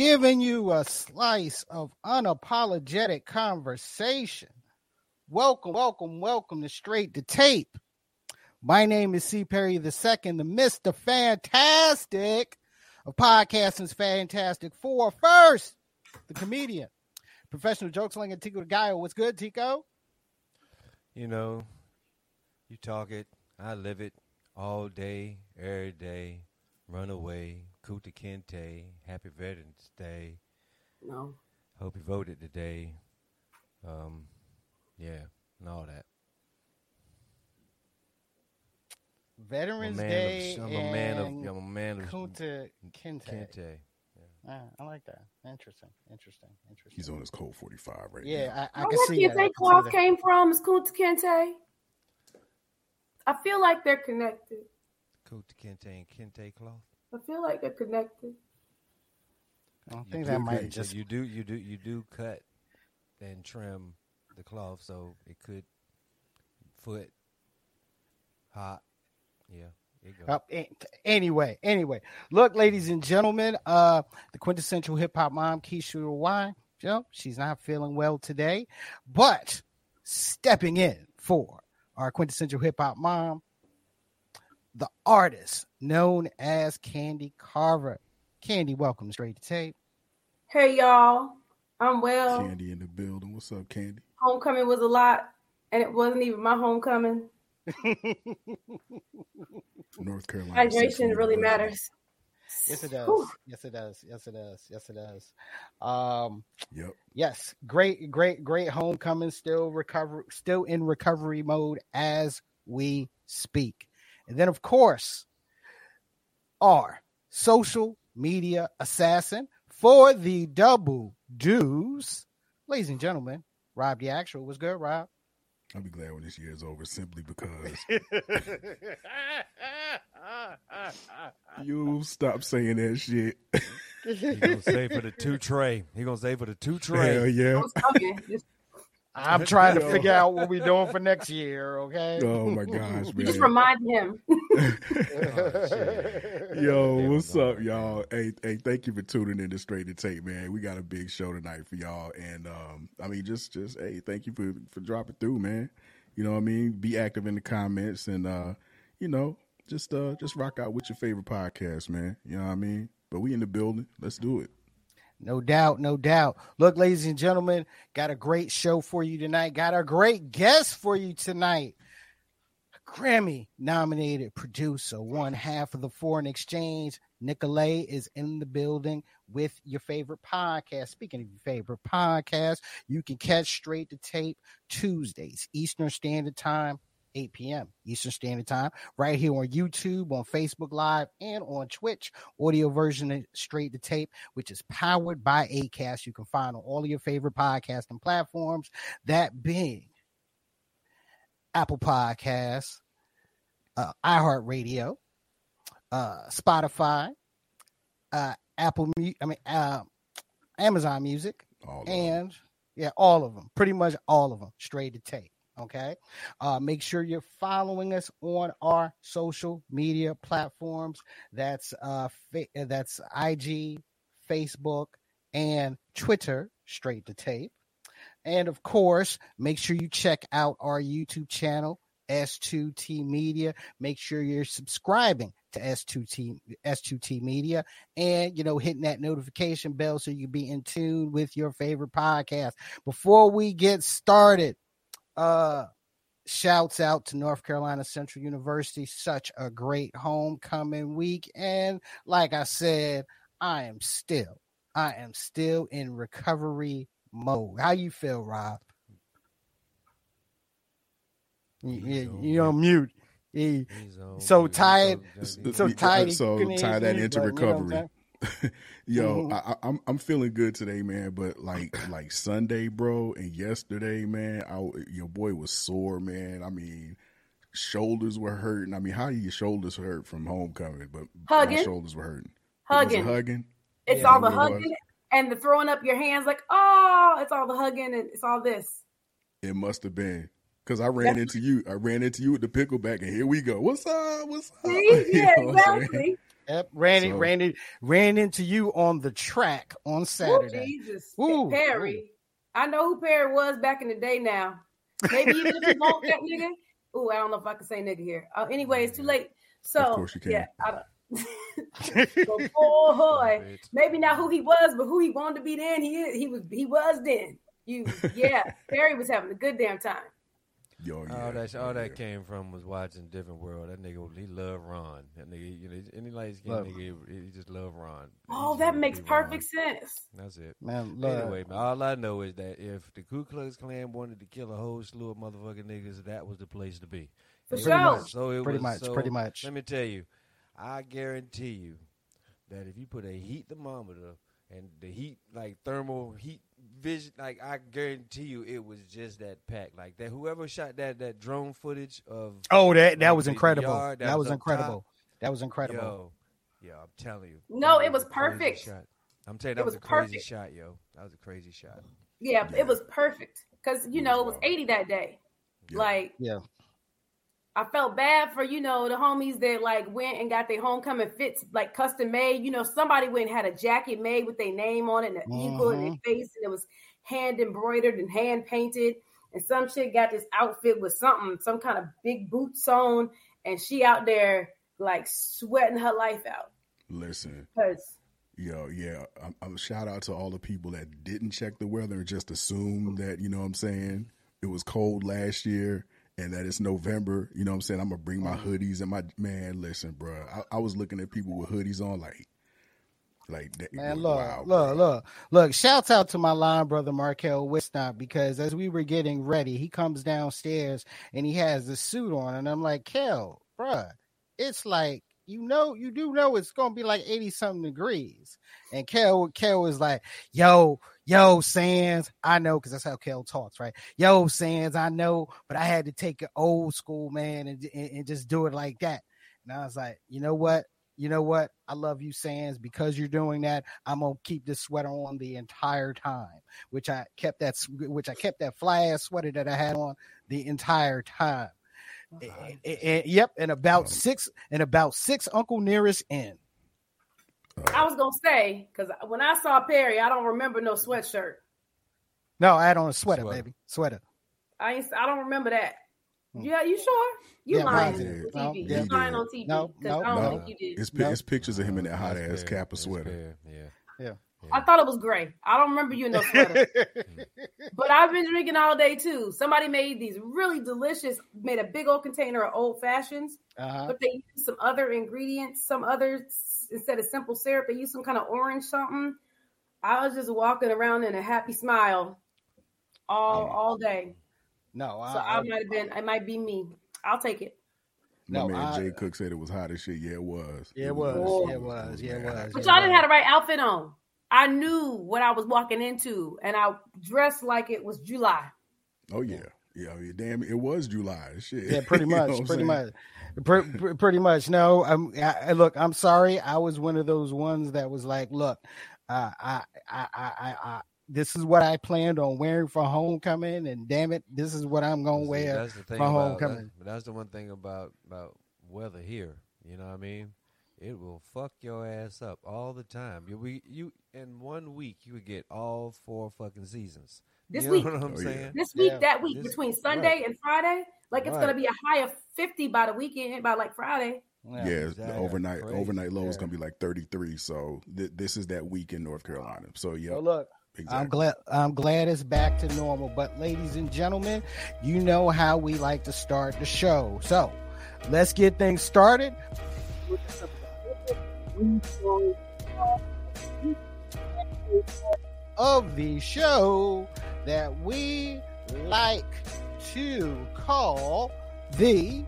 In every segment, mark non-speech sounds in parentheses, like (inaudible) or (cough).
giving you a slice of unapologetic conversation. Welcome, welcome, welcome to Straight to Tape. My name is C. Perry II, the Mr. Fantastic of podcasting's Fantastic Four. First, the comedian, professional joke slinger Tico the Guy. What's good, Tico? You know, you talk it, I live it all day, every day. Run away, Kunta Kinte, Happy Veterans Day. No. Hope you voted today. Um, yeah, and all that. Veterans I'm a man Day. of, I'm a man of, and I'm a man of Kunta Kinte. Kinte. Ah, I like that. Interesting. Interesting. Interesting. He's on his code 45 right now. Yeah, I, I Know can see that. I Kente can Cloth came from? Is Kunta Kinte? I feel like they're connected. Kunta Kinte and Kinte cloth. I feel like they're connected. I You think do- that might just you do you do you do cut and trim the cloth so it could foot hot. Yeah, it goes. Up anyway, anyway, look, ladies and gentlemen, uh, the quintessential hip hop mom, Keisha Y, Joe, she's not feeling well today, but stepping in for our quintessential hip hop mom, the artist known as Candy Carver. Candy, welcome straight to tape. Hey y'all, I'm well. Candy in the building. What's up, Candy? Homecoming was a lot, and it wasn't even my homecoming. (laughs) North Carolina. Central Hydration really University. matters. Yes, it does. Whew. Yes, it does. Yes, it does. Yes, it does. Um, Yep. yes, great, great, great homecoming. Still recover, still in recovery mode as we speak. And then, of course, our social media assassin for the double dues, ladies and gentlemen. Rob the actual was good, Rob. I'll be glad when this year is over simply because (laughs) you stop saying that shit. He gonna say for the two tray. He gonna say for the two tray. Hell yeah. I'm trying to figure out what we're doing for next year. Okay. (laughs) Oh my gosh, you just remind him. (laughs) Yo, There what's up, y'all? Hey, hey, thank you for tuning in to Straight to Tape, man. We got a big show tonight for y'all, and um, I mean, just, just, hey, thank you for for dropping through, man. You know what I mean? Be active in the comments, and uh, you know, just uh, just rock out with your favorite podcast, man. You know what I mean? But we in the building. Let's do it. No doubt, no doubt. Look, ladies and gentlemen, got a great show for you tonight. Got a great guest for you tonight. Grammy nominated producer, one half of the Foreign Exchange. Nicolay is in the building with your favorite podcast. Speaking of your favorite podcast, you can catch straight to tape Tuesdays, Eastern Standard Time, 8 p.m. Eastern Standard Time, right here on YouTube, on Facebook Live, and on Twitch. Audio version of straight to tape which is powered by ACAST. You can find on all of your favorite podcasting platforms, that being Apple Podcasts, uh, iHeartRadio, uh, Spotify, uh, Apple, I mean, uh, Amazon Music, and yeah, all of them, pretty much all of them, straight to tape. Okay. Uh, make sure you're following us on our social media platforms. That's uh, fa- that's IG, Facebook, and Twitter, straight to tape. And of course, make sure you check out our YouTube channel, S2T Media. Make sure you're subscribing to S2T S2T Media and you know hitting that notification bell so you can be in tune with your favorite podcast. Before we get started, uh shouts out to North Carolina Central University, such a great homecoming week and like I said, I am still I am still in recovery mode. How you feel, Rob? You, He's you, on you on mute. He's So tired. So tired. so tie that into recovery. you know what I'm recovery. saying? Yo, Mhm. I, I'm I'm feeling good today, man. But like like Sunday, bro, and yesterday, man, I your boy was sore, man. I mean, shoulders were hurting. I mean, how your shoulders hurt from homecoming? But my Hugging. shoulders were hurting. It was Hugging. hugging. It's Yeah, all the it hugging and the throwing up your hands like, oh, it's all the hugging and it's all this. It must have been because I ran into you. I ran into you with the pickleback, and here we go. What's up? What's up? (laughs) See? Yeah, You know what I'm saying? exactly. Yep, Randy, So- Randy ran into you on the track on Woo, Saturday. Jesus. Ooh, Perry. I know who Perry was back in the day now. Maybe even if you want that nigga. Ooh, I don't know if I can say nigga here. Uh, anyway, it's too late. So Of course you can. yeah, I don't. (laughs) so, boy, Bitch. maybe not who he was, but who he wanted to be then. He is. He was. He was then. You, yeah. (laughs) Perry was having a good damn time. Yo, yeah, all that, yeah, all that came from was watching Different World. That nigga, he loved Ron. That nigga, you know, any light skinned nigga, he, he just loved Ron. He Oh, that makes be Ron. perfect sense. That's it. Man, look, Anyway, man, all I know is that if the Ku Klux Klan wanted to kill a whole slew of motherfucking niggas, that was the place to be. For It sure. was- So it pretty was- much, so pretty much. Let me tell you, I guarantee you that if you put a heat thermometer and the heat, like thermal heat vision, like I guarantee you, it was just that pack. Like that, whoever shot that that drone footage of Oh, that that like was incredible. yard that was up incredible. top, That was incredible. Yo, yo, I'm telling you. No, it was a crazy perfect. Shot. I'm telling you, It that was, was a crazy perfect. shot, yo. That was a crazy shot. Yeah, Yeah. it was perfect because you know it was 80 that day. Yeah. Like, Yeah. I felt bad for you know the homies that like went and got their homecoming fits like custom made. You know, somebody went and had a jacket made with their name on it and an eagle in their mm-hmm. face, and it was hand embroidered and hand painted. And some chick got this outfit with something, some kind of big boots on, and she out there like sweating her life out. Listen, Cause yo, yeah, I'm, I'm shout out to all the people that didn't check the weather and just assumed that you know what I'm saying it was cold last year and that it's November. You know what I'm saying I'm gonna bring my uh-huh. hoodies and my man. Listen, bro, I, I was looking at people with hoodies on like, like that. Man, look, wow, look, bro. look, look. Shouts out to my line brother Markel Wisnot because as we were getting ready, he comes downstairs and he has the suit on, and I'm like, Kel, bruh, it's like you know, you do know it's gonna be like 80 something degrees. And Kel, Kel was like, yo, yo, Sands, I know, because that's how Kel talks, right? Yo, Sands, I know, but I had to take an old school, man, and, and, and just do it like that. And I was like, you know what? You know what? I love you, Sands, because you're doing that. I'm gonna keep this sweater on the entire time, which I kept that, which I kept that fly ass sweater that I had on the entire time. And- and- and- yep, and about six, and about six Uncle Nearest in. I was gonna say because when I saw Perry, I don't remember no sweatshirt. No, I had on a sweater, Sweater. baby, sweater. I ain't, I don't remember that. Hmm. Yeah, you sure? You Yeah, lying right. on No, TV? yeah. You lying on TV? No, 'Cause no, I don't no. think you did. It's, No. it's pictures of him in that hot That's ass fair. Kappa That's sweater. fair. Yeah. Yeah. I thought it was gray. I don't remember you in no sweater. (laughs) but I've been drinking all day too. Somebody made these really delicious, made a big old container of old fashions, uh-huh. but they used some other ingredients, some other instead of simple syrup, they use some kind of orange something. I was just walking around in a happy smile all Um, all day. No, So I, I might have been, it might be me. I'll take it. My No, man I- Jay Cook said it was hot as shit. Yeah, it was. Yeah, it was. Yeah, it was. Yeah, it was. But Yeah, y'all it didn't have the right outfit on. I knew what I was walking into, and I dressed like it was July. Oh yeah, yeah. I damn, it was July. Shit. Yeah, pretty (laughs) You know much, pretty saying? much, Pre- pre- pretty much. No, I'm. I, look, I'm sorry. I was one of those ones that was like, look, uh, I, I, I, I, this is what I planned on wearing for homecoming, and damn it, this is what I'm gonna wear. That's the thing for about homecoming. that- that's the one thing about about weather here. You know what I mean? It will fuck your ass up all the time. You we you in one week you would get all four fucking seasons. This you week. know what I'm Oh, saying? This week, Yeah, that week, this- between Sunday and Friday, like it's Right. gonna be a high of fifty by the weekend, by like Friday. Yeah, the exactly. overnight Crazy. overnight low is gonna be like 33. So th- this is that week in North Carolina. So yeah, Well, look, exactly. I'm glad I'm glad it's back to normal. But ladies and gentlemen, you know how we like to start the show. So let's get things started. Of the show that we like to call the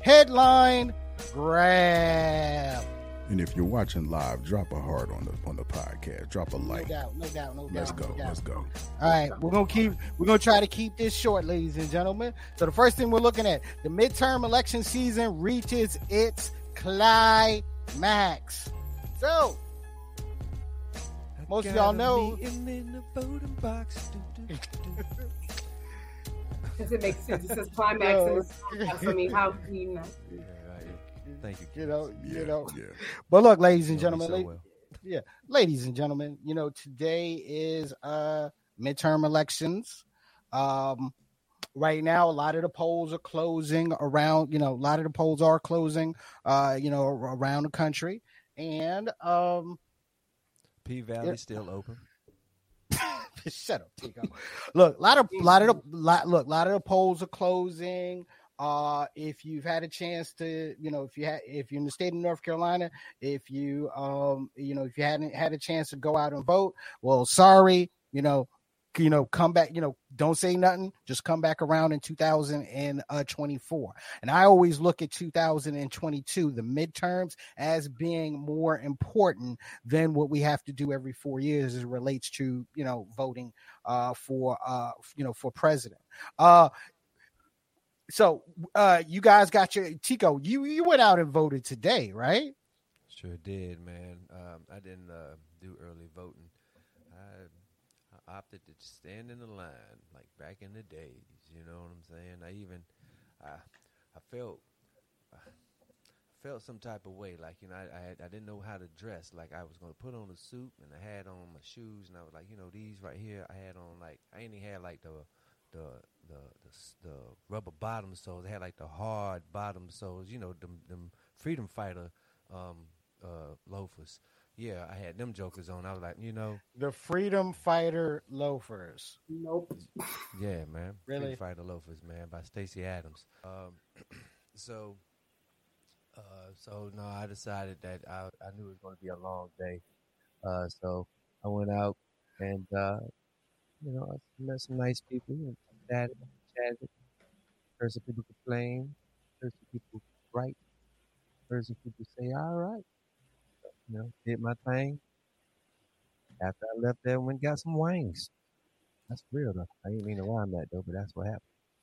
headline grab. And if you're watching live, drop a heart on the on the podcast. Drop a No like. doubt, no doubt, no doubt. Let's no go. doubt. Let's go. All right, we're gonna keep we're gonna try to keep this short, ladies and gentlemen. So the first thing we're looking at, the midterm election season reaches its climax. So most of y'all know- Does it make sense? It says climax. No. and it's- I mean, how do you know? Yeah, right. Thank you. You know, Yeah, you know. yeah. But look, ladies and You know me gentlemen, so la- well. yeah, ladies and gentlemen, you know, today is uh midterm elections. Um right now a lot of the polls are closing around, you know, a lot of the polls are closing uh, you know, around the country. And um P Valley still open. (laughs) Shut up, Tico. Look, a lot of lot of the lot, look, a lot of the polls are closing. Uh, if you've had a chance to, you know, if you had, if you're in the state of North Carolina, if you, um, you know, if you hadn't had a chance to go out and vote, well, sorry, you know, you know, come back, you know, don't say nothing, just come back around in 2024. And I always look at 2022, the midterms, as being more important than what we have to do every four years as relates to, you know, voting uh, for, uh, you know, for president. Uh, so uh, you guys got your Tico. You you went out and voted today, right? Sure did, man. Um, I didn't uh, do early voting. Opted to stand in the line like back in the days. You know what I'm saying? I even I I felt I felt some type of way, like you know I I, had, I didn't know how to dress. Like I was gonna put on a suit and I had on my shoes and I was like, you know, these right here. I had on like I ain't even had like the the the the, the rubber bottom soles. I had like the hard bottom soles. You know, them them freedom fighter um uh loafers. Yeah, I had them jokers on. I was like, you know, The Freedom Fighter loafers. Nope. yeah, man. Really? Freedom Fighter Loafers, man, by Stacy Adams. Um, (clears throat) so, uh, so no, I decided that I, I knew it was going to be a long day. Uh, so I went out and, uh, you know, I met some nice people and chatted, chatted. Heard some people complain. Heard some people write. Heard some people say, all right. You know, did my thing. After I left there, went and got some wings. That's real though. I didn't mean to rhyme that though, but that's what happened.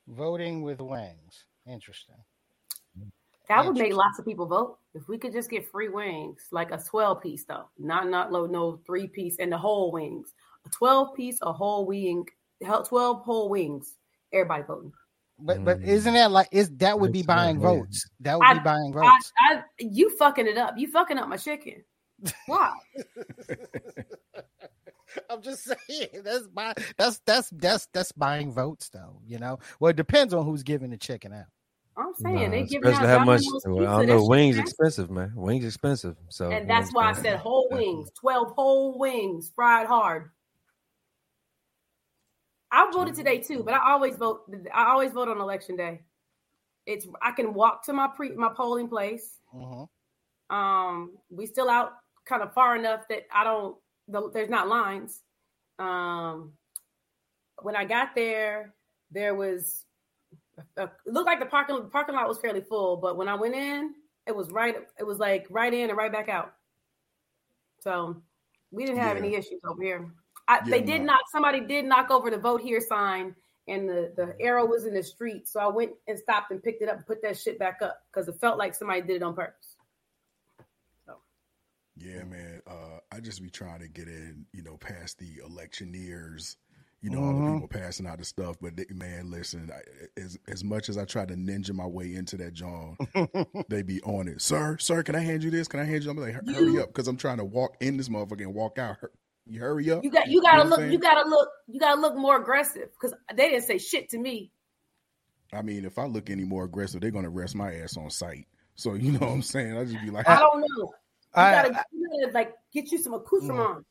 Voting with wings. Interesting. That would make lots of people vote if we could just get free wings, like a twelve piece though, not not low no three piece and the whole wings. A twelve piece, a whole wing, hell, twelve whole wings. Everybody voting. But but Mm. isn't that like is that would be buying votes? That would I- be buying I, votes. I, you fucking it up. You fucking up my chicken. Why? (laughs) I'm just saying that's buy that's that's that's that's buying votes though, you know. Well, it depends on who's giving the chicken out. I'm saying they Nah, giving out how much. Well. I don't know. Wings expensive. expensive, man. Wings expensive. So, And that's why I I'm said whole wings, 12 whole wings, fried hard. I voted today too, but I always vote I always vote on election day. It's I can walk to my pre my polling place. Mhm. Um we still out kind of far enough that I don't the, there's not lines. Um when I got there, there was a, it looked like the parking parking lot was fairly full, but when I went in, it was right it was like right in and right back out. So we didn't have Yeah. any issues over here. I, Yeah, they did no. knock somebody did knock over the vote here sign and the, the arrow was in the street. So I went and stopped and picked it up and put that shit back up because it felt like somebody did it on purpose. Yeah, man. Uh, I just be trying to get in, you know, past the electioneers, you know, all the Mhm. people passing out the stuff. But they, man, listen, I, as as much as I try to ninja my way into that John, (laughs) they be on it. Sir, sir, can I hand you this? Can I hand you? I'm like, hurry up, because I'm trying to walk in this motherfucker and walk out. You hurry up. You got you gotta know look saying? you gotta look you gotta look more aggressive because they didn't say shit to me. I mean, if I look any more aggressive, they're gonna arrest my ass on sight. So you know what I'm saying? I just be like, I don't know. You I- gotta, you gotta like get you some accoutrement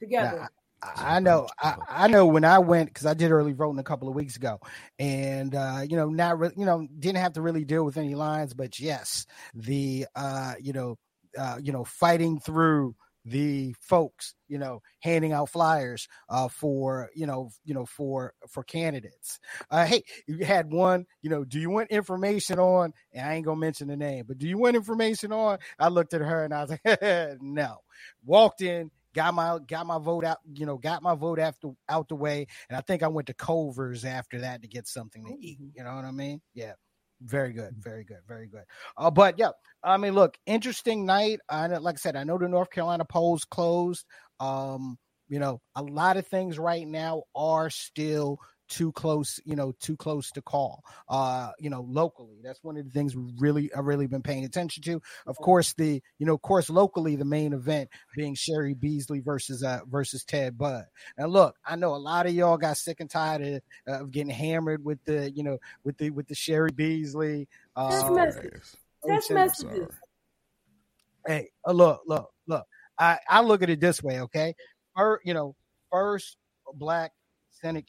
together. Now, I know, I, I know when I went because I did early voting a couple of weeks ago, and uh, you know, not you know, didn't have to really deal with any lines, but yes, the uh, you know, uh, you know, fighting through the folks, you know, handing out flyers uh, for you know, you know, for for candidates. Uh, hey, you had one, you know, do you want information on? And I ain't gonna mention the name, but do you want information on? I looked at her and I was like, (laughs) no. Walked in, got my got my vote out, you know, got my vote after out the way, and I think I went to Culver's after that to get something to eat. You know what I mean? Yeah. Very good, very good, very good. Uh, but yeah, I mean, look, interesting night. I like I said, I know the North Carolina polls closed. Um, you know, a lot of things right now are still, too close, you know, too close to call. Uh, you know, locally. That's one of the things we really I've really been paying attention to. Of course, the you know, of course, locally the main event being Cheri Beasley versus uh versus Ted Budd. And look, I know a lot of y'all got sick and tired of, uh, of getting hammered with the you know with the with the Cheri Beasley. Text Uh, messages. Text Sorry. messages. hey, uh, look, look, look. I, I look at it this way, okay? First, you know, first black Senate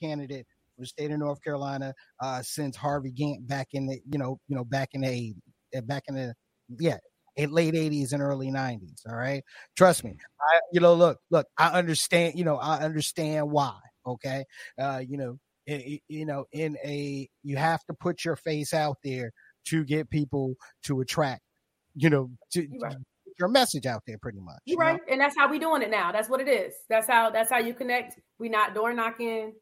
candidate for the state of North Carolina uh, since Harvey Gantt back in the you know you know back in the uh, back in the yeah late eighties and early nineties. All right, trust me. I you know look look I understand you know I understand why. Okay, uh, you know i- i- you know in a you have to put your face out there to get people to attract you know to, right. Get your message out there pretty much. You're you know? right, and that's how we doing it now. That's what it is. That's how that's how you connect. We not door knocking.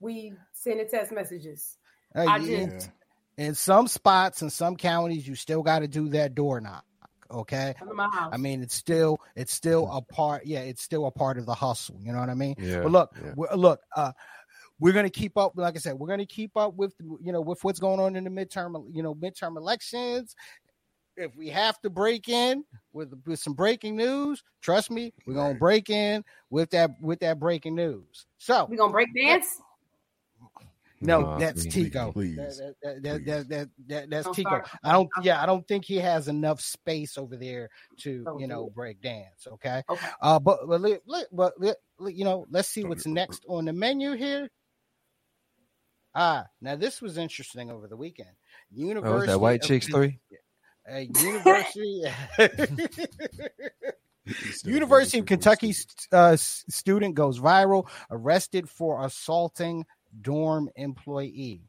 We send sending text messages. Uh, I yeah, just- in some spots in some counties you still got to do that door knock okay Come my house. i mean it's still it's still a part yeah it's still a part of the hustle you know what i mean Yeah. but look yeah. we- look uh we're going to keep up like i said we're going to keep up with you know with what's going on in the midterm you know midterm elections if we have to break in with with some breaking news trust me we're going to break in with that with that breaking news so we gonna break dance. no, Nah, that's please, Tico. please, That- that- that- please. that- that- that- that's Don't Tico. start. I don't. Yeah, I don't think he has enough space over there to, Don't you know, it. break dance. Okay. Okay. Uh, but but let- let- but let- let- you know, let's see what's next on the menu here. Ah, now this was interesting over the weekend. Oh, University. was that white of chicks three? Uh, University. (laughs) University of Kentucky st- uh, student goes viral, arrested for assaulting dorm employee.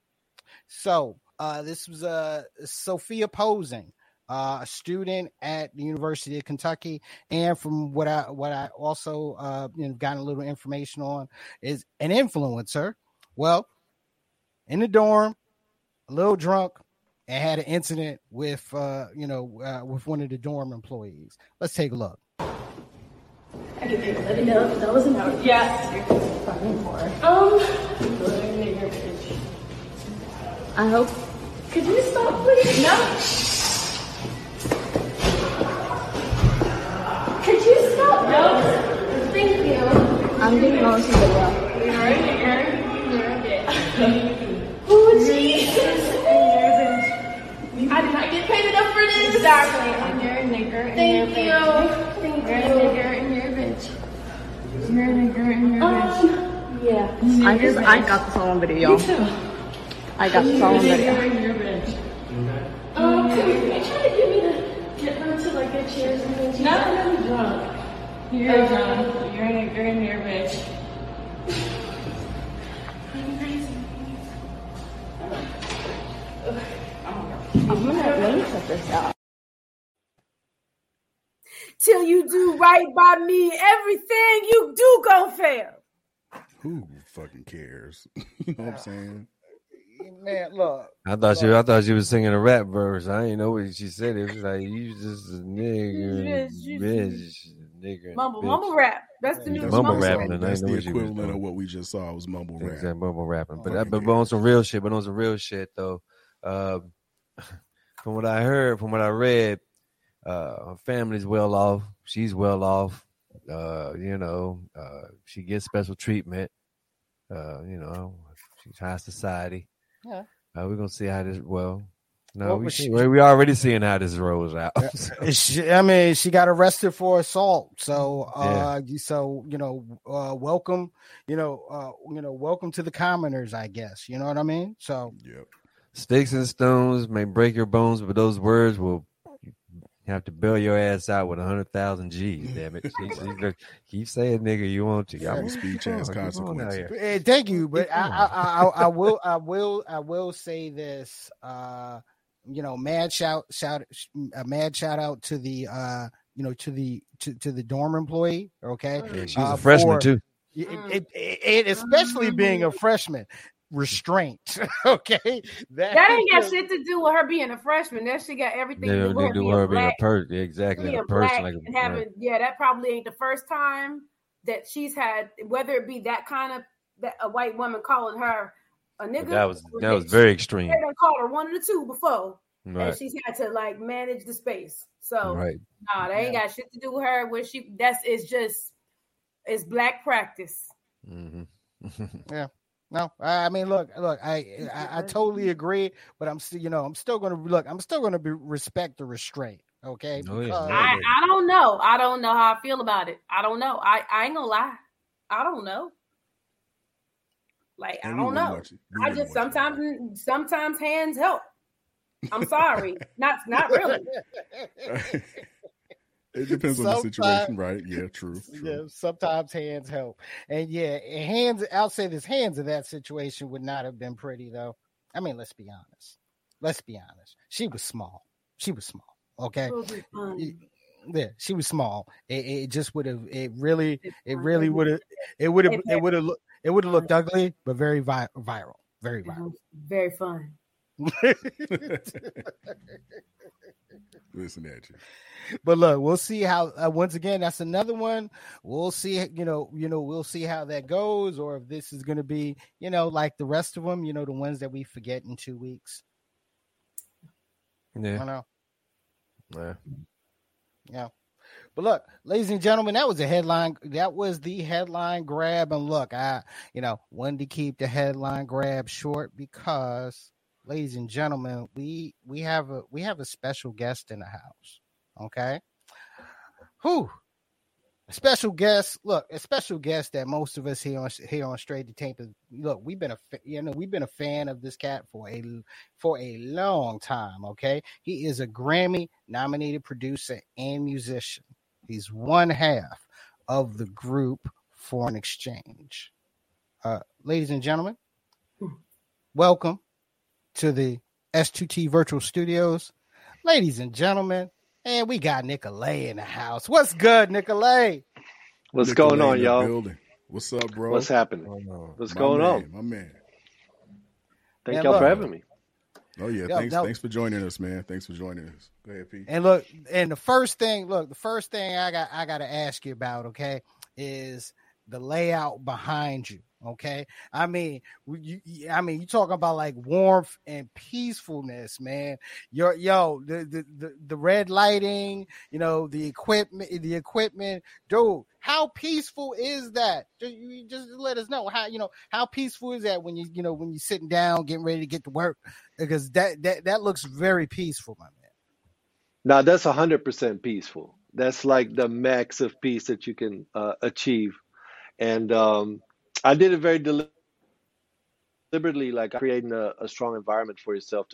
So uh, this was uh, Sophia Rosing, uh, a student at the University of Kentucky, and from what I what I also uh, you know, got a little information on is an influencer. Well, in the dorm, a little drunk, and had an incident with uh, you know uh, with one of the dorm employees. Let's take a look. I get paid eleven dollars an hour. Yeah. You're fucking poor. Um. I hope. Could you stop, please? No. Could you stop? No. Thank you. I'm getting most of it well. I did not get paid enough for this. Exactly. And you're a nigger. And Thank you're a bitch. you. Thank you're you. a nigger and you're a bitch. You're a nigger and you're a bitch. Yeah. I just I got this all on video, y'all. Me too. I got this all on video. Um, can you try to get me to get her to like get chairs and things? No, I'm drunk. You're drunk. You're a nigger and you're a bitch. Till you do right by me, everything you do gon' fail. Who fucking cares? (laughs) you know what I'm saying? Man, look. I thought she, I thought she was singing a rap verse. I didn't know what she said. It was like you just a nigger, Yes, and bitch, nigger, and Mumble, bitch. mumble rap. That's the new That's mumble, mumble rap. rapping. and I That's didn't know the what she was equivalent of what we just saw was mumble rap. Exactly, mumble rapping. But, Fucking but, but on some real shit. But on some real shit though. Um, (laughs) from what I heard, from what I read, uh, her family's well off. She's well off. Uh, you know, uh, she gets special treatment. Uh, you know, she's high society. Yeah. Uh, we're gonna see how this. Well, no, we she- we we already seeing how this rolls out. (laughs) She, I mean, she got arrested for assault. So, uh, you so you know, uh, welcome, you know, uh, you know, welcome to the commoners, I guess. You know what I mean? So, Yep. Sticks and stones may break your bones, but those words will have to bail your ass out with a hundred thousand G's. Damn it! She- she look- keep saying nigga you want to. Y'all Free speech has Keep going out consequences. here. eh, thank you, but I. I, I, I, I will, I will, I will say this. Uh, you know, mad shout, shout, a mad shout out to the, uh, you know, to the to, to the dorm employee. Okay, Yeah, she was Uh, a freshman for- too. It, it, it, it- especially being a freshman, restraint. (laughs) okay, That ain't got shit to do with her being a freshman. That she got everything They to do with do her her being being a person, exactly, being a person. Like, and having yeah, that probably ain't the first time that she's had whether it be that kind of that a white woman calling her a nigga. That was that was very extreme. They done called her one of the two before, Right. and she's had to like manage the space. So Right. nah, they ain't got shit to do with her. When she that's it's just it's black practice. (laughs) hmm No, I I mean, look, look, I, I, I totally agree, but I'm still, you know, I'm still going to look, I'm still going to be respect the restraint. Okay. Oh, yeah. Because- I, I don't know. I don't know how I feel about it. I don't know. I, I ain't gonna lie. I don't know. Like I And we don't know. watch it. We I just watch it. sometimes sometimes hands help. I'm sorry. not not really. (laughs) it depends on the situation, right? Yeah, true. (laughs) true. yeah, sometimes hands help, and yeah, hands. I'll say this: hands in that situation would not have been pretty, though. I mean, let's be honest. Let's be honest. She was small. She was small. Okay. It'll be fun. Yeah, she was small. It, it just would have. It really. It really would have. It would have. It would have. looked. It would have looked ugly, but very vi- viral. Very viral. Very fun. (laughs) Listen at you. but look, we'll see how. Uh, once again, that's another one. We'll see. You know, you know, we'll see how that goes, or if this is going to be, you know, like the rest of them. You know, the ones that we forget in two weeks. I Yeah. don't know. yeah. Yeah. But look, ladies and gentlemen, that was a headline. That was the headline grab. And look, I, you know, wanted to keep the headline grab short because, ladies and gentlemen, we we have a we have a special guest in the house. Okay. Who? A special guest. Look, a special guest that most of us here on here on Straight to Tape. Look, we've been a you know we've been a fan of this cat for a for a long time. Okay, he is a Grammy nominated producer and musician. He's one half of the group Foreign Exchange. Uh, ladies and gentlemen, welcome to the S2T Virtual Studios. Ladies and gentlemen, and we got Nicolay in the house. What's good, Nicolay? What's Nicolay going on, y'all? building. What's up, bro? What's happening? Oh, no. What's My going man, on? My man. Thank Man, y'all for having me. Oh yeah, Yo, thanks. no. Thanks for joining us, man. Thanks for joining us. Go ahead, Pete. And look, and the first thing, look, the first thing I got I got to ask you about, okay, is the layout behind you. Okay, I mean, you, I mean, you talking about like warmth and peacefulness, man. Your yo, the, the the the red lighting, you know, the equipment, the equipment, dude. How peaceful is that? Just, you just let us know how you know how peaceful is that when you you know when you're sitting down getting ready to get to work because that that that looks very peaceful, my man. Now that's hundred percent peaceful. That's like the max of peace that you can uh, achieve, and um, I did it very deliberately, like creating a, a strong environment for yourself to create in.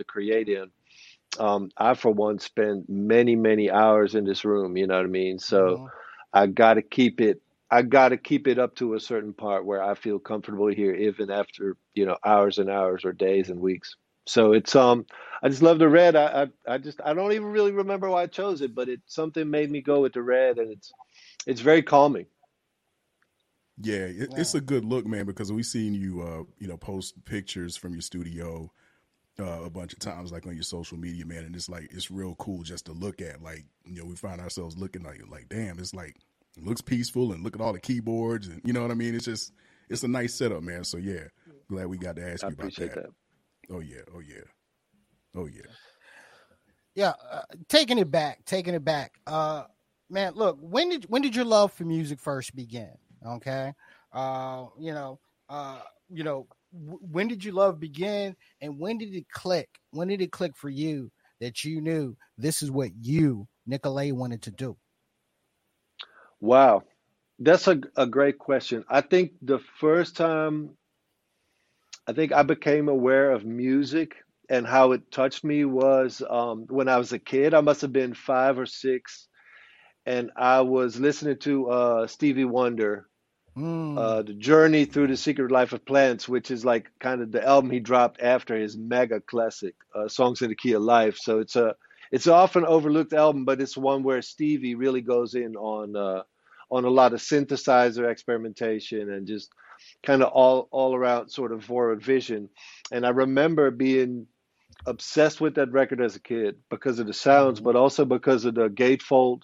Um, I, for one, spend many, many hours in this room. You know what I mean? So Mhm. I got to keep it. I got to keep it up to a certain part where I feel comfortable here, even after you know hours and hours or days and weeks. So it's um, I just love the red. I I, I just I don't even really remember why I chose it, but it something made me go with the red, and it's it's very calming. Yeah, it, it's a good look, man, because we've seen you, uh, you know, post pictures from your studio uh, a bunch of times, like on your social media, man, and it's like it's real cool just to look at. Like, you know, we find ourselves looking like, like, damn, it's like it looks peaceful, and look at all the keyboards, and you know what I mean. It's just, it's a nice setup, man. So yeah, glad we got to ask I you about appreciate that. that. Oh yeah, oh yeah, oh yeah. Yeah, uh, taking it back, taking it back. Uh, man, look, when did when did your love for music first begin? Okay, uh, you know, uh, you know, w- when did your love begin, and when did it click? When did it click for you that you knew this is what you, Nicolay, wanted to do? Wow, that's a a great question. I think the first time I think I became aware of music and how it touched me was um, when I was a kid. I must have been five or six, and I was listening to uh, Stevie Wonder, Mm, uh, "The Journey Through the Secret Life of Plants," which is like kind of the album he dropped after his mega classic, uh, "Songs in the Key of Life." So it's a it's an often overlooked album, but it's one where Stevie really goes in on uh, on a lot of synthesizer experimentation and just kind of all all around sort of forward vision. And I remember being obsessed with that record as a kid because of the sounds, but also because of the gatefold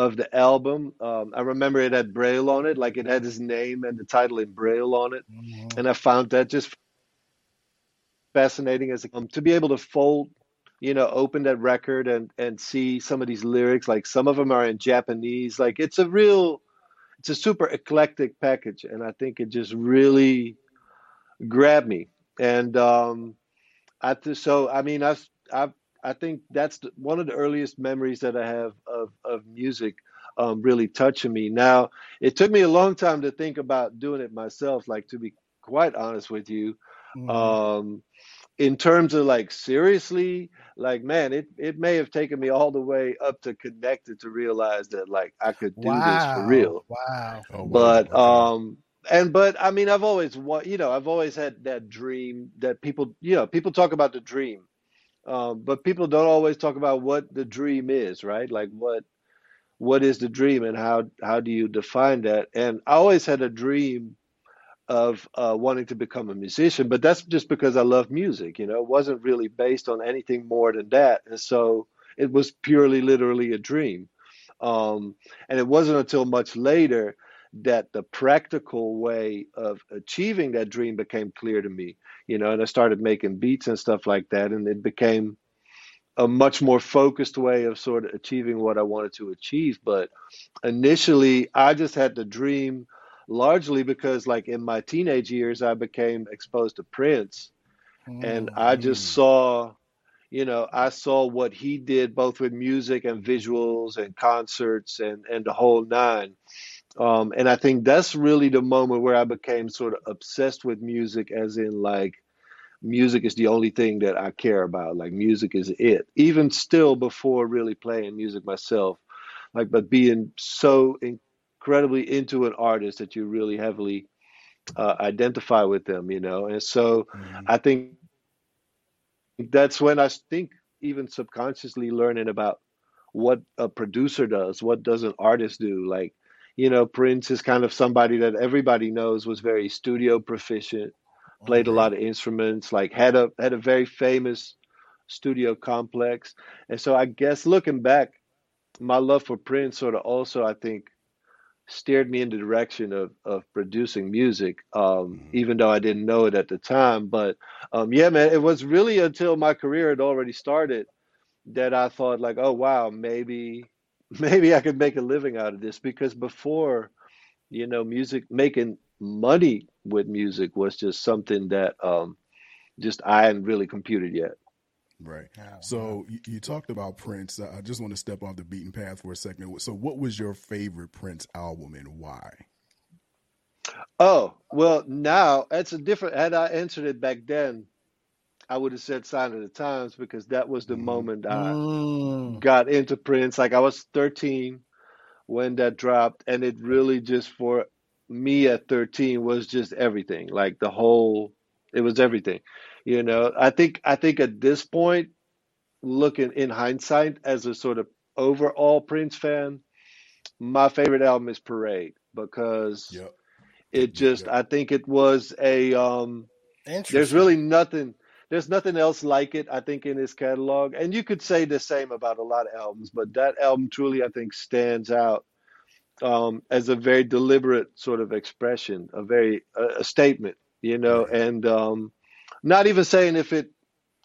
of the album. Um, I remember it had Braille on it, like it had his name and the title in Braille on it, mm-hmm. and I found that just fascinating as a um, to be able to fold, you know, open that record and and see some of these lyrics. Like some of them are in Japanese. Like it's a real, it's a super eclectic package, and I think it just really grabbed me. And um, I so I mean I've I I think that's the, one of the earliest memories that I have of of music um, really touching me. Now it took me a long time to think about doing it myself. Like to be quite honest with you, mm-hmm. um, in terms of like seriously, like man, it it may have taken me all the way up to connected to realize that like I could do wow. this for real. Wow. Oh, wow. But um and but I mean I've always you know I've always had that dream that people you know people talk about the dream um, but people don't always talk about what the dream is right? Like what what is the dream and how how do you define that? And I always had a dream of uh, wanting to become a musician but that's just because I love music you know? It wasn't really based on anything more than that and so it was purely literally a dream. Um, and it wasn't until much later that the practical way of achieving that dream became clear to me you know and i started making beats and stuff like that and it became a much more focused way of sort of achieving what i wanted to achieve but initially i just had the dream largely because like in my teenage years i became exposed to prince mm. and i just mm. saw you know i saw what he did both with music and visuals and concerts and and the whole nine um, and I think that's really the moment where I became sort of obsessed with music, as in like music is the only thing that I care about. Like music is it. Even still, before really playing music myself, like but being so incredibly into an artist that you really heavily uh, identify with them, you know. And so mm-hmm. I think that's when I think even subconsciously learning about what a producer does, what does an artist do, like you know, Prince is kind of somebody that everybody knows was very studio proficient, played a lot of instruments, like had a had a very famous studio complex. And so I guess looking back, my love for Prince sort of also I think steered me in the direction of of producing music, um, mm-hmm. even though I didn't know it at the time. But um, yeah, man, it was really until my career had already started that I thought like, oh wow, maybe (laughs) maybe I could make a living out of this because before, you know, music making money with music was just something that um, just I hadn't really computed yet. Right. So you, you, talked about Prince. I just want to step off the beaten path for a second. So, what was your favorite Prince album and why? Oh well, now that's a different. Had I answered it back then, I would have said Sign of the Times because that was the mm. moment I mm. got into Prince. Like I was 13 when that dropped, and it really just for me at 13 was just everything. Like the whole, it was everything. You know, I think I think at this point, looking in hindsight as a sort of overall Prince fan, my favorite album is Parade because yep. it just yep. I think it was a um there's really nothing there's nothing else like it, I think, in his catalog. And you could say the same about a lot of albums, but that album truly, I think, stands out um, as a very deliberate sort of expression, a very a, a statement, you know, and um, not even saying if it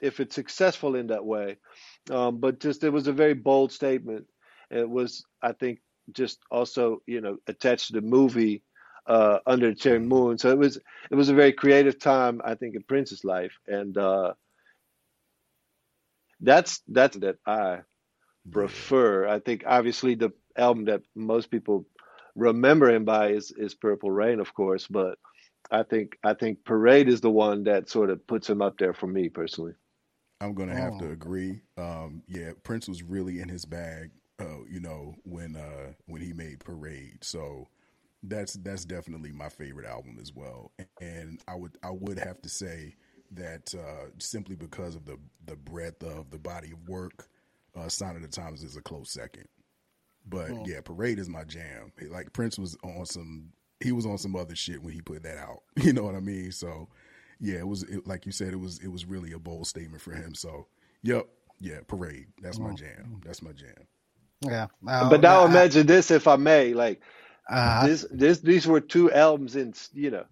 if it's successful in that way, um, but just it was a very bold statement. It was, I think, just also you know attached to the movie uh, under the cherry moon. So it was it was a very creative time, I think, in Prince's life, and uh, that's that's that I prefer. I think obviously the album that most people remember him by is is Purple Rain, of course, but I think I think Parade is the one that sort of puts him up there for me personally. I'm gonna have to oh. agree. Um, yeah, Prince was really in his bag, uh, you know, when uh, when he made Parade. So that's that's definitely my favorite album as well. And I would I would have to say that uh, simply because of the the breadth of the body of work, uh, Sign of the Times is a close second. But oh. yeah, Parade is my jam. Like Prince was on some he was on some other shit when he put that out. (laughs) You know what I mean? So yeah, it was it, like you said, it was it was really a bold statement for him. So yep, yeah, Parade. That's oh. my jam. That's my jam. Yeah. but now I, imagine this, if I may, like uh, this, this, these were two albums in, you know,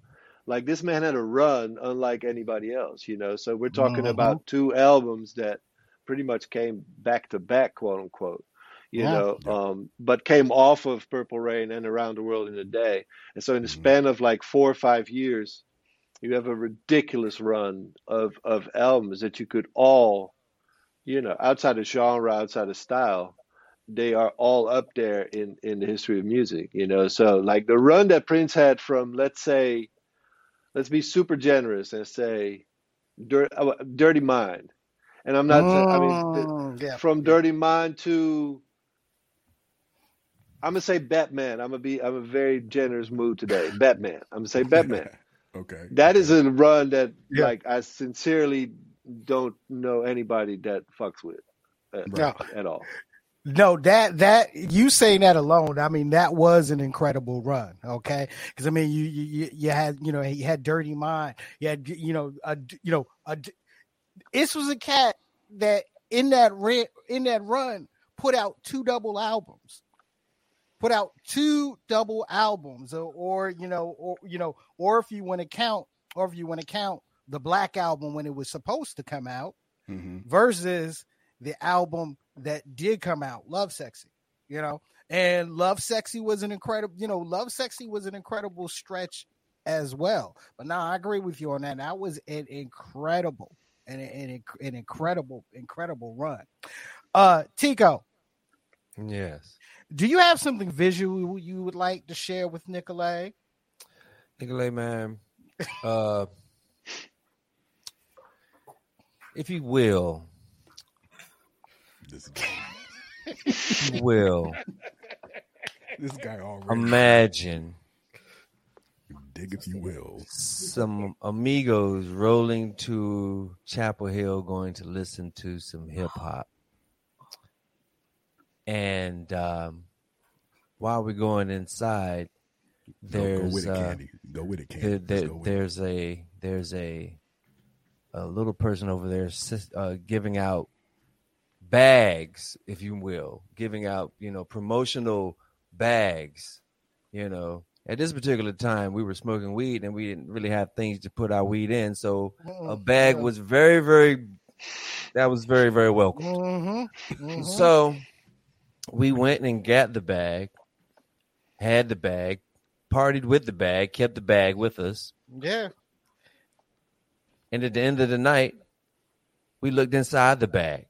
like this man had a run unlike anybody else, you know. So we're talking Mhm. about two albums that pretty much came back to back, quote unquote, you Yeah. know, um, but came off of Purple Rain and Around the World in a Day. And so in the Mhm. span of like four or five years, you have a ridiculous run of of albums that you could all, you know, outside of genre, outside of style, they are all up there in in the history of music, you know. So like the run that Prince had from let's say let's be super generous and say Dir- uh, Dirty Mind. And I'm not I mean the- mm, yeah. from Dirty Mind to I'm gonna say Batman. I'm gonna be I'm a very generous mood today. Batman. I'm gonna say Batman. (laughs) okay. That is a run that Yeah. like I sincerely don't know anybody that fucks with uh, No. at all. No, that that you saying that alone, I mean, that was an incredible run. Okay, because I mean, you, you you had you know he had Dirty Mind, you had you know a you know a this was a cat that in that re- in that run put out two double albums, put out two double albums, or, or you know or you know or if you want to count or if you want to count the Black album when it was supposed to come out hmm versus the album that did come out, Lovesexy, you know, and Lovesexy was an incredible, you know, Lovesexy was an incredible stretch as well. But now I agree with you on that. That was an incredible, an, an, an incredible, incredible run. Uh, Tico, Yes. do you have something visual you would like to share with Nicolay? Nicolay, man, uh, if you will, This guy, will this guy already imagine dig if you will. some amigos rolling to Chapel Hill going to listen to some hip hop. And um, while we're going inside, Go, go there's with it, uh, Go with it, Candy. there, there, go with it. there's a there's a a little person over there uh, giving out bags, if you will, giving out you know promotional bags. You know, at this particular time, we were smoking weed and we didn't really have things to put our weed in, so a bag was very very that was very very welcome. Mm-hmm, (laughs) mm-hmm. So we went and got the bag, had the bag, partied with the bag, kept the bag with us. yeah, And at the end of the night, we looked inside the bag.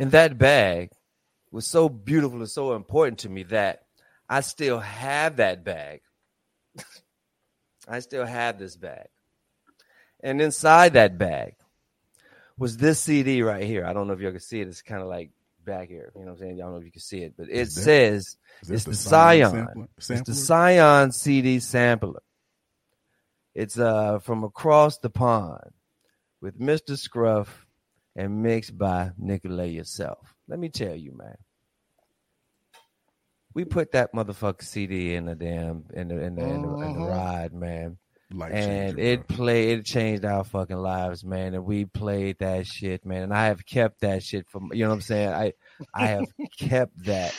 And that bag was so beautiful and so important to me that I still have that bag. (laughs) I still have this bag. And inside that bag was this CD right here. I don't know if y'all can see it. It's kind of like back here. You know what I'm saying? Y'all don't know if you can see it, but it that- says it's the Scion Scion. sampler? it's the? Scion CD sampler. It's uh from across the pond with Mr. Scruff and mixed by Nicolay yourself. Let me tell you, man. We put that motherfucker CD in the damn in the in the, in the, in the Mhm. ride, man. Life and changer, it played it changed our fucking lives man and we played that shit man. And i have kept that shit from you know what i'm saying? I i have (laughs) kept that.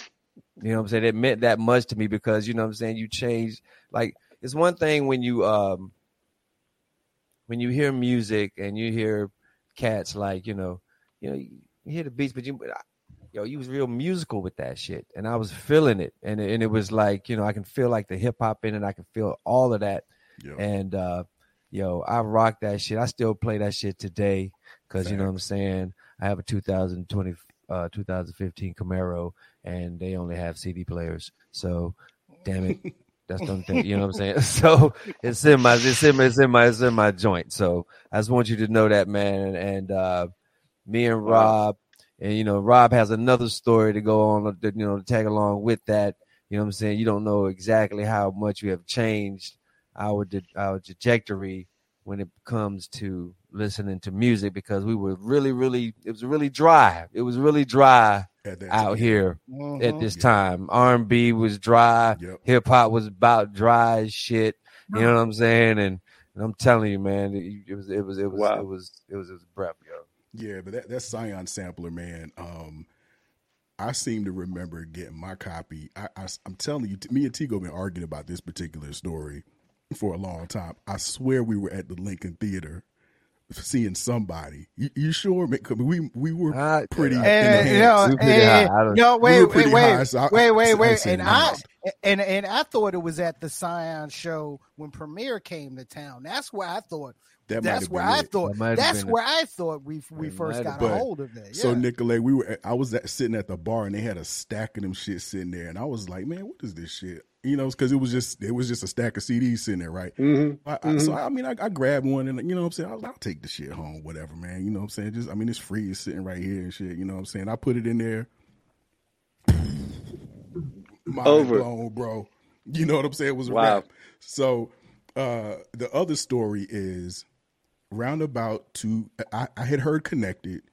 You know what i'm saying? It meant that much to me because you know what i'm saying? You change like it's one thing when you um when you hear music and you hear cats like you know you know you hear the beats but you yo you was real musical with that shit and i was feeling it and it, and it was like you know i can feel like the hip hop in it i can feel all of that Yo, and uh yo i rock that shit i still play that shit today because you know what i'm saying i have a 2020 uh 2015 camaro and they only have cd players so damn it (laughs) that's the thing you know what i'm saying? (laughs) So it's in my it's in my it's in my it's in my joint. So i just want you to know that man and uh me and rob and you know rob has another story to go on you know to tag along with that. You know what i'm saying? You don't know exactly how much we have changed our our trajectory when it comes to listening to music because we were really really it was really dry it was really dry out time. here Mhm. at this Yeah. time r&b was dry Yep. hip hop was about dry as shit you know what i'm saying and, and i'm telling you man it, it was it was it was Wow. it was it was it was breath yo Yeah, but that that Scion sampler, man. Um, I seem to remember getting my copy. I, I, am telling you, me and Tigo been arguing about this particular story for a long time. I swear we were at the Lincoln Theater seeing somebody. You, you sure? We we were uh, pretty. And, you know, no, wait, we wait, wait, high, so wait, wait, wait, and I and and I thought it was at the Scion show when Premier came to town. That's where I thought. That that's where I it. thought. That that's where I thought we we first got a hold of it. Yeah. So Nicolay, we were. I was at, sitting at the bar and they had a stack of them shit sitting there, and I was like, man, what is this shit? you know, because it was just it was just a stack of CDs sitting there, right? Mm-hmm. I, mm-hmm. so I mean, I, I, grabbed one and you know what I'm saying. I will take the shit home, whatever, man. You know what I'm saying? Just I mean, it's free, it's sitting right here and shit. You know what I'm saying? I put it in there. Mind Over. blown, bro. You know what I'm saying? It was wow. rap. So uh the other story is roundabout to I, I had heard connected,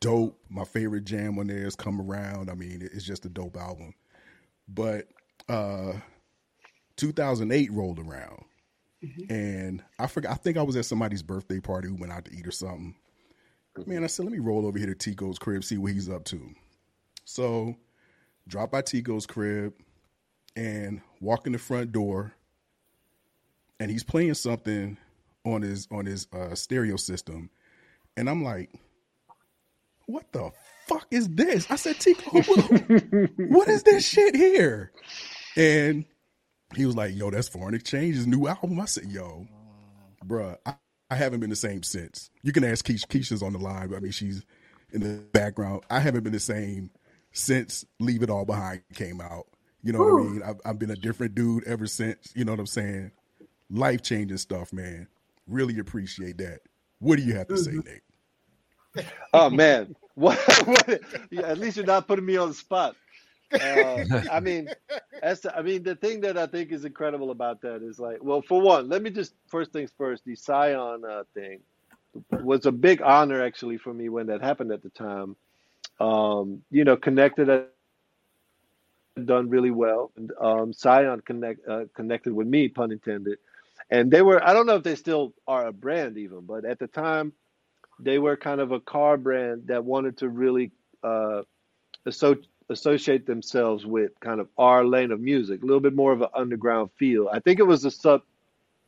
dope. My favorite jam on there has come around. I mean, it's just a dope album. But uh, 2008 rolled around, mm-hmm. and I forgot. I think I was at somebody's birthday party. We went out to eat or something. Man, I said, let me roll over here to Tico's crib, see what he's up to. So, drop by Tico's crib and walk in the front door, and he's playing something on his on his uh, stereo system, and I'm like, what the fuck is this? I said, Tico, what, what is this shit here? And he was like, yo, that's foreign exchange, his new album. I said, yo, bruh, I, I haven't been the same since. You can ask Keisha. Keisha's on the line. I mean, she's in the background. I haven't been the same since Leave It All Behind came out. You know Ooh. what I mean? I've, I've been a different dude ever since. You know what I'm saying? Life changing stuff, man. Really appreciate that. What do you have to say, mm-hmm. Nick? Oh man, (laughs) what? what yeah, at least you're not putting me on the spot. Uh, I mean, as to, I mean, the thing that I think is incredible about that is like, well, for one, let me just first things first. The Scion uh, thing was a big honor actually for me when that happened at the time. Um, you know, connected had done really well. And, um, Scion connect uh, connected with me, pun intended. And they were, I don't know if they still are a brand even, but at the time, they were kind of a car brand that wanted to really uh, associate associate themselves with kind of our lane of music, a little bit more of an underground feel. I think it was a sub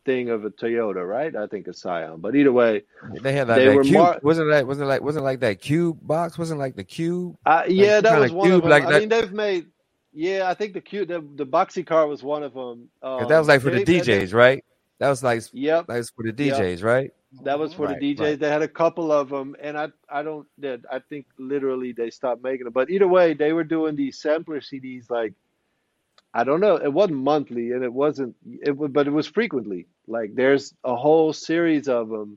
thing of a Toyota, right? I think a Scion, but either way, they had like they that were cube. Mar- wasn't that wasn't like wasn't like that cube box? Wasn't like the cube? Uh, yeah, like, that was one of them. Like I that. mean, they've made. Yeah, I think the cube, the, the boxy car was one of them. Um, that was like for they, the DJs, they, right? That was like yep, that was for the DJs, yep. right? That was for right, the DJs. Right. They had a couple of them, and I I don't I think literally they stopped making them. But either way, they were doing these sampler CDs like I don't know. It wasn't monthly, and it wasn't it but it was frequently. Like there's a whole series of them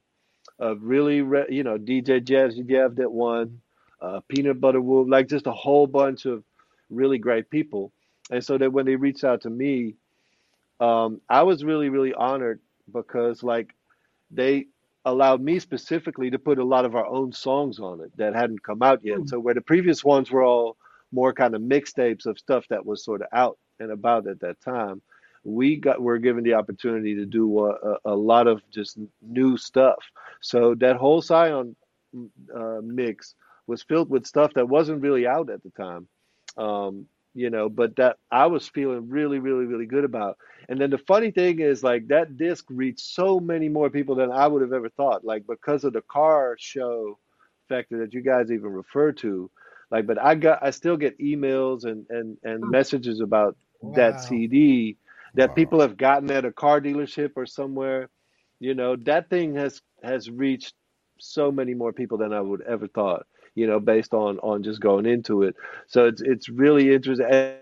of really re, you know DJ Jazzy Jeff that one, uh, Peanut Butter Wolf, like just a whole bunch of really great people. And so that when they reached out to me, um, I was really really honored because like they allowed me specifically to put a lot of our own songs on it that hadn't come out yet. Mm. So where the previous ones were all more kind of mixtapes of stuff that was sort of out and about at that time, we got were given the opportunity to do a, a, a lot of just new stuff. So that whole Scion uh, mix was filled with stuff that wasn't really out at the time. Um, you know, but that I was feeling really, really, really good about. And then the funny thing is, like, that disc reached so many more people than I would have ever thought, like, because of the car show factor that you guys even refer to. Like, but I got, I still get emails and, and, and hmm. messages about wow. that CD that wow. people have gotten at a car dealership or somewhere. You know, that thing has, has reached so many more people than I would ever thought you know, based on on just going into it. So it's it's really interesting. And,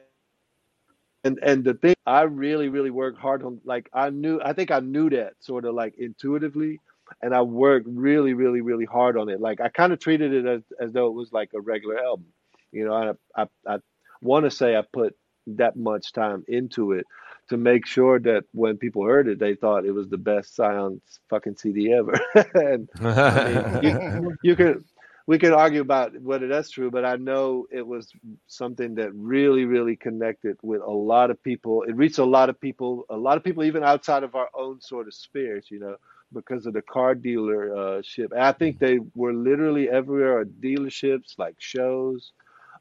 and and the thing I really really worked hard on, like I knew, I think I knew that sort of like intuitively, and I worked really really really hard on it. Like I kind of treated it as as though it was like a regular album. You know, I I, I want to say I put that much time into it to make sure that when people heard it, they thought it was the best Scion fucking CD ever. (laughs) and I mean, you, (laughs) you can we could argue about whether that's true, but I know it was something that really, really connected with a lot of people. It reached a lot of people, a lot of people even outside of our own sort of spheres, you know, because of the car dealership. Uh, I think they were literally everywhere at dealerships, like shows,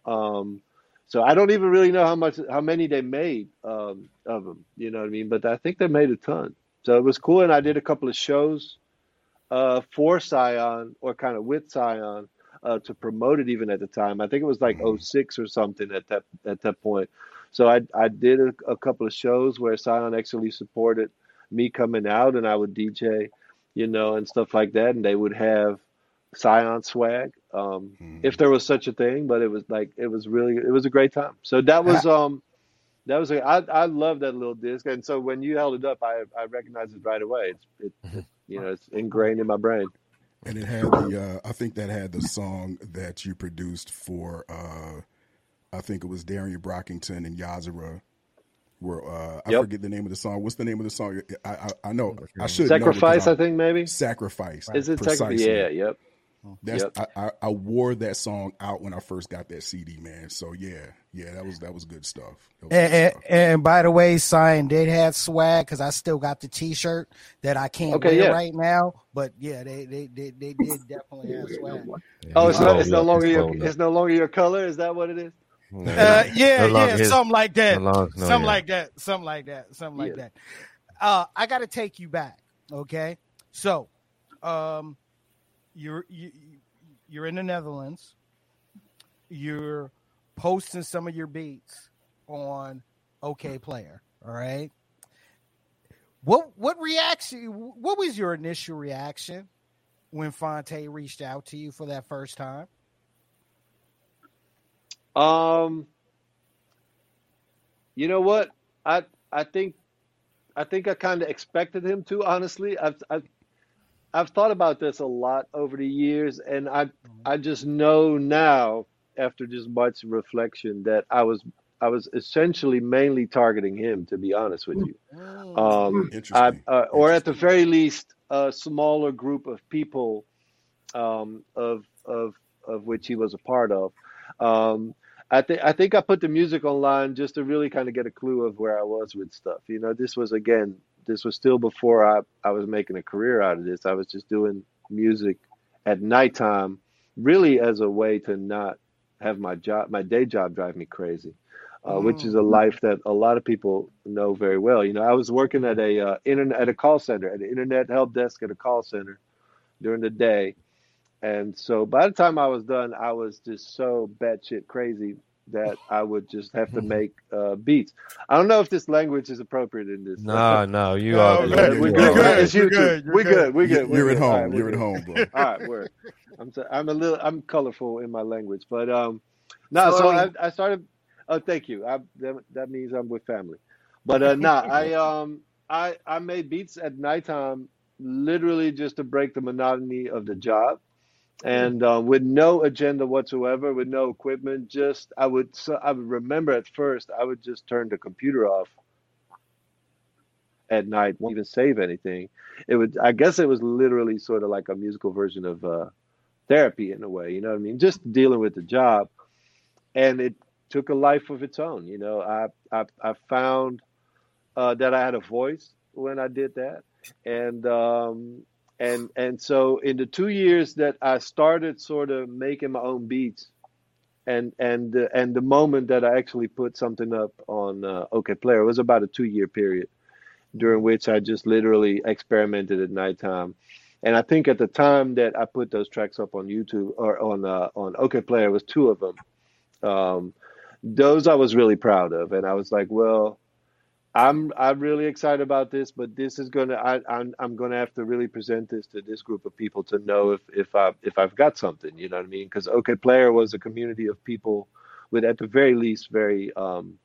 Um, so I don't even really know how much, how many they made um, of them. You know what I mean? But I think they made a ton. So it was cool, and I did a couple of shows uh, for Scion or kind of with Scion uh, to promote it even at the time. I think it was like 06 or something at that at that point. So I I did a, a couple of shows where Scion actually supported me coming out, and I would DJ, you know, and stuff like that, and they would have Scion swag, um, Mhm. if there was such a thing. But it was like it was really it was a great time. So that was (laughs) um that was a, I I love that little disc, and so when you held it up, I I recognized it right away. It's it, you know it's ingrained in my brain. And it had the uh, I think that had the song that you produced for uh, I think it was Darien Brockington and Yahzarah. Were uh, I Yep. forget the name of the song. What's the name of the song? I I, I know I should Sacrifice, I I'm- think maybe. Sacrifice. Is it sacrifice? Yeah, yep. That's Yep. I, I, I wore that song out when I first got that CD, man. So yeah, yeah, that was that was good stuff. Was And, good stuff. and by the way, Scion did have swag because I still got the T-shirt that I can't Okay, wear yeah. right now. But yeah, they they they, they did definitely (laughs) have swag. Oh, it's He's no, it's no longer he's your up. it's no longer your color. Is that what it is? Uh, yeah, No yeah, his- something like that. no longer- no, something yeah. like that. Something like that. Something like Yeah. that. Uh, I got to take you back. Okay, so, um, you're you, you're in the Netherlands. You're posting some of your beats on Okayplayer. All right. What what reaction? What was your initial reaction when Phonte reached out to you for that first time? Um, you know what? I I think I think I kind of expected him to. Honestly, I've I've I've thought about this a lot over the years, and I I just know now after just much reflection that I was I was essentially mainly targeting him. To be honest with you. Mm. Um, I, uh, or at the very least, a smaller group of people um, of of of which he was a part of. Um, I think I think I put the music online just to really kind of get a clue of where I was with stuff. You know, this was again, this was still before I I was making a career out of this. I was just doing music at nighttime, really as a way to not have my job, my day job, drive me crazy. Uh, which is a life that a lot of people know very well. You know, I was working at a uh, internet at a call center, at an internet help desk at a call center during the day, and so by the time I was done, I was just so batshit crazy that I would just have to make uh, beats. I don't know if this language is appropriate in this. No, no, you No, are. man, you we are. good. good, It's you're YouTube. good, you're we good. good. We good. we You're at good. All right, home. we're You're at home, bro. All right, word. I'm so, I'm a little I'm colorful in my language, but um, no. So I, I started. Oh, thank you. I, that, that means I'm with family. But uh, nah, I (laughs) um I I made beats at nighttime, literally just to break the monotony of the job, and uh, with no agenda whatsoever, with no equipment. Just I would so I would remember at first I would just turn the computer off at night, won't even save anything. It would I guess it was literally sort of like a musical version of uh, therapy in a way. You know what I mean? Just dealing with the job, and it took a life of its own. You know, I I, I found uh, that I had a voice when I did that, and um, and and so in the two years that I started sort of making my own beats, and and uh, and the moment that I actually put something up on uh, Okayplayer was about a two year period during which I just literally experimented at nighttime. And I think at the time that I put those tracks up on YouTube or on uh, on Okayplayer, was two of them. Um, those I was really proud of, and I was like, well, I'm I'm really excited about this, but this is gonna I, I'm I'm gonna have to really present this to this group of people to know if if I if I've got something, you know what I mean? Because Okayplayer was a community of people with at the very least very um,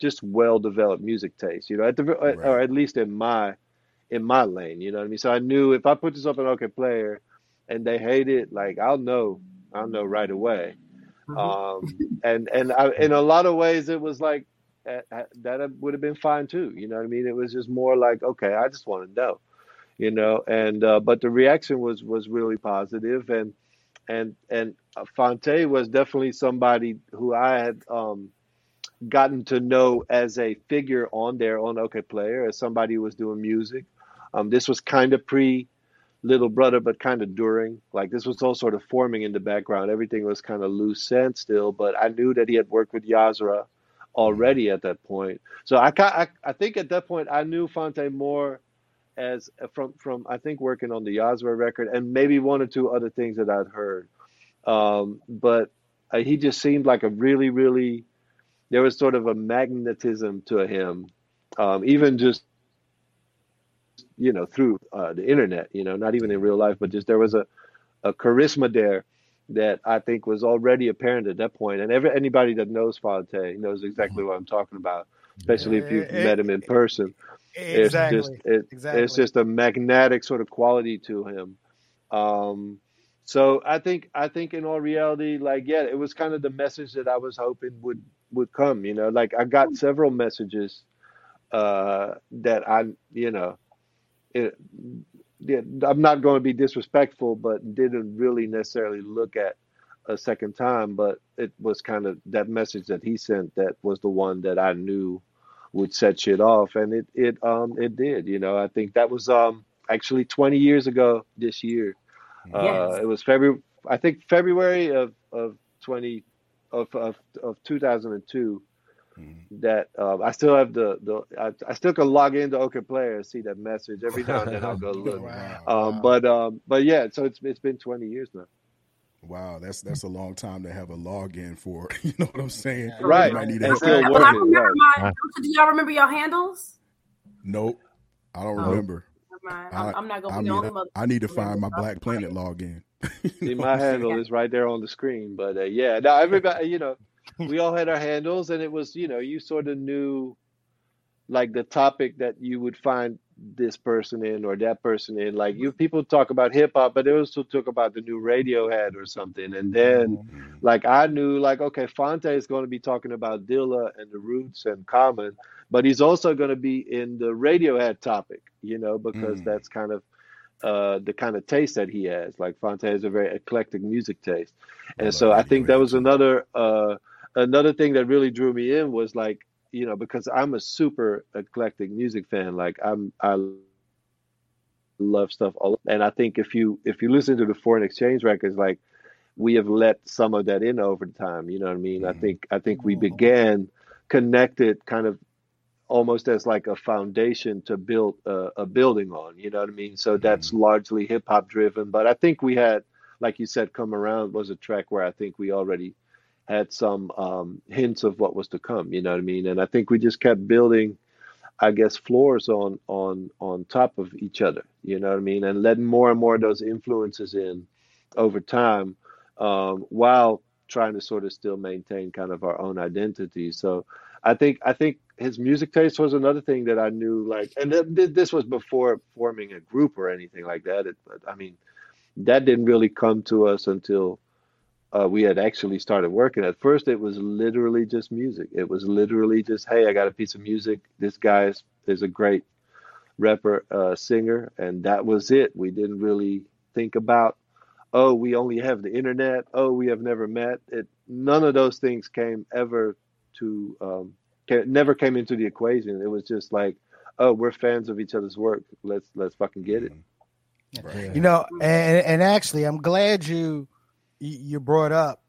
just well developed music taste, you know, at the Right. or at least in my in my lane, you know what I mean? So I knew if I put this up on Okayplayer and they hate it, like I'll know I'll know right away. Um, and and I, in a lot of ways, it was like that would have been fine too. You know what I mean? It was just more like, okay, I just want to know, you know. And uh, but the reaction was was really positive, and and and Phonte was definitely somebody who I had um, gotten to know as a figure on there on Okayplayer, as somebody who was doing music. Um, this was kind of pre little brother, but kind of during. Like this was all sort of forming in the background. Everything was kind of loose and still, but I knew that he had worked with Yahzarah already at that point. So I, I, I think at that point I knew Phonte more as from from I think working on the Yahzarah record and maybe one or two other things that I'd heard. Um, but uh, he just seemed like a really really there was sort of a magnetism to him, um, even just you know through uh, the internet. You know, not even in real life, but just there was a a charisma there that I think was already apparent at that point. And every, anybody that knows Phonte knows exactly what I'm talking about, especially if you've met him in person. Exactly. It's just it, exactly. it's just a magnetic sort of quality to him. Um, so I think I think in all reality, like yeah, it was kind of the message that I was hoping would would come. You know, like I got several messages uh, that I you know. It, yeah, I'm not going to be disrespectful, but didn't really necessarily look at a second time. But it was kind of that message that he sent that was the one that I knew would set shit off, and it it um it did. You know, I think that was um actually 20 years ago this year. Uh, Yes. it was February. I think February of of 20 of of, of 2002 that um, I still have the the I, I still can log into Okayplayer and see that message every now and then. I'll go (laughs) look. Wow. Um, wow. but um, but yeah, so it's it's been 20 years now. Wow, that's that's a long time to have a login for. (laughs) You know what I'm saying? Right. You might need And still Well, I working, remember right. my. Do y'all remember your handles? Nope, I don't Oh. remember. I- I'm, I'm not gonna I be the mean, only mother. I need to find my. Black Planet login. You See, my what I'm saying? handle is right there on the screen. But uh, yeah, now everybody, you know, we all had our handles, and it was, you know, you sort of knew like the topic that you would find this person in or that person in. Like you people talk about hip hop, but they also talk about the new Radiohead or something. And then Mhm. like I knew like okay, Phonte is going to be talking about Dilla and the Roots and Common, but he's also going to be in the Radiohead topic, you know, because Mm. that's kind of uh, the kind of taste that he has. Like Phonte has a very eclectic music taste, I and so I think that was another uh, another thing that really drew me in was like you know because I'm a super eclectic music fan. Like I'm I love stuff all, and I think if you if you listen to the foreign exchange records, like we have let some of that in over time. You know what I mean? I Mhm. think I think we began connected kind of almost as like a foundation to build a, a building on. You know what I mean? So that's largely hip hop driven. But I think we had, like you said, "Come Around" was a track where I think we already had some um, hints of what was to come. You know what I mean? And I think we just kept building. I guess floors on on on top of each other. You know what I mean, and letting more and more of those influences in over time, um, while trying to sort of still maintain kind of our own identity. So I think I think his music taste was another thing that I knew. Like, and th- th- this was before forming a group or anything like that. It, but I mean, that didn't really come to us until uh, we had actually started working. At first, it was literally just music. It was literally just, hey, I got a piece of music. This guy is, is a great rapper, uh, singer, and that was it. We didn't really think about, oh, we only have the internet. Oh, we have never met. It none of those things came ever to um, ca never came into the equation. It was just like, oh, we're fans of each other's work. Let's let's fucking get it. Right. You know, and and actually, I'm glad you you brought up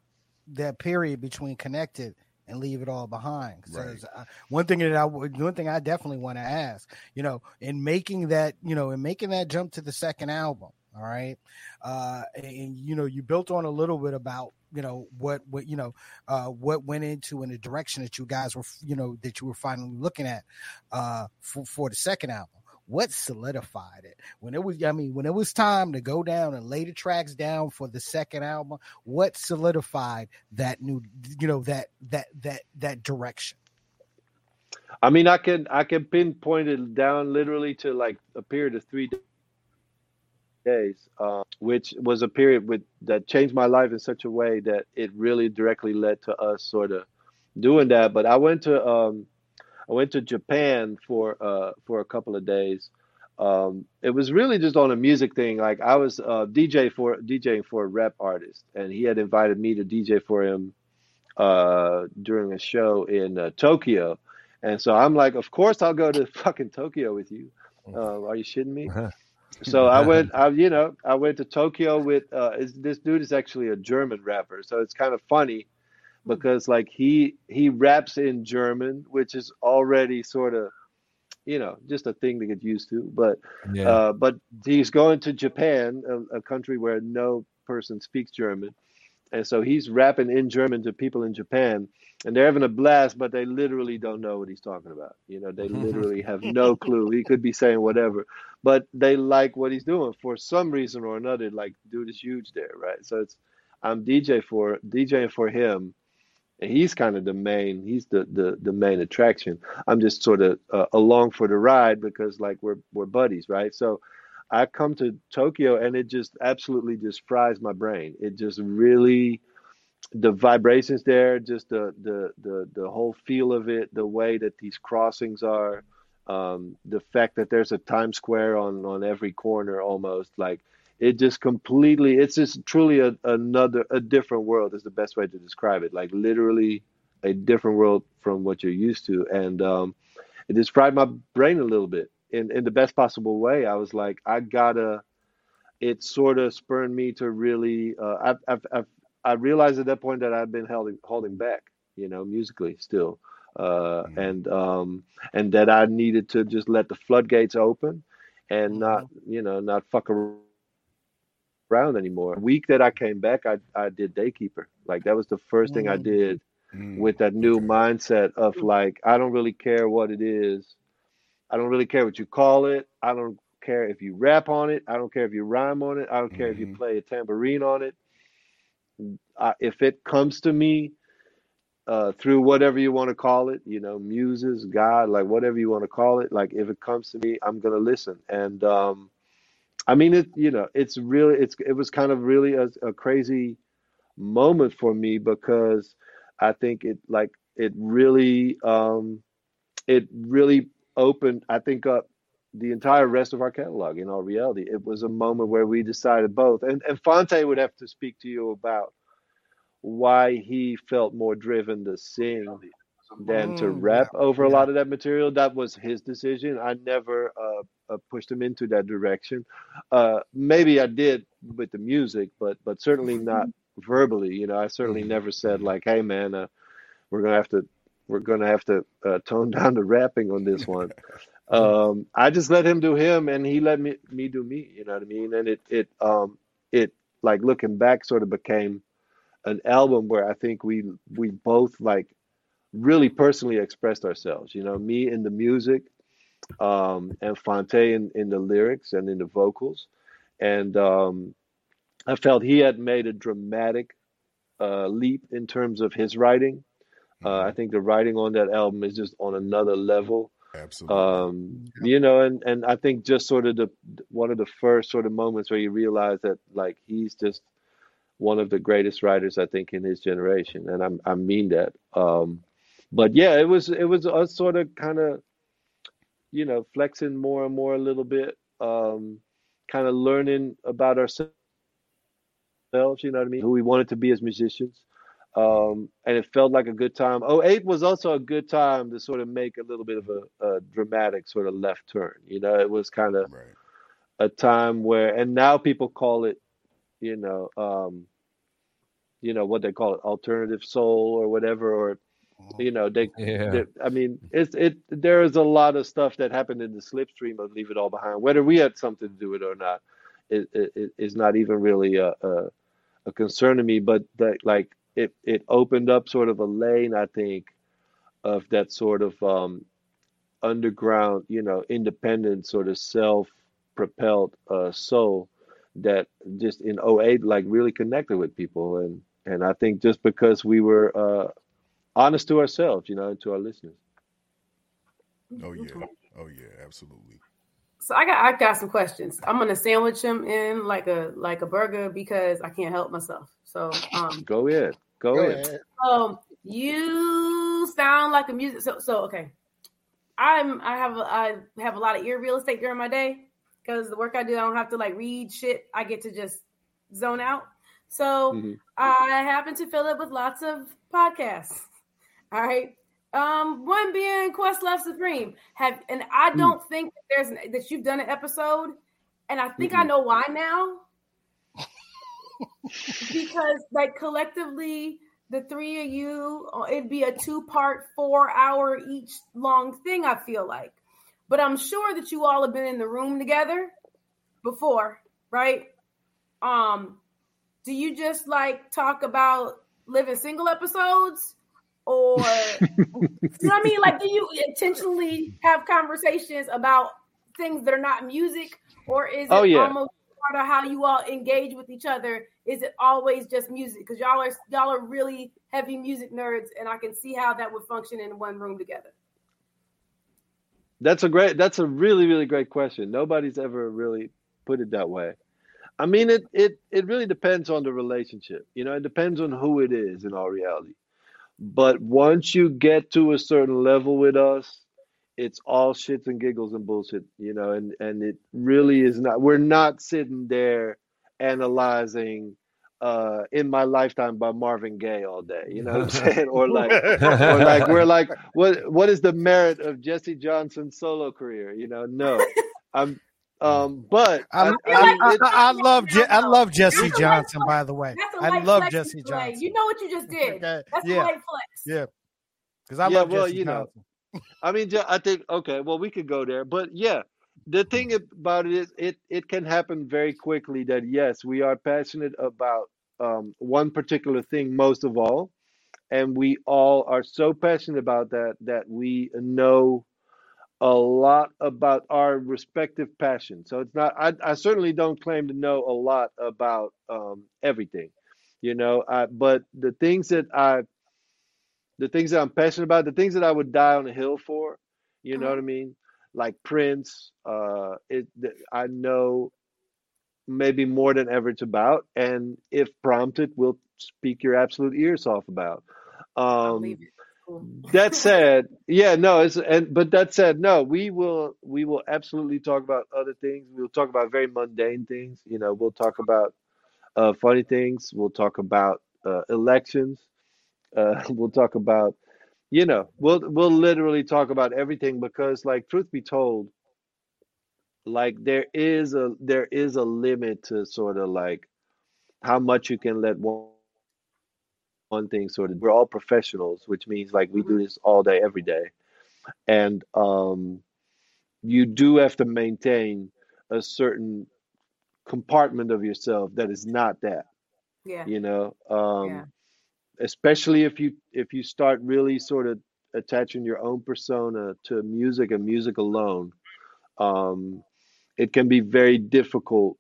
that period between connected and leave it all behind. Right. I- one thing that I would- one thing I definitely want to ask, you know, in making that, you know, in making that jump to the second album, all right, uh, and you know, you built on a little bit about you know what what you know uh what went into in the direction that you guys were you know that you were finally looking at uh for, for the second album what solidified it when it was i mean when it was time to go down and lay the tracks down for the second album what solidified that new you know that that that that direction I mean, I can I can pinpoint it down literally to like a period of three days, uh, which was a period with that changed my life in such a way that it really directly led to us sort of doing that. But I went to um, I went to Japan for uh, for a couple of days. Um, it was really just on a music thing. Like I was uh, DJ for DJing for a rap artist, and he had invited me to DJ for him uh, during a show in uh, Tokyo. And so I'm like, of course I'll go to (laughs) fucking Tokyo with you. Uh, are you shitting me? so I (laughs) went, I, you know, I went to Tokyo with uh, this dude is actually a German rapper, so it's kind of funny because like he he raps in German, which is already sort of, you know, just a thing to get used to. But Yeah. uh, but he's going to Japan, a, a country where no person speaks German, and so he's rapping in German to people in Japan, and they're having a blast, but they literally don't know what he's talking about. You know, they literally have no (laughs) clue. He could be saying whatever, but they like what he's doing for some reason or another. Like, dude is huge there, right? So it's I'm DJ for DJing for him, he's kind of the main. He's the the the main attraction. I'm just sort of uh, along for the ride because like we're we're buddies, right? So. I come to Tokyo and it just absolutely just fries my brain. It just really the vibrations there, just the the the the whole feel of it, the way that these crossings are, um, the fact that there's a Times Square on on every corner almost like it just completely it's just truly a, another a different world is the best way to describe it. Like literally a different world from what you're used to. And um, it just fried my brain a little bit. In in the best possible way i was like i gotta it sort of spurred me to really uh, I've, I've, I've i realized at that point that i've been holding holding back you know musically still uh, and um, and that i needed to just let the floodgates open and not you know not fuck around anymore week that i came back i, I did daykeeper like that was the first thing i did Mm. with that new Okay. mindset of like I don't really care what it is. I don't really care what you call it. I don't care if you rap on it. I don't care if you rhyme on it. I don't care if you Mhm. play a tambourine on it. I, if it comes to me uh, through whatever you want to call it, you know, muses, God, like whatever you want to call it, like if it comes to me, I'm gonna listen. And um, I mean, it, you know, it's really, it's it was kind of really a, a crazy moment for me because I think it like it really um it really opened I think up the entire rest of our catalog in all reality. It was a moment where we decided both and and Phonte would have to speak to you about why he felt more driven to sing than to Mm, rap over a yeah. lot of that material. That was his decision. I never uh, uh, pushed him into that direction. Uh, maybe I did with the music, but but certainly not verbally. You know, I certainly never said like, "Hey, man, uh, we're gonna have to we're gonna have to uh, tone (laughs) down the rapping on this one." (laughs) um, I just let him do him, and he let me me do me. You know what I mean? And it it um it like looking back sort of became an album where I think we we both like really personally expressed ourselves. You know, me in the music, um, and Phonte in, in the lyrics and in the vocals, and um, I felt he had made a dramatic uh, leap in terms of his writing. Uh, I think the writing on that album is just on another level. Absolutely. Um, you know, and and I think just sort of the one of the first sort of moments where you realize that like he's just one of the greatest writers I think in his generation, and I'm, I mean that. Um, but yeah, it was it was us sort of kind of you know flexing more and more a little bit, um, kind of learning about ourselves. You know what I mean? Who we wanted to be as musicians. Um, and it felt like a good time. Oh, eight was also a good time to sort of make a little bit of a, a dramatic sort of left turn. You know, it was kind of right. a time where, and now people call it, you know, um, you know what they call it, alternative soul or whatever, or you know, they, (laughs) Yeah. they I mean, it's it. There is a lot of stuff that happened in the slipstream of Leave It All Behind, whether we had something to do with it or not, it, it, is not even really a, a a concern to me. But that like it it opened up sort of a lane, I think, of that sort of um, underground, you know, independent sort of self-propelled uh, soul that just in 08 like really connected with people and and I think just because we were uh, honest to ourselves, you know, and to our listeners. Oh yeah. Oh yeah. Absolutely. So I got I got some questions. I'm gonna sandwich them in like a like a burger because I can't help myself. So um Go ahead. Go, Go ahead. ahead. um you sound like a music so so okay. I'm I have a, I have a lot of ear real estate during my day because the work I do I don't have to like read shit. I get to just zone out. So Mhm. I happen to fill it with lots of podcasts. All right. Um, one being Questlove Supreme. Have and I don't think that there's an, that you've done an episode and I think mm-hmm. I know why now. because like collectively, the three of you, uh, it'd be a two-part, four-hour each long thing. I feel like, but I'm sure that you all have been in the room together before, right? Um, do you just like talk about living single episodes? Or (laughs) you know I mean? Like, do you intentionally have conversations about things that are not music, or is oh, it oh, yeah. almost part of how you all engage with each other? Is it always just music? Because y'all are y'all are really heavy music nerds, and I can see how that would function in one room together. That's a great. That's a really really great question. Nobody's ever really put it that way. I mean, it it it really depends on the relationship. You know, it depends on who it is. In all reality, but once you get to a certain level with us, it's all shits and giggles and bullshit, you know, and and it really is not. We're not sitting there analyzing uh, in my lifetime by Marvin Gaye all day. You know what I'm (laughs) saying? Or like, or (laughs) like we're like, what what is the merit of Jesse Johnson's solo career? You know, no. I'm um, but I, I, I, I, I love Je- I love Jesse Johnson. By the way, I love Jesse Johnson. You know what you just did? Okay. That's yeah. a light flex. Yeah, because I yeah, love well, Jesse you Johnson. know, I mean, I think okay. Well, we could go there, but yeah, the thing about it is, it it can happen very quickly. That yes, we are passionate about um, one particular thing most of all, and we all are so passionate about that that we know a lot about our respective passions. So it's not, I, I certainly don't claim to know a lot about um, everything, you know, I, but the things that I, the things that I'm passionate about, the things that I would die on a hill for, you know uh-huh. what I mean? Like Prince, uh, it, I know maybe more than ever it's about, and if prompted, will speak your absolute ears off about. Um, that said, yeah, no, it's and but that said, no, we will we will absolutely talk about other things. We'll talk about very mundane things. You know, we'll talk about uh, funny things. We'll talk about uh, elections. Uh, (laughs) we'll talk about, you know, we'll we'll literally talk about everything because, like, truth be told, like there is a there is a limit to sort of like how much you can let one one thing sort of we're all professionals which means like we do mm-hmm. this all day every day. And um you do have to maintain a certain compartment of yourself that is not that yeah. you know? Um yeah. especially if you if you start really sort of attaching your own persona to music and music alone um it can be very difficult.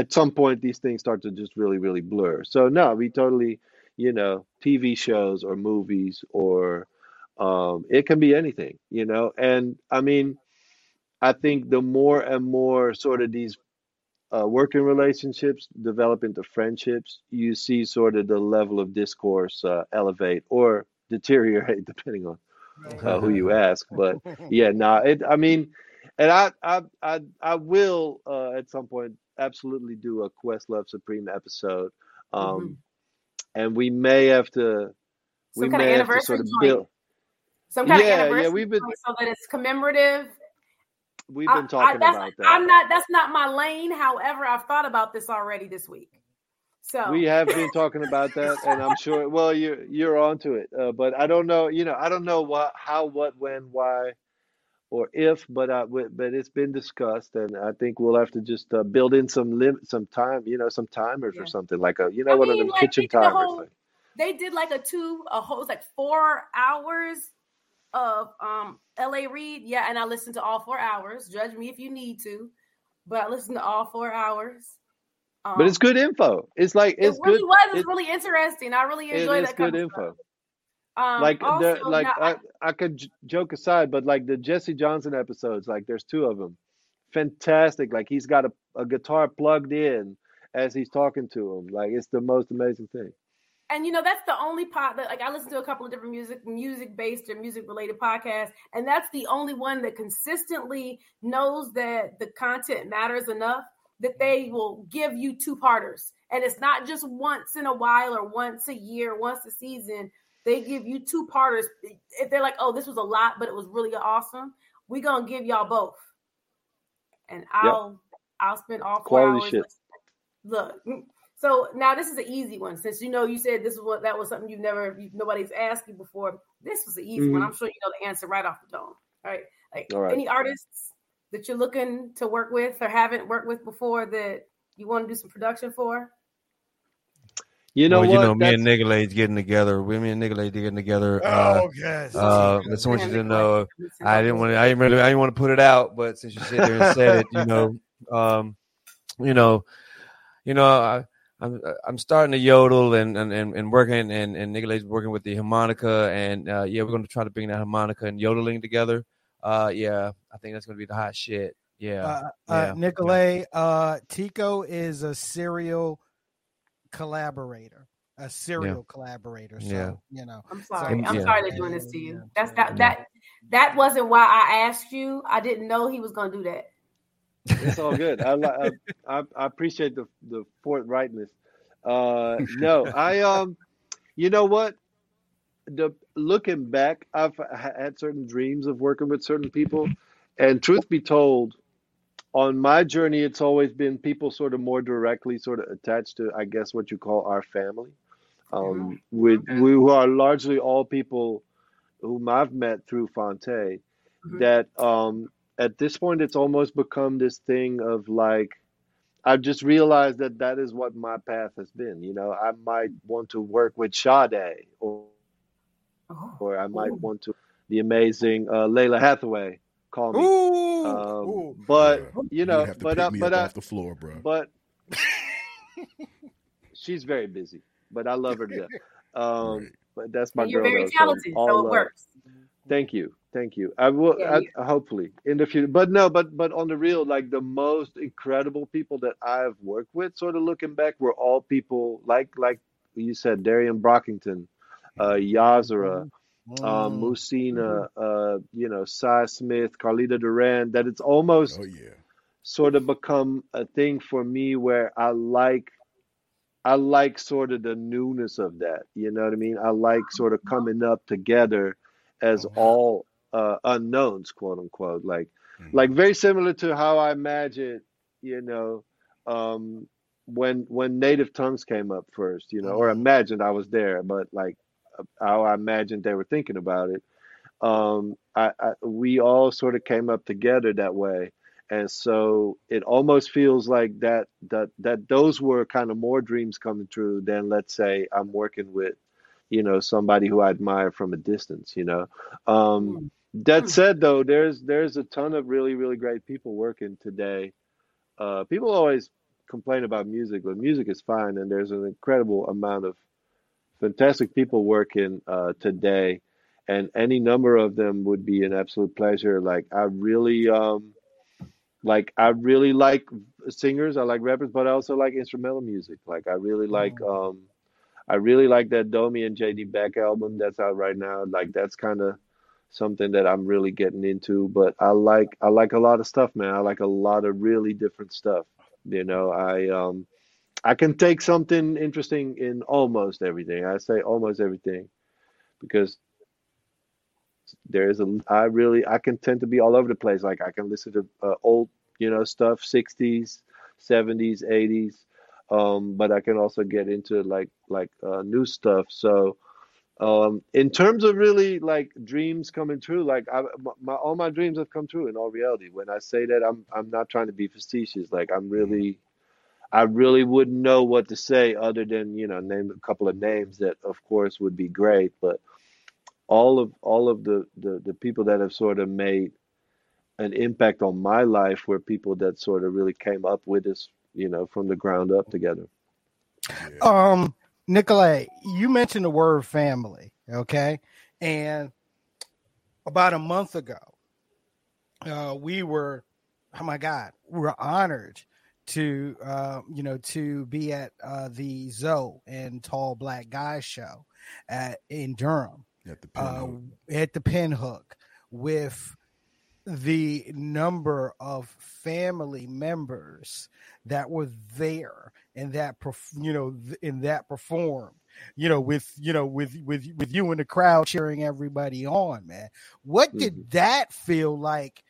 At some point these things start to just really really blur. So no we totally you know, TV shows or movies or um, it can be anything, you know. And I mean, I think the more and more sort of these uh, working relationships develop into friendships, you see sort of the level of discourse uh, elevate or deteriorate (laughs) depending on uh, who you (laughs) ask. But yeah, no, nah, it. I mean, and I, I, I, I will uh, at some point absolutely do a Questlove Supreme episode. Um, mm-hmm and we may have to some we kind may of anniversary have to sort of build some kind yeah, of anniversary yeah, we've been, so that it's commemorative. We've been talking I, about that. I'm not that's not my lane. However, I've thought about this already this week. So we have been talking about that, (laughs) and I'm sure. Well, you're you're onto it, uh, but I don't know. You know, I don't know what, how, what, when, why or if, but uh, but it's been discussed, and I think we'll have to just uh, build in some lim- some time, you know, some timers yeah. or something like a, you know, I one mean, of them like, kitchen timers. Whole, they did like a two, a whole, like four hours of um L.A. Reid, yeah, and I listened to all four hours. Judge me if you need to, but I listened to all four hours. Um, but it's good info. It's like it's it really good. was. It's it, really interesting. I really enjoyed it, that. good info. Stuff. Um, like also, the like I, I could j- joke aside, but like the Jesse Johnson episodes, like there's two of them, fantastic. Like he's got a, a guitar plugged in as he's talking to him. Like it's the most amazing thing. And you know that's the only part that like I listen to a couple of different music music based or music related podcasts, and that's the only one that consistently knows that the content matters enough that they will give you two parters. And it's not just once in a while or once a year, once a season, they give you two parters. If they're like, oh, this was a lot, but it was really awesome, we're gonna give y'all both. And I'll I'll spend all four Quality hours. Shit. Look, mm, so now this is an easy one since you know you said this is what that was something you've never you, nobody's asked you before. This was an easy mm-hmm. one. I'm sure you know the answer right off the dome. All right, like all right. any artists that you're looking to work with or haven't worked with before that you want to do some production for? You know well, what? You know, me That's... and Nicolay's getting together. We, me and Nicolay getting together. Oh, uh, yes. Uh, I just want you to know, I didn't want to. I didn't really. I didn't want to put it out, but since you sit there and said it, you know, (laughs) um, you know, you know, I, I'm I'm starting to yodel and and, and, and working and and Nicolay's working with the harmonica and uh, yeah, we're going to try to bring that harmonica and yodeling together. Uh, yeah, I think that's going to be the hot shit. Yeah, uh, uh, yeah. Nicolay, uh, Tico is a serial collaborator, a serial yeah. collaborator. So yeah. you know, I'm sorry. So, I'm yeah. sorry they're doing this to you. That's that that that wasn't why I asked you. I didn't know he was going to do that. It's all good. I, I, I appreciate the the forthrightness. Uh, no, I um, you know what? The looking back, I've had certain dreams of working with certain people, and truth be told, on my journey, it's always been people sort of more directly sort of attached to, I guess, what you call our family, um, with okay. we, who are largely all people whom I've met through Phonte. Mm-hmm. That um, at this point, it's almost become this thing of like, I've just realized that that is what my path has been. You know, I might want to work with Sade, or oh. or I might Ooh. want to the amazing uh, Lalah Hathaway call me. Ooh, um, ooh. But you know, you but uh, but uh, off the floor, bro. But (laughs) (laughs) she's very busy. But I love her to death. Um, right. But that's my and you're girl. You're very talented, so, so it works. Thank you, thank you. I will yeah, I, hopefully in the future. But no, but but on the real, like the most incredible people that I've worked with, sort of looking back, were all people like like you said, Darien Brockington, uh, Yahzarah. Mm-hmm um, Muhsinah, uh, you know, Sy Smith, Carlitta Durand, that it's almost oh, yeah. sort of become a thing for me where I like I like sort of the newness of that. You know what I mean? I like sort of coming up together as oh, all uh, unknowns, quote unquote. Like mm-hmm. like very similar to how I imagine, you know, um, when when native tongues came up first, you know, or mm-hmm. imagined I was there, but like how I imagined they were thinking about it. Um, I, I, we all sort of came up together that way, and so it almost feels like that that that those were kind of more dreams coming true than let's say I'm working with, you know, somebody who I admire from a distance. You know, um, that hmm. said though, there's there's a ton of really really great people working today. Uh, people always complain about music, but music is fine, and there's an incredible amount of fantastic people working uh, today, and any number of them would be an absolute pleasure. Like I really, um, like I really like singers. I like rappers, but I also like instrumental music. Like I really like, mm. um, I really like that Domi and JD Beck album that's out right now. Like that's kind of something that I'm really getting into. But I like I like a lot of stuff, man. I like a lot of really different stuff. You know, I um I can take something interesting in almost everything. I say almost everything because there is a I really I can tend to be all over the place. Like I can listen to uh, old you know stuff, 60s, 70s, 80s, um, but I can also get into like like uh, new stuff. So um, in terms of really like dreams coming true, like I, my, all my dreams have come true in all reality. When I say that, I'm I'm not trying to be facetious. Like I'm really I really wouldn't know what to say other than you know name a couple of names that of course would be great, but all of all of the the, the people that have sort of made an impact on my life were people that sort of really came up with us, you know, from the ground up together. Um, Nicolay, you mentioned the word family, okay? And about a month ago, uh, we were, oh my God, we were honored to uh, you know to be at uh, the Zo! and Tall Black Guy show at in Durham at the uh, at the Pinhook with the number of family members that were there and that you know in that performed you know with you know with with with you in the crowd cheering everybody on man what did mm-hmm. that feel like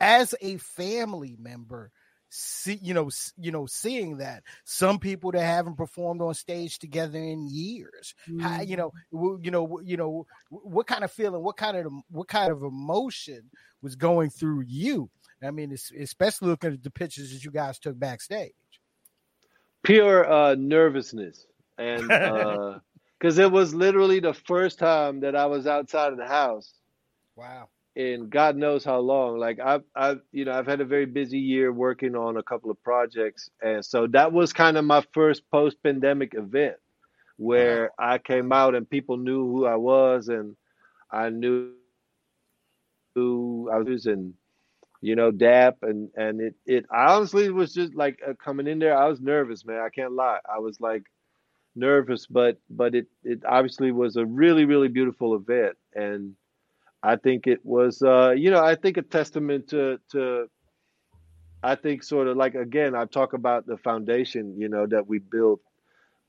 as a family member see you know you know seeing that. Some people that haven't performed on stage together in years. Mm-hmm. How, you know you know you know what kind of feeling what kind of what kind of emotion was going through you? I mean especially looking at the pictures that you guys took backstage. Pure uh nervousness. And uh (laughs) because it was literally the first time that i was outside of the house wow in God knows how long. Like I've, I've, you know, I've had a very busy year working on a couple of projects, and so that was kind of my first post-pandemic event where wow. I came out and people knew who I was, and I knew who I was, and you know, DAP, and and it, it I honestly was just like uh, coming in there. I was nervous, man. I can't lie. I was like nervous, but but it it obviously was a really really beautiful event, and I think it was, uh, you know, I think a testament to, to, I think sort of like again, I talk about the foundation, you know, that we built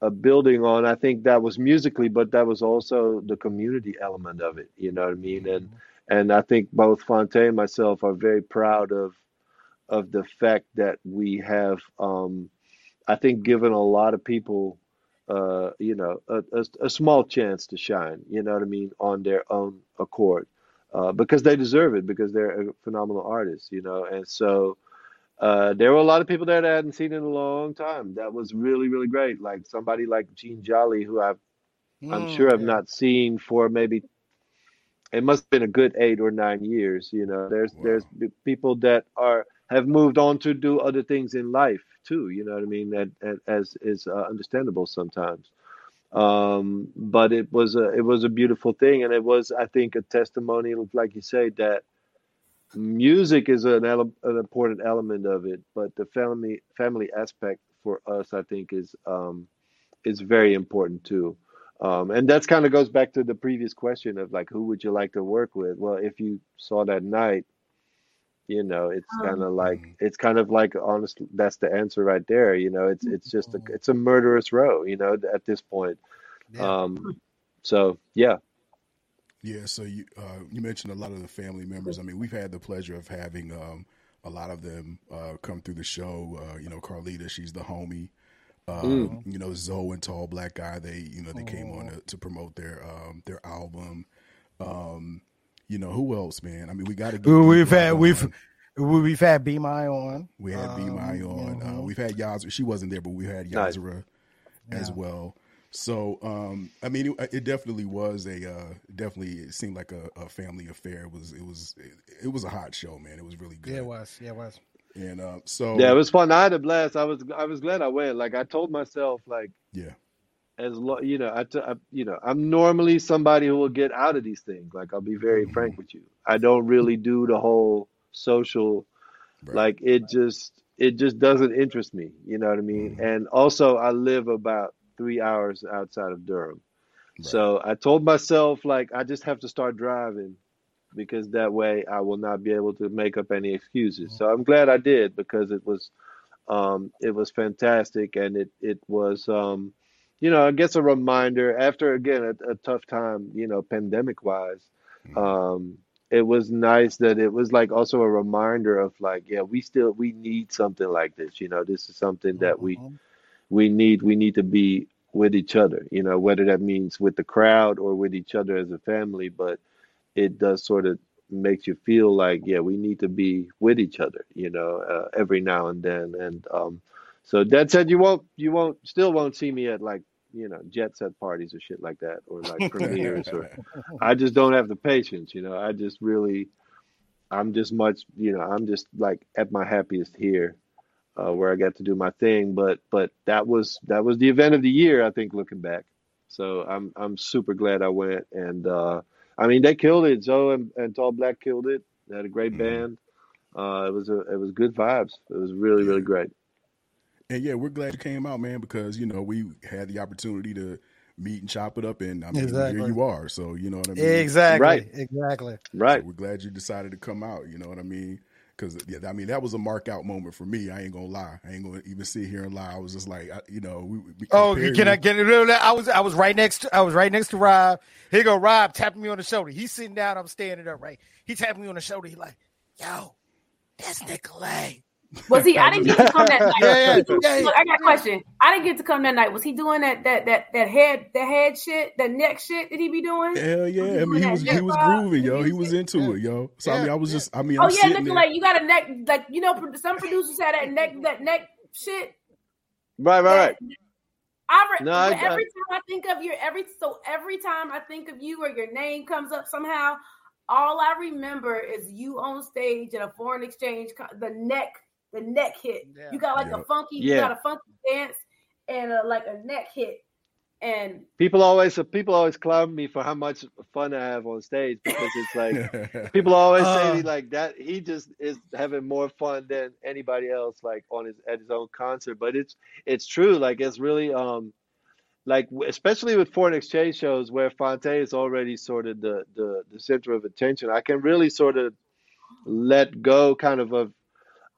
a building on. I think that was musically, but that was also the community element of it. You know what I mean? And mm-hmm. and I think both Phonte and myself are very proud of of the fact that we have, um, I think, given a lot of people uh, you know, a, a, a, small chance to shine, you know what I mean, on their own accord uh, because they deserve it because they're a phenomenal artist, you know. And so uh, there were a lot of people there that I hadn't seen in a long time. That was really really great. Like somebody like Jeanne Jolly, who I've mm, I'm sure I've not seen for maybe it must have been a good eight or nine years. You know, there's wow. there's people that are have moved on to do other things in life too. You know what I mean? That, that as is uh, understandable sometimes um, but it was a it was a beautiful thing, and it was I think a testimony, like you say, that music is an, ele- an important element of it, but the family family aspect for us, I think, is um, is very important too. Um, and that's kind of goes back to the previous question of like, who would you like to work with? Well, if you saw that night, you know, it's um, kind of like mm. it's kind of like honestly, that's the answer right there. You know, it's it's just a, mm. it's a murderous row. You know, at this point. Yeah. Um, so yeah. Yeah. So you uh, you mentioned a lot of the family members. I mean, we've had the pleasure of having um, a lot of them uh, come through the show. Uh, you know, Carlita, she's the homie. Um, mm. You know, Zo! and Tall Black Guy. They you know they came on to, to promote their um, their album. Um, you know who else, man? I mean, we got to. We've had on. we've we've had Be My on. We had Be My um, on. Mm-hmm. Uh, we've had Yahzarah. She wasn't there, but we had Yahzarah nice. as yeah. well. So, um, I mean, it, it, definitely was a uh, definitely it seemed like a, a, family affair. It was it was it, it, was a hot show, man. It was really good. Yeah, it was. Yeah, it was. And uh, so yeah, it was fun. I had a blast. I was I was glad I went. Like I told myself, like yeah, as lo- you know, I, t- I you know, I'm normally somebody who will get out of these things. Like I'll be very mm-hmm. frank with you. I don't really do the whole social, right. like it just it just doesn't interest me. You know what I mean? Mm-hmm. And also, I live about three hours outside of Durham, right. so I told myself like I just have to start driving because that way I will not be able to make up any excuses. Mm-hmm. So I'm glad I did because it was um, it was fantastic and it it was um, you know, I guess a reminder after again a, a tough time, you know, pandemic wise. Mm-hmm. Um, it was nice that it was like also a reminder of like, yeah, we still we need something like this. You know, this is something that we mm-hmm. we need. We need to be with each other. You know, whether that means with the crowd or with each other as a family, but it does sort of makes you feel like, yeah, we need to be with each other. You know, uh, every now and then, and um, so that said, you won't you won't still won't see me at like you know, jet set parties or shit like that, or like premieres, or (laughs) I just don't have the patience, you know. I just really, I'm just much, you know, I'm just like at my happiest here, uh, where I got to do my thing. But but that was that was the event of the year, I think, looking back. So I'm I'm super glad I went, and uh, I mean they killed it. Zo! and, and Tall Black killed it. They had a great mm-hmm. band. Uh, it was a it was good vibes. It was really really great. And yeah, we're glad you came out, man, because you know we had the opportunity to meet and chop it up, and I mean, exactly. here you are. So you know what I mean. Exactly. Right. Exactly. Right. So we're glad you decided to come out. You know what I mean? Because yeah, I mean that was a mark out moment for me. I ain't gonna lie. I ain't gonna even sit here and lie. I was just like, I, you know, we, we oh, can I get it? I was I was right next. To, I was right next to Rob. Here go Rob tapping me on the shoulder. He's sitting down. I'm standing up. Right. He tapping me on the shoulder. He like, yo, that's Nicolay. Was he? I didn't get to come that (laughs) night. Yeah, yeah, Look, yeah. I got a question. I didn't get to come that night. Was he doing that that that that head that head shit, that neck shit? Did he be doing? Hell yeah! I mean, he was he was grooving, yo. He was into it, yo. So I mean, I was just, I mean, Oh I'm yeah, looking there. like you got a neck, like you know, some producers had that neck that neck shit. Right, right, right. I re- No, I- but every time I think of your every so every time I think of you or your name comes up somehow, all I remember is you on stage at a foreign exchange. The neck, the neck hit. Yeah. You got like Yeah. a funky, you got a funky dance and a, like a neck hit. And People always people always clown me for how much fun I have on stage because it's like (laughs) people always say Uh. me like that. He just is having more fun than anybody else, like on his at his own concert. But it's it's true. Like it's really um like especially with foreign exchange shows where Phonte is already sort of the the the center of attention. I can really sort of let go kind of of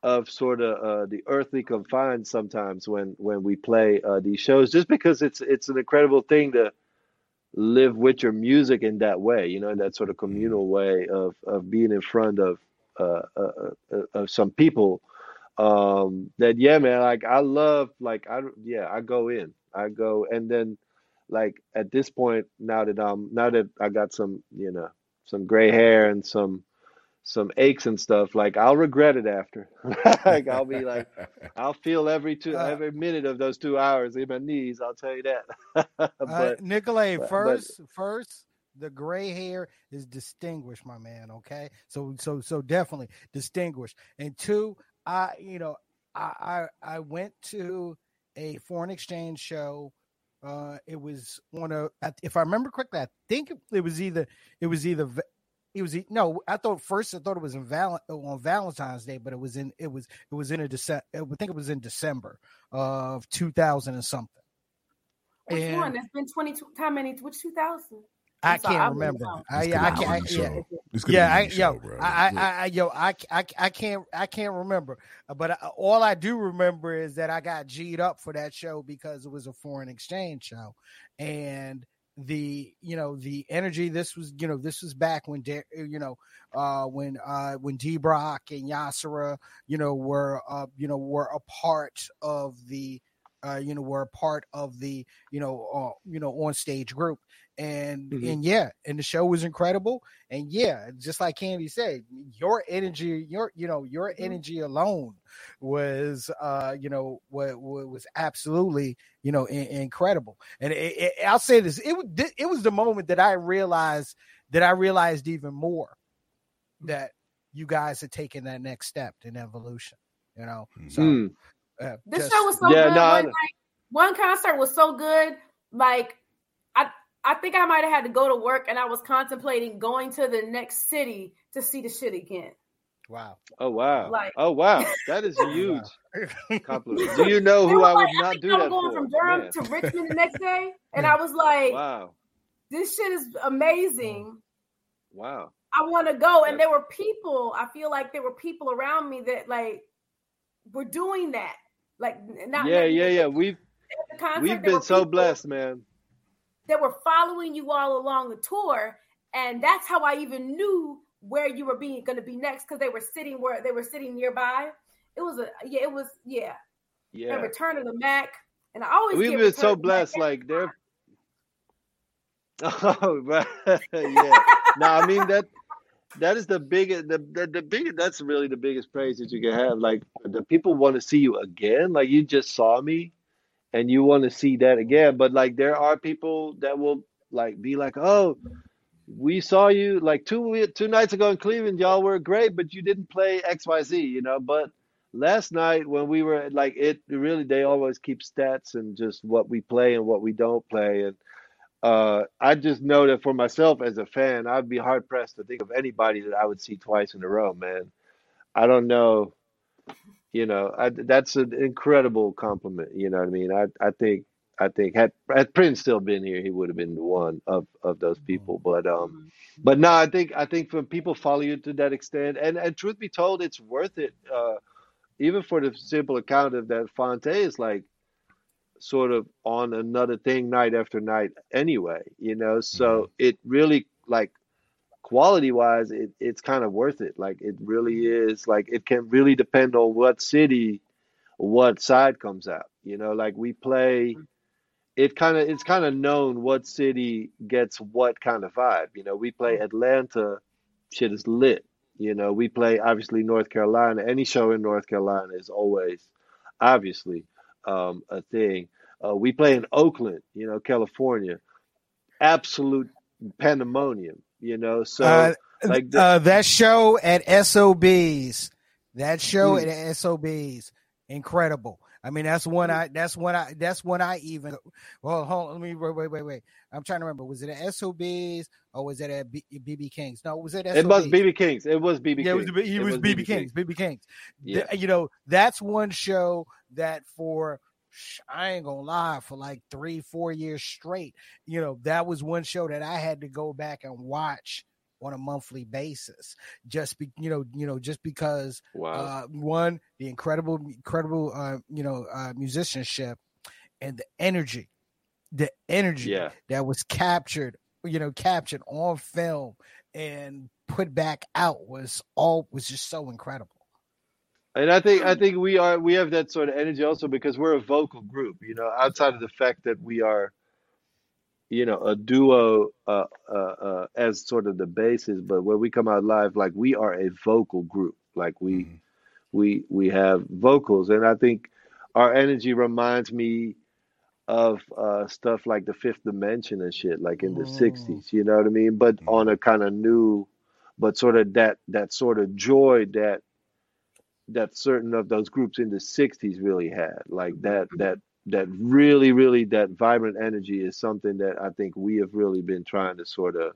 of sort of uh, the earthly confines sometimes when when we play uh, these shows just because it's it's an incredible thing to live with your music in that way you know in that sort of communal way of of being in front of uh, uh, uh, of some people. Um that yeah man like i love like i yeah i go in i go and then like at this point now that i'm now that i got some you know some gray hair and some some aches and stuff like i'll regret it after (laughs) like i'll be like (laughs) i'll feel every two Uh, every minute of those two hours in my knees i'll tell you that (laughs) Uh, Nicolay, but- but- first, first, the gray hair is distinguished, my man. Okay, so so so definitely distinguished. And two, I you know I I, I went to a foreign exchange show. Uh, it was on a I- if I remember correctly, I think it was either it was either it was e- no. I thought first I thought it was in Val- on Valentine's Day, but it was in it was it was in a December. I think it was in December of two thousand and something. which And- one? It's been twenty. How many? Which two thousand? I can't I'm remember. I, yeah, I can't. I, yeah, show. This yeah, I, any yo. I, I, I, yo, I, I, I can't, I can't remember. But I, all I do remember is that I got G'd up for that show because it was a foreign exchange show, and the, you know, the energy. This was, you know, this was back when, Da- you know, uh, when, uh, when D Brock and Yahzarah, you know, were, uh, you know, were a part of the. Uh, you know, were a part of the, you know, uh, you know, on stage group, and Mhm. and yeah, and the show was incredible, and yeah, just like Candy said, your energy, your you know, your energy alone was, uh, you know, what was absolutely, you know, in, incredible. And it, it, I'll say this, it was it was the moment that I realized that I realized even more that you guys had taken that next step in evolution. You know, so Hmm. uh, This just- show was so Yeah, good. no, one, know. night, one concert was so good. Like I, I think I might have had to go to work, and I was contemplating going to the next city to see the shit again. wow. oh wow Like- oh wow that is (laughs) a huge compliment (laughs) do you know who i would like, I not think do I was that going for from Durham Man. to Richmond the next day, (laughs) and I was like, wow "This shit is amazing." Mm. wow I want to go. And That's- there were people, I feel like there were people around me that like were doing that. Like not yeah yeah yeah we've concert, we've been so people blessed man That were following you all along the tour. And that's how I even knew where you were being gonna be next because they were sitting where they were sitting nearby. It was a yeah, it was yeah. yeah And Return of the Mac. And I always we've been so blessed like they're (laughs) (laughs) oh right (laughs) yeah no i mean that that is the biggest the, the the biggest that's really the biggest praise that you can have like the people want to see you again like you just saw me and you want to see that again but like there are people that will like be like oh we saw you like two two nights ago in cleveland y'all were great but you didn't play xyz you know but last night when we were like it really they always keep stats and just what we play and what we don't play and uh, I just know that for myself as a fan, I'd be hard pressed to think of anybody that I would see twice in a row, man. I don't know, you know, I, that's an incredible compliment. You know what I mean? I, I think, I think had, had Prince still been here, he would have been the one of, of those people. But, um, but no, I think, I think when people follow you to that extent, and, and truth be told, it's worth it. Uh, even for the simple account of that Phonte is like, sort of on another thing night after night anyway you know so it really like quality wise, it, it's kind of worth it. Like it really is. Like it can really depend on what city, what side comes out. You know, like we play. It kind of it's kind of known what city gets what kind of vibe. You know, we play Atlanta, shit is lit. You know, we play obviously North Carolina. Any show in North Carolina is always obviously um, a thing. Uh, we play in Oakland, you know, California. Absolute pandemonium, you know. So Uh, like the, uh, that show at SOBs, that show Mm. at SOBs, incredible. I mean, that's one I. That's one I. That's one I even. Well, hold on. Let me wait. Wait. Wait. Wait. I'm trying to remember. Was it at SOBs or was it at BB Kings? No, was it at it was BB Kings. It was BB Yeah, it was, Kings. It was, BB Kings. BB Kings. Yeah. Th- you know, that's one show that for I ain't gonna lie, for like three, four years straight, you know, that was one show that I had to go back and watch on a monthly basis. Just be you know, you know, just because Wow. uh one, the incredible, incredible uh, you know, uh musicianship and the energy, the energy Yeah. that was captured, you know, captured on film and put back out was all was just so incredible. And I think I think we are we have that sort of energy also because we're a vocal group, you know, outside of the fact that we are, you know, a duo uh, uh, uh, as sort of the basis, but when we come out live, like we are a vocal group, like we we we have vocals, and I think our energy reminds me of uh, stuff like the Fifth Dimension and shit, like in the Mm. '60s, you know what I mean? But on a kind of new, but sort of that that sort of joy that that certain of those groups in the 60s really had. Like that that that really really that vibrant energy is something that i think we have really been trying to sort of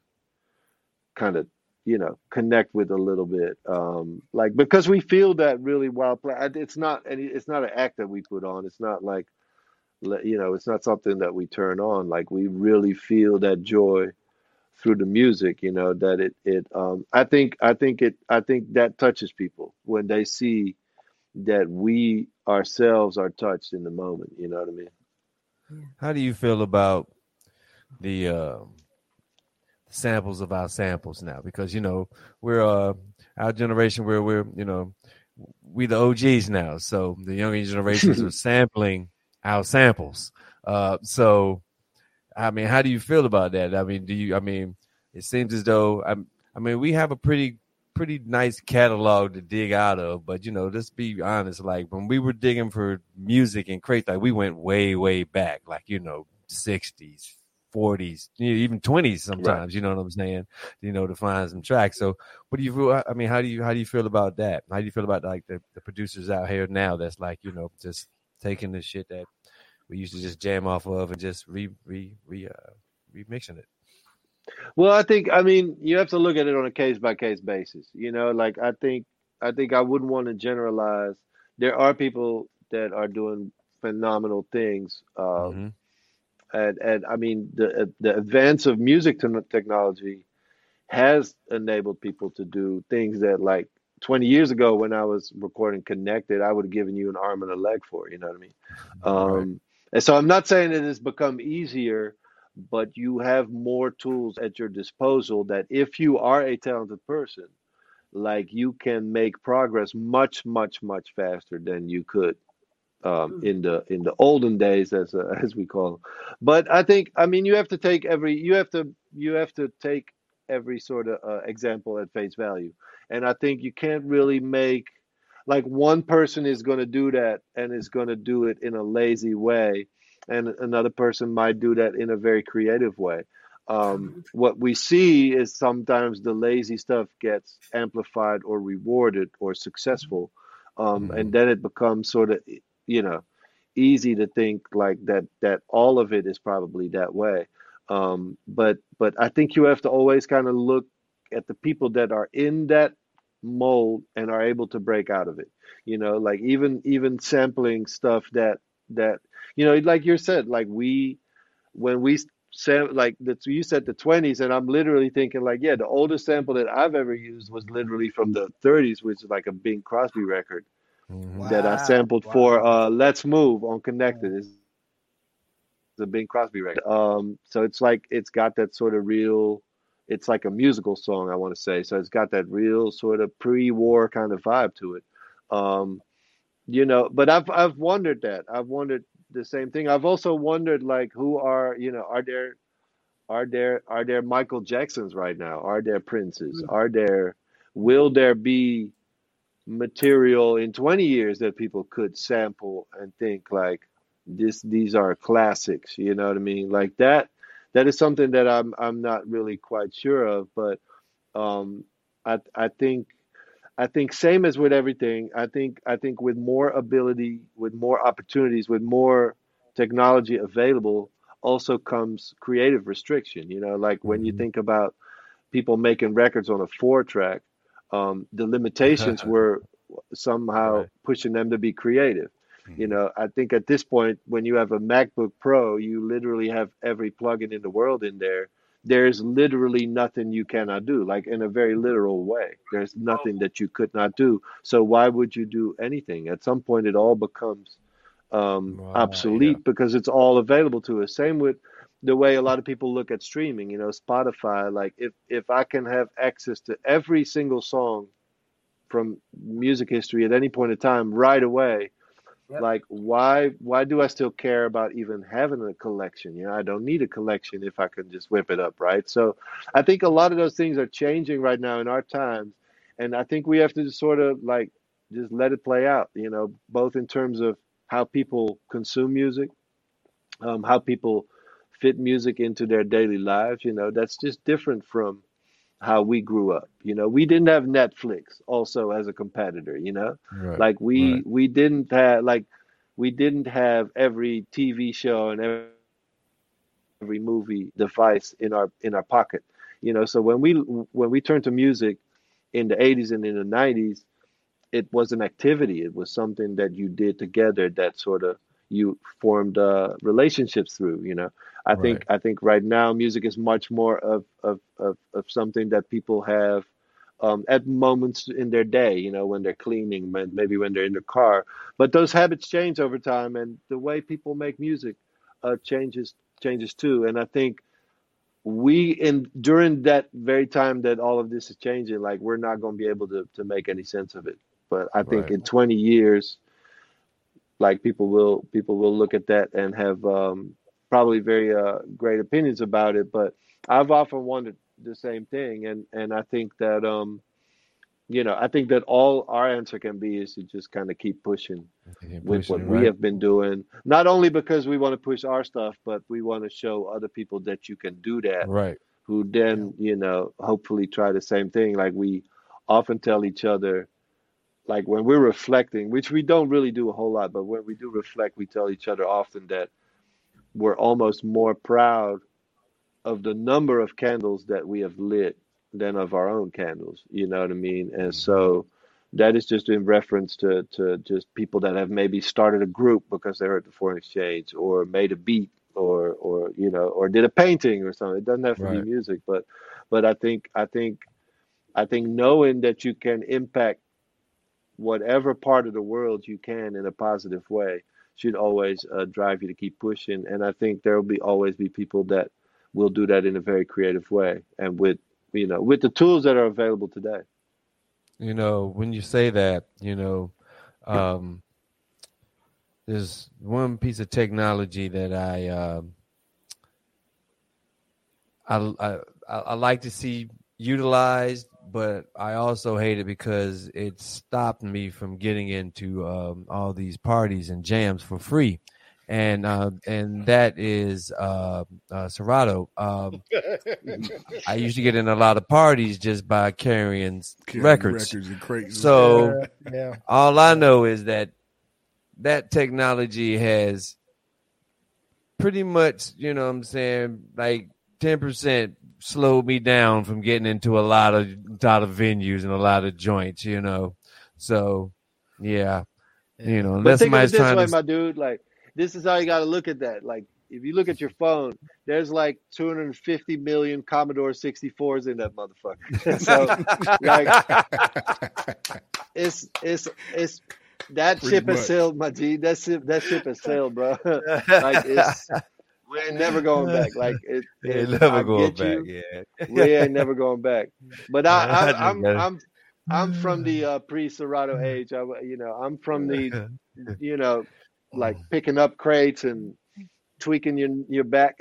kind of you know connect with a little bit um like because we feel that really wild play it's not any it's not an act that we put on. It's not like you know it's not something that we turn on. Like we really feel that joy through the music you know that it it um i think i think it i think that touches people when they see that we ourselves are touched in the moment you know what i mean How do you feel about the uh, samples of our samples now? Because you know we're uh, our generation where we're you know we the OGs now, so the younger generations (laughs) are sampling our samples. Uh, so I mean, how do you feel about that? I mean, do you? I mean, it seems as though I'm, I mean we have a pretty pretty nice catalog to dig out of, but you know, let's be honest. Like when we were digging for music and crates, like we went way way back, like you know, sixties, forties, even twenties sometimes. You know what I'm saying? You know, to find some tracks. So, what do you feel? I mean, how do you how do you feel about that? How do you feel about like the, the producers out here now? That's like you know, just taking the shit that we used to just jam off of and just re re re uh, remixing it. well i think i mean you have to look at it on a case by case basis you know like i think i think i wouldn't want to generalize there are people that are doing phenomenal things um, Mhm. and and I mean the the advance of music technology has enabled people to do things that like 20 years ago when I was recording Connected, I would have given you an arm and a leg for. it, You know what I mean? Um, and so I'm not saying it has become easier, but you have more tools at your disposal that if you are a talented person, like you can make progress much, much, much faster than you could um, in the in the olden days, as uh, (laughs) as we call them. But I think, I mean, you have to take every you have to you have to take every sort of uh, example at face value, and I think you can't really make like one person is going to do that and is going to do it in a lazy way, and another person might do that in a very creative way. Um, what we see is sometimes the lazy stuff gets amplified or rewarded or successful, um, and then it becomes sort of you know easy to think like that that all of it is probably that way. Um, but but I think you have to always kind of look at the people that are in that mold and are able to break out of it. You know, like even even sampling stuff that that you know, like you said, like we when we sam like the you said the 20s and I'm literally thinking like yeah the oldest sample that I've ever used was literally from the 30s which is like a Bing Crosby record that I sampled wow. for uh Let's Move on Connected. Is the Bing Crosby record. Um so it's like it's got that sort of real it's like a musical song, I want to say. So it's got that real sort of pre-war kind of vibe to it. Um, you know, but I've I've wondered that. I've wondered the same thing. I've also wondered like who are you know are there are there are there Michael Jacksons right now? Are there Princes? Mm. Are there will there be material in 20 years that people could sample and think like this these are classics, you know what I mean? Like that that is something that I'm I'm not really quite sure of, but um I I think I think same as with everything. I think I think with more ability, with more opportunities, with more technology available, also comes creative restriction. You know, like when you mm-hmm. think about people making records on a four track, um, the limitations (laughs) were somehow right. pushing them to be creative. Mm-hmm. You know, I think at this point, when you have a MacBook Pro, you literally have every plugin in the world in there there's literally nothing you cannot do, like in a very literal way. There's nothing that you could not do. So why would you do anything? At some point, it all becomes um, wow, obsolete yeah. because it's all available to us. Same with the way a lot of people look at streaming. You know, Spotify. Like if if I can have access to every single song from music history at any point in time right away Yep. Like why why do I still care about even having a collection? You know, I don't need a collection if I can just whip it up, right? So I think a lot of those things are changing right now in our times. And I think we have to just sort of like just let it play out, you know, both in terms of how people consume music, um, how people fit music into their daily lives, you know, that's just different from how we grew up. You know, we didn't have Netflix also as a competitor, you know? Right, like we right. we didn't have like we didn't have every TV show and every, every movie device in our in our pocket. You know, so when we when we turned to music in the 80s and in the 90s, it was an activity. It was something that you did together that sort of you formed uh, relationships through. You know, I right. think I think right now music is much more of of of, of something that people have um, at moments in their day. You know, when they're cleaning, maybe when they're in the car. But those habits change over time, and the way people make music uh, changes changes too. And I think we in during that very time that all of this is changing, like we're not going to be able to to make any sense of it. But I think right. in 20 years, like people will people will look at that and have um, probably very uh, great opinions about it. But I've often wondered the same thing, and and I think that um, you know I think that all our answer can be is to just kind of keep pushing keep with pushing, what right? we have been doing. Not only because we want to push our stuff, but we want to show other people that you can do that. Right. Who then you know hopefully try the same thing. Like we often tell each other like when we're reflecting, which we don't really do a whole lot, but when we do reflect, we tell each other often that we're almost more proud of the number of candles that we have lit than of our own candles. You know what I mean? And mm-hmm. so that is just in reference to, to just people that have maybe started a group because they heard the foreign exchange or made a beat or or you know or did a painting or something. It doesn't have to right. be music, but but I think I think I think knowing that you can impact whatever part of the world you can in a positive way should always uh, drive you to keep pushing. And I think there will be always be people that will do that in a very creative way and with you know with the tools that are available today. You know, when you say that, you know, um, there's one piece of technology that I, uh, I, I I like to see utilized but I also hate it because it stopped me from getting into um, all these parties and jams for free, and uh, and that is uh, uh, Serato. Um, (laughs) I used to get in a lot of parties just by carrying, carrying records. records so yeah, yeah. all I know is that that technology has pretty much, you know, what I'm saying, like ten percent slowed me down from getting into a lot of lot of venues and a lot of joints, you know. So yeah. You know, unless somebody's this trying way, to my dude, like this is how you gotta look at that. Like if you look at your phone, there's like 250 million Commodore 64s in that motherfucker. (laughs) so like it's it's it's that Pretty ship much. has sailed, my G. That ship that ship has sailed, bro. (laughs) like it's we ain't never going back. Like it, (laughs) it never I going back. you. Yeah, We ain't (laughs) never going back. But I, I, I I'm, I'm I'm from the uh, pre-Serato age. I, you know, I'm from the (laughs) you know, like picking up crates and tweaking your your back.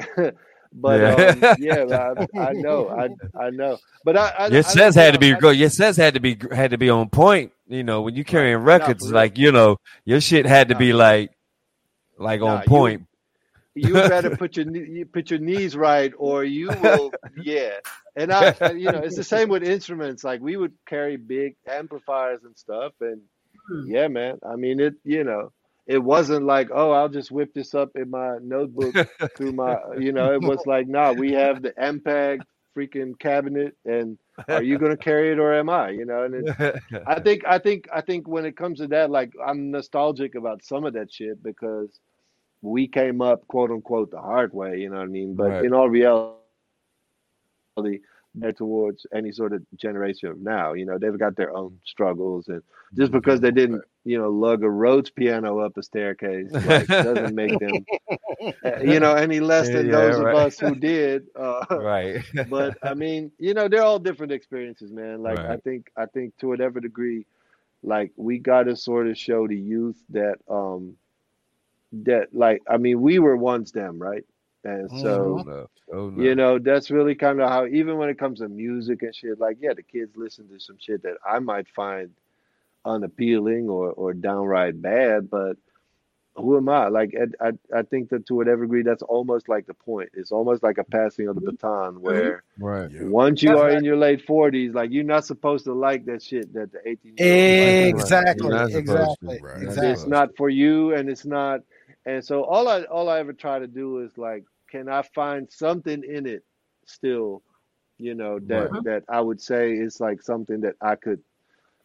but Yeah. um, yeah, I, I know, I I know. But I, I your don't- had to be good. Your sets had to be had to be on point. You know, when you carrying records, like you know, your shit had to Nah, be like like Nah, on point. you better put your you put your knees right or you will (laughs) yeah. And i you know it's the same with instruments. Like we would carry big amplifiers and stuff and hmm. yeah man. I mean it you know it wasn't like oh i'll just whip this up in my notebook through my you know it was like nah we have the ampeg freaking cabinet and are you going to carry it or am i you know? And it's I think I think I think when it comes to that, like I'm nostalgic about some of that shit because we came up quote unquote the hard way, you know what I mean? But Right. in all reality, they're towards any sort of generation of now. You know, they've got their own struggles and just because they didn't, you know, lug a Rhodes piano up a staircase (laughs) like, doesn't make them uh, you know, any less than Yeah, those right. of us who did. (laughs) Uh, right. but I mean, you know, they're all different experiences, man. Like I think I think to whatever degree, like we gotta sort of show the youth that um that like I mean we were once them, right? And oh, so Oh, no. Oh, no. you know, that's really kind of how even when it comes to music and shit, like yeah, the kids listen to some shit that I might find unappealing or or downright bad, but who am I? Like, I, I, I think that to whatever degree, that's almost like the point. It's almost like a passing of the mm-hmm. baton mm-hmm. where right. Once you That's are right. in your late 40s, like, you're not supposed to like that shit that the 18 Exactly, You're not supposed to. exactly, Right. exactly. It's not for you, and it's not. And so all I all I ever try to do is like, can I find something in it still, you know, that Right. that I would say is like something that I could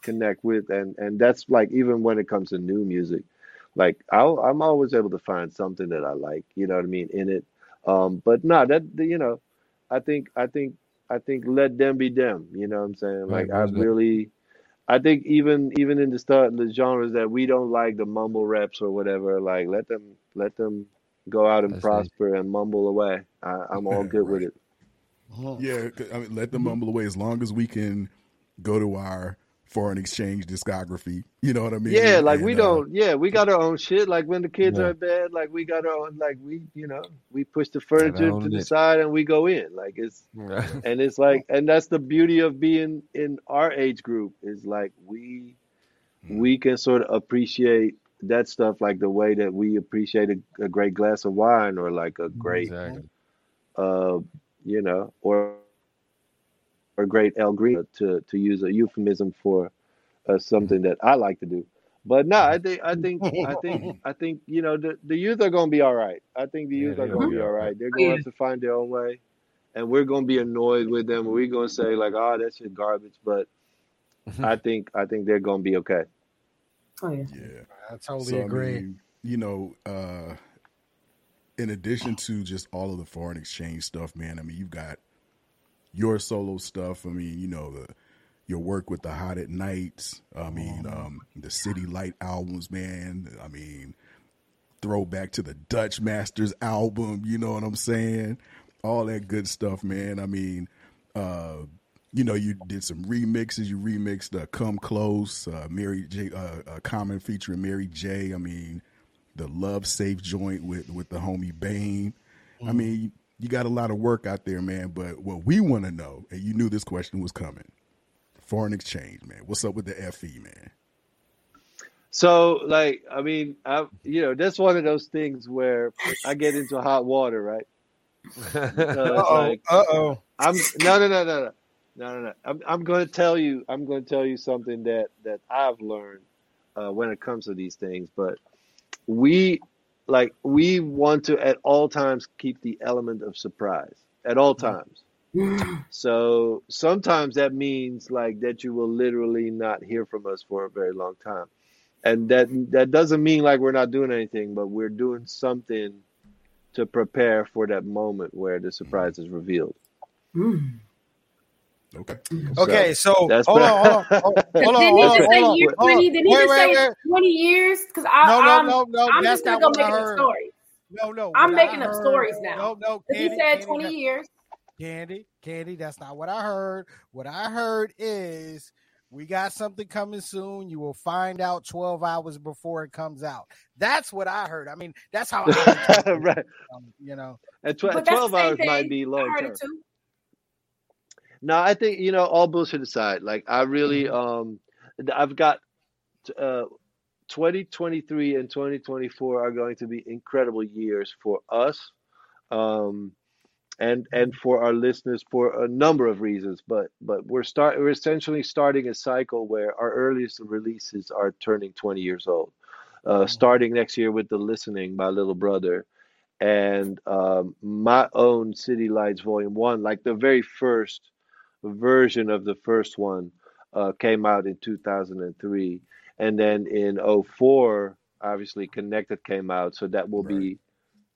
connect with, and and that's like even when it comes to new music, like I'll, I'm always able to find something that I like, you know what I mean, in it. Um, but no, that you know, I think I think I think let them be them, you know what I'm saying? Right, Like I most definitely. really. I think even even in the start the genres that we don't like the mumble raps or whatever, like let them let them go out and That's it. prosper and mumble away. I, I'm all good with it. Yeah, I mean, let them mumble away as long as we can go to our foreign exchange discography. You know what I mean? Yeah, like And, we uh, don't. Yeah, we got our own shit. Like when the kids Yeah. are in bed, like we got our own. Like we, you know, we push the furniture to the niche. side and we go in. Like it's and it's like and that's the beauty of being in our age group is like we we can sort of appreciate that stuff like the way that we appreciate a, a great glass of wine or like a great Exactly. uh you know or or great El Green to to use a euphemism for uh, something that I like to do. But no, I think I think I think (laughs) I think you know the, the youth are gonna be all right. I think the youth they are gonna gonna be be all all right. They're gonna have to find their own way, and we're gonna be annoyed with them. We're gonna say like, "Oh, that shit garbage," but (laughs) I think I think they're gonna be okay. Oh yeah. Yeah. I totally So, I agree. mean, you know, uh, in addition to just all of the foreign exchange stuff, man, I mean, you've got your solo stuff. I mean, you know, the your work with the Hot at Nights. I mean, um, the City Light albums, man. I mean, throwback to the Dutch Masters album. You know what I'm saying? All that good stuff, man. I mean, uh, you know, you did some remixes. You remixed uh, "Come Close," uh, Mary J. Uh, a common featuring Mary J. I mean, the Love Safe joint with with the homie Bane. I mean, you got a lot of work out there, man. But what we want to know, and you knew this question was coming, foreign exchange, man. What's up with the FE, man? So, like, I mean, I you know, that's one of those things where I get into hot water, right? (laughs) Uh oh. like, Uh oh. I'm no, no, no, no, no, no, no, no. I'm I'm going to tell you. I'm going to tell you something that that I've learned uh, when it comes to these things. But we, like, we want to at all times keep the element of surprise at all mm-hmm. times. So sometimes that means like that you will literally not hear from us for a very long time. And that that doesn't mean like we're not doing anything, but we're doing something to prepare for that moment where the surprise is revealed. Mm. Okay. Okay, so that's hold bad. on, hold on, hold on, Did (laughs) hold on, he hold just on, say hold year on. 20? Did he Wait, just wait, say wait. 20 years? Because I, No, no, I'm, no, no. I'm just gonna go what I make it a heard. story. no, no. I'm making up stories now. No, no. 'Cause he said Candy, 20 that- years. Candy, Candy, that's not what I heard. What I heard is we got something coming soon. You will find out 12 hours before it comes out. That's what I heard. I mean, that's how I (laughs) right. um, you know. And tw- But that's the 12 same hours might thing. be I long heard term. No, I think you know all bullshit aside. Like I really, um, I've got uh, 2023 and 2024 are going to be incredible years for us, um, and and for our listeners for a number of reasons. But but we're start we're essentially starting a cycle where our earliest releases are turning 20 years old. Uh, starting next year with the listening by Little Brother, and um, my own City Lights Volume One, like the very first version of the first one uh, came out in 2003 and then in 04 obviously connected came out so that will be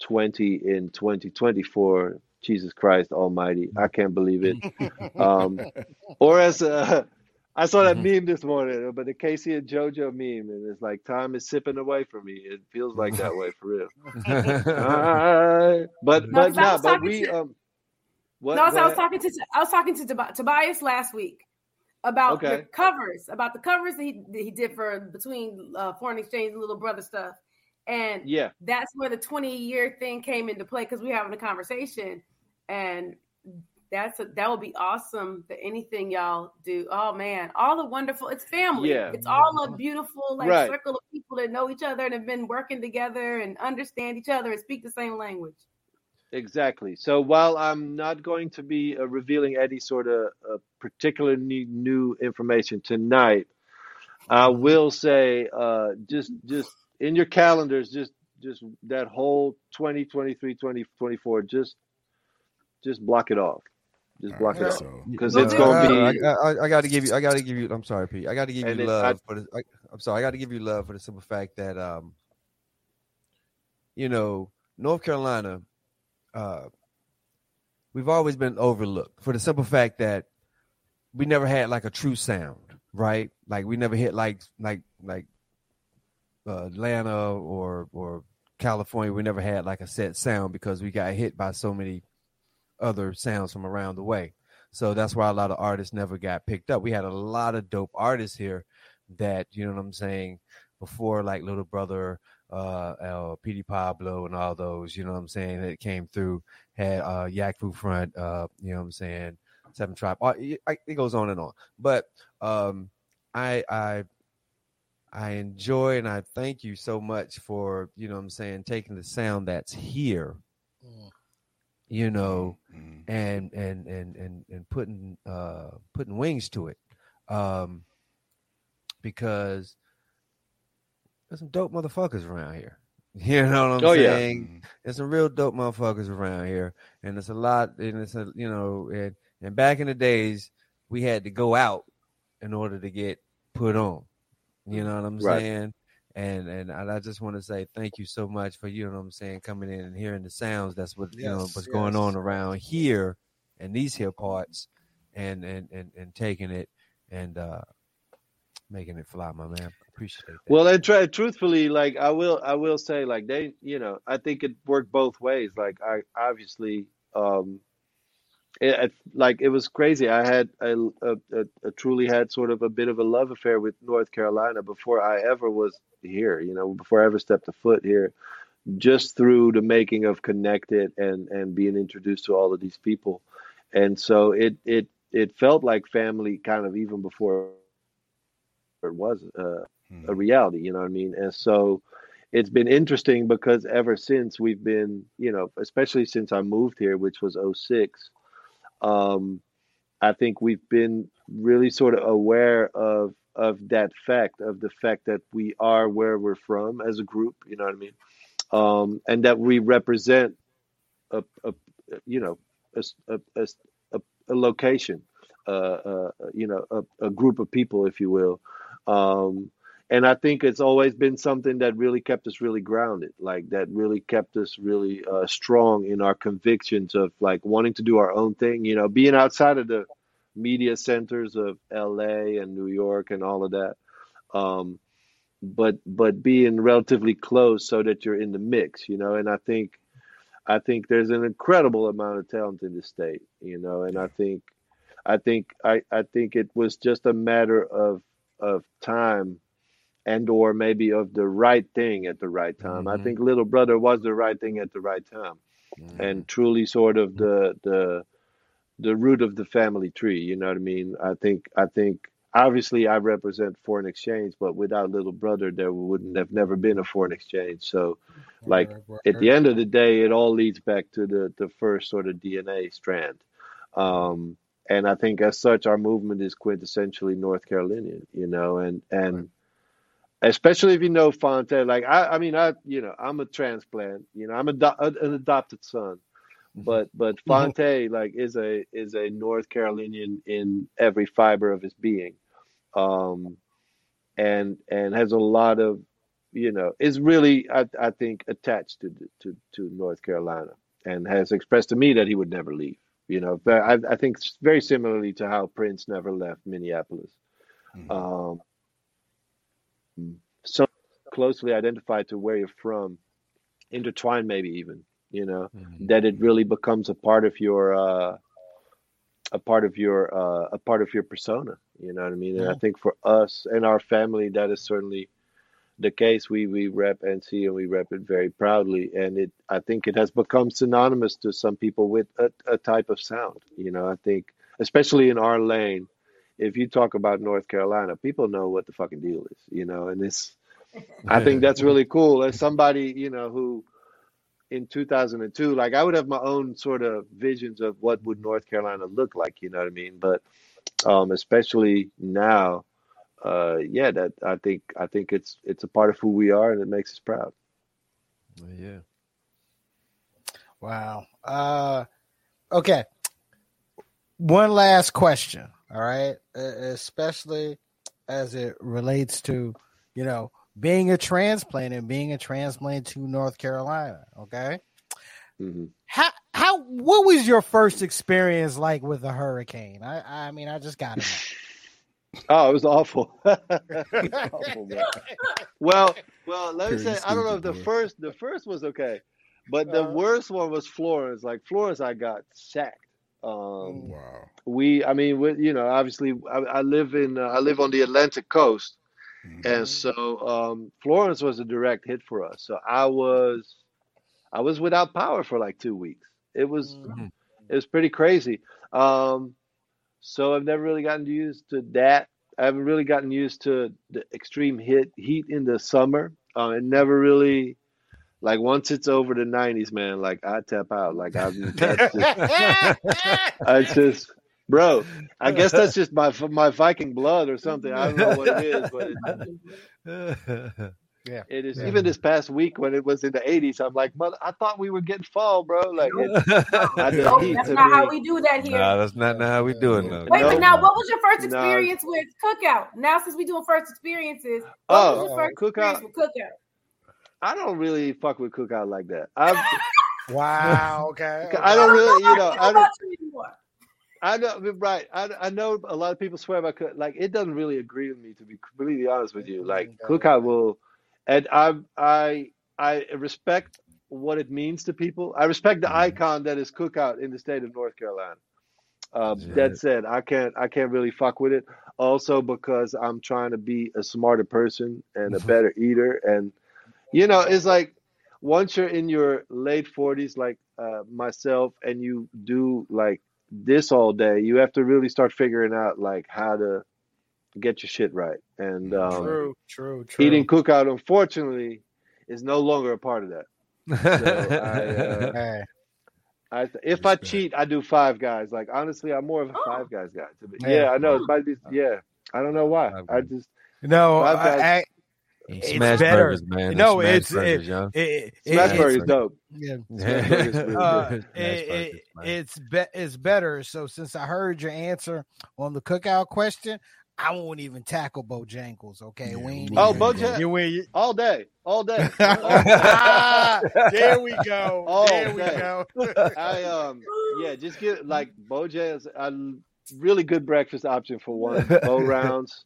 20 in 2024 jesus christ almighty. I can't believe it. (laughs) Um, or as uh, (laughs) i saw that meme this morning but the K-Ci and jojo meme and it's like time is sipping away from me. It feels like that way for real. (laughs) Uh, but No, but 'cause no was but we um what, no, so I was talking to I was talking to Tob- Tobias last week about the covers, about the covers that he that he did for between uh, foreign exchange and little brother stuff, and yeah that's where the twenty year thing came into play because we're having a conversation, and that's a, that would be awesome. That anything y'all do, oh man, all the wonderful. It's family. Yeah. It's all a beautiful like Right. circle of people that know each other and have been working together and understand each other and speak the same language. Exactly. So while I'm not going to be uh, revealing any sort of uh, particular new, information tonight, I will say uh, just just in your calendars, just just that whole 2023, 2024, just just block it off. Just block it off because Will it's going to be. I, I got to give you. I got to give you. I'm sorry, Pete. I got to give you love I- for the. I, I'm sorry. I got to give you love for the simple fact that, um, you know, North Carolina, uh, we've always been overlooked for the simple fact that we never had like a true sound, right? Like we never hit like like like uh, Atlanta or or California. We never had like a set sound because we got hit by so many other sounds from around the way. So that's why a lot of artists never got picked up. We had a lot of dope artists here that, you know what I'm saying, before like Little Brother, uh, uh Petey Pablo and all those, you know what I'm saying, that came through, had uh Yaggfu Front, uh, you know what I'm saying, Seven Tribe. Uh, it, it goes on and on. But um I I I enjoy and I thank you so much for, you know what I'm saying, taking the sound that's here, you know, mm, and and and and and putting uh putting wings to it um because there's some dope motherfuckers around here (laughs) you know what i'm Oh, saying mm, there's some real dope motherfuckers around here and it's a lot and it's a you know and and back in the days we had to go out in order to get put on you know what i'm Right. saying and and I I just want to say thank you so much for you know what I'm saying coming in and hearing the sounds. That's what you know Yes, what's going on around here and these here parts, and and and and taking it and uh making it fly, my man. Appreciate that. Well, and try, truthfully, like I will, I will say, like they, you know, I think it worked both ways. Like I obviously, um, it, it like it was crazy. I had a truly had sort of a bit of a love affair with North Carolina before I ever was here. You know, before I ever stepped a foot here, just through the making of Connected and and being introduced to all of these people, and so it it it felt like family, kind of even before it was. Uh, mm. a reality, you know what I mean? And so it's been interesting because ever since we've been, you know, especially since I moved here, which was 06, um, I think we've been really sort of aware of of that fact, of the fact that we are where we're from as a group, you know what I mean? Um, and that we represent a, a you know, a, a, a- a location, uh, uh, you know, a, a group of people, if you will. Um, and I think it's always been something that really kept us really grounded, like that really kept us really uh, strong in our convictions of like wanting to do our own thing, you know, being outside of the media centers of LA and New York and all of that. Um, but but being relatively close so that you're in the mix, you know. And I think I think there's an incredible amount of talent in the state, you know, and I think I think I, I think it was just a matter of of time and or maybe of the right thing at the right time. Mm-hmm. I think Little Brother was the right thing at the right time. Mm-hmm. And truly sort of the the the root of the family tree, you know what I mean? I think I think obviously I represent foreign exchange, but without Little Brother there wouldn't have never been a foreign exchange. So like at the end of the day it all leads back to the the first sort of DNA strand. Um and I think as such our movement is quintessentially North Carolinian, you know, and and especially if you know Phonte, like I, I mean, I, you know, I'm a transplant, you know, I'm a, an adopted son, but but Phonte like is a is a North Carolinian in every fiber of his being, um, and and has a lot of, you know, is really I I think attached to to to North Carolina and has expressed to me that he would never leave. You know, I, I think very similarly to how Prince never left Minneapolis. Um, so closely identified to where you're from, intertwined maybe even, you know, Mm-hmm. that it really becomes a part of your uh, a part of your uh, a part of your persona. You know what I mean? And I think for us and our family, that is certainly the case. We we rep NC and we rep it very proudly, and it I think it has become synonymous to some people with a, a type of sound. You know, I think especially in our lane, if you talk about North Carolina, people know what the fucking deal is. You know, and it's (laughs) I think that's really cool. As somebody you know who in 2002 like i would have my own sort of visions of what would north carolina look like you know what i mean but um especially now uh yeah that i think i think it's it's a part of who we are and it makes us proud yeah Wow. Uh, okay. One last question. All right. Uh, especially as it relates to, you know, being a transplant and being a transplant to North Carolina. Okay. hmm How, how, what was your first experience like with a hurricane? I, I mean, I just got it. (laughs) oh it was awful, (laughs) awful man. well well let me say i don't know if the first the first was okay but the Uh-huh. worst one was florence like florence i got sacked. Um Wow. we i mean we, you know obviously i, I live in uh, i live on the atlantic coast Mhm. and so um, Florence was a direct hit for us. So I was I was without power for like two weeks. It was Mhm. it was pretty crazy. Um, so I've never really gotten used to that. I haven't really gotten used to the extreme hit heat in the summer. Uh, it never really like once it's over the 90s, man. Like I tap out. Like I'm (laughs) that's just, I just bro. I guess that's just my my Viking blood or something. I don't know what it is, but it, it is. Yeah. Even this past week when it was in the 80s, I'm like, mother, I thought we were getting fall, bro. Like it, I the Nope, that's to not how we do that here. nah, that's not, not how we do doing though. Wait, No. but now, what was your first No. experience with Cookout? Now, since we doing first experiences, what Oh, was your uh, first Cookout. experience with Cookout? I don't really fuck with cookout like that. I (laughs) wow. Okay. (laughs) I don't really, you know, I don't. (laughs) about you anymore. I know, right? I, I know a lot of people swear by cook. Like it doesn't really agree with me, to be completely honest with you. Mm-hmm. Like Okay. cookout will, and I I I respect what it means to people. I respect the mm-hmm. icon that is cookout in the state of North Carolina. Um, Yeah. That said, I can't I can't really fuck with it. Also because I'm trying to be a smarter person and a mm-hmm. better eater, and you know, it's like once you're in your late 40s, like uh, myself, and you do like this all day, you have to really start figuring out like how to get your shit right. And um, True. True. True. eating cookout, unfortunately, is no longer a part of that. So I, (laughs) uh, Hey. I, if I cheat, I do five guys. Like honestly, I'm more of a Oh. five guys guy. To be, Yeah. yeah. I know. It might be, yeah, I don't know why. I just No, Five I, I, It's It's smash better. burgers, man. No, smash it's- burgers, yo. it, it, Smash it- Burger is dope. Yeah. Burger's (laughs) Uh, good. it, Smash it, burgers, it's be, it's better. So since I heard your answer on the cookout question, I won't even tackle Bojangles. Okay, Yeah, we ain't Oh, even- Bojan- You win. all day, (laughs) all day. Ah, there we go. (laughs) Oh, there we okay. go. I um yeah, just get like Bojangles a really good breakfast option for one. Bo rounds.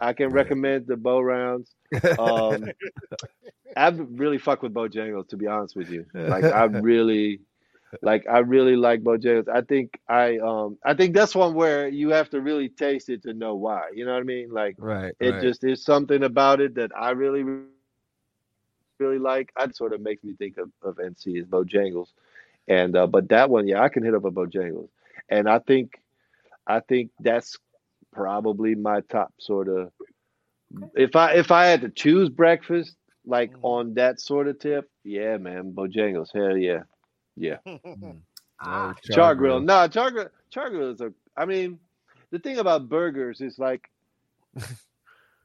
I can recommend the Bo rounds. (laughs) Um, I really fuck with Bojangles, to be honest with you. Like I (laughs) really, like I really like Bojangles. I think I um I think that's one where you have to really taste it to know why. You know what I mean? Like Right. it right. just is something about it that I really really like. That sort of makes me think of, of NC is Bojangles, and uh, but that one, yeah, I can hit up a Bojangles, and I think I think that's probably my top sort of. If I if I had to choose breakfast like Mhm. on that sort of tip, yeah, man, Bojangles, hell yeah, yeah. (laughs) Ah. Oh, Char grill. No, char grill. Char grill is a. I mean, the thing about burgers is like (laughs)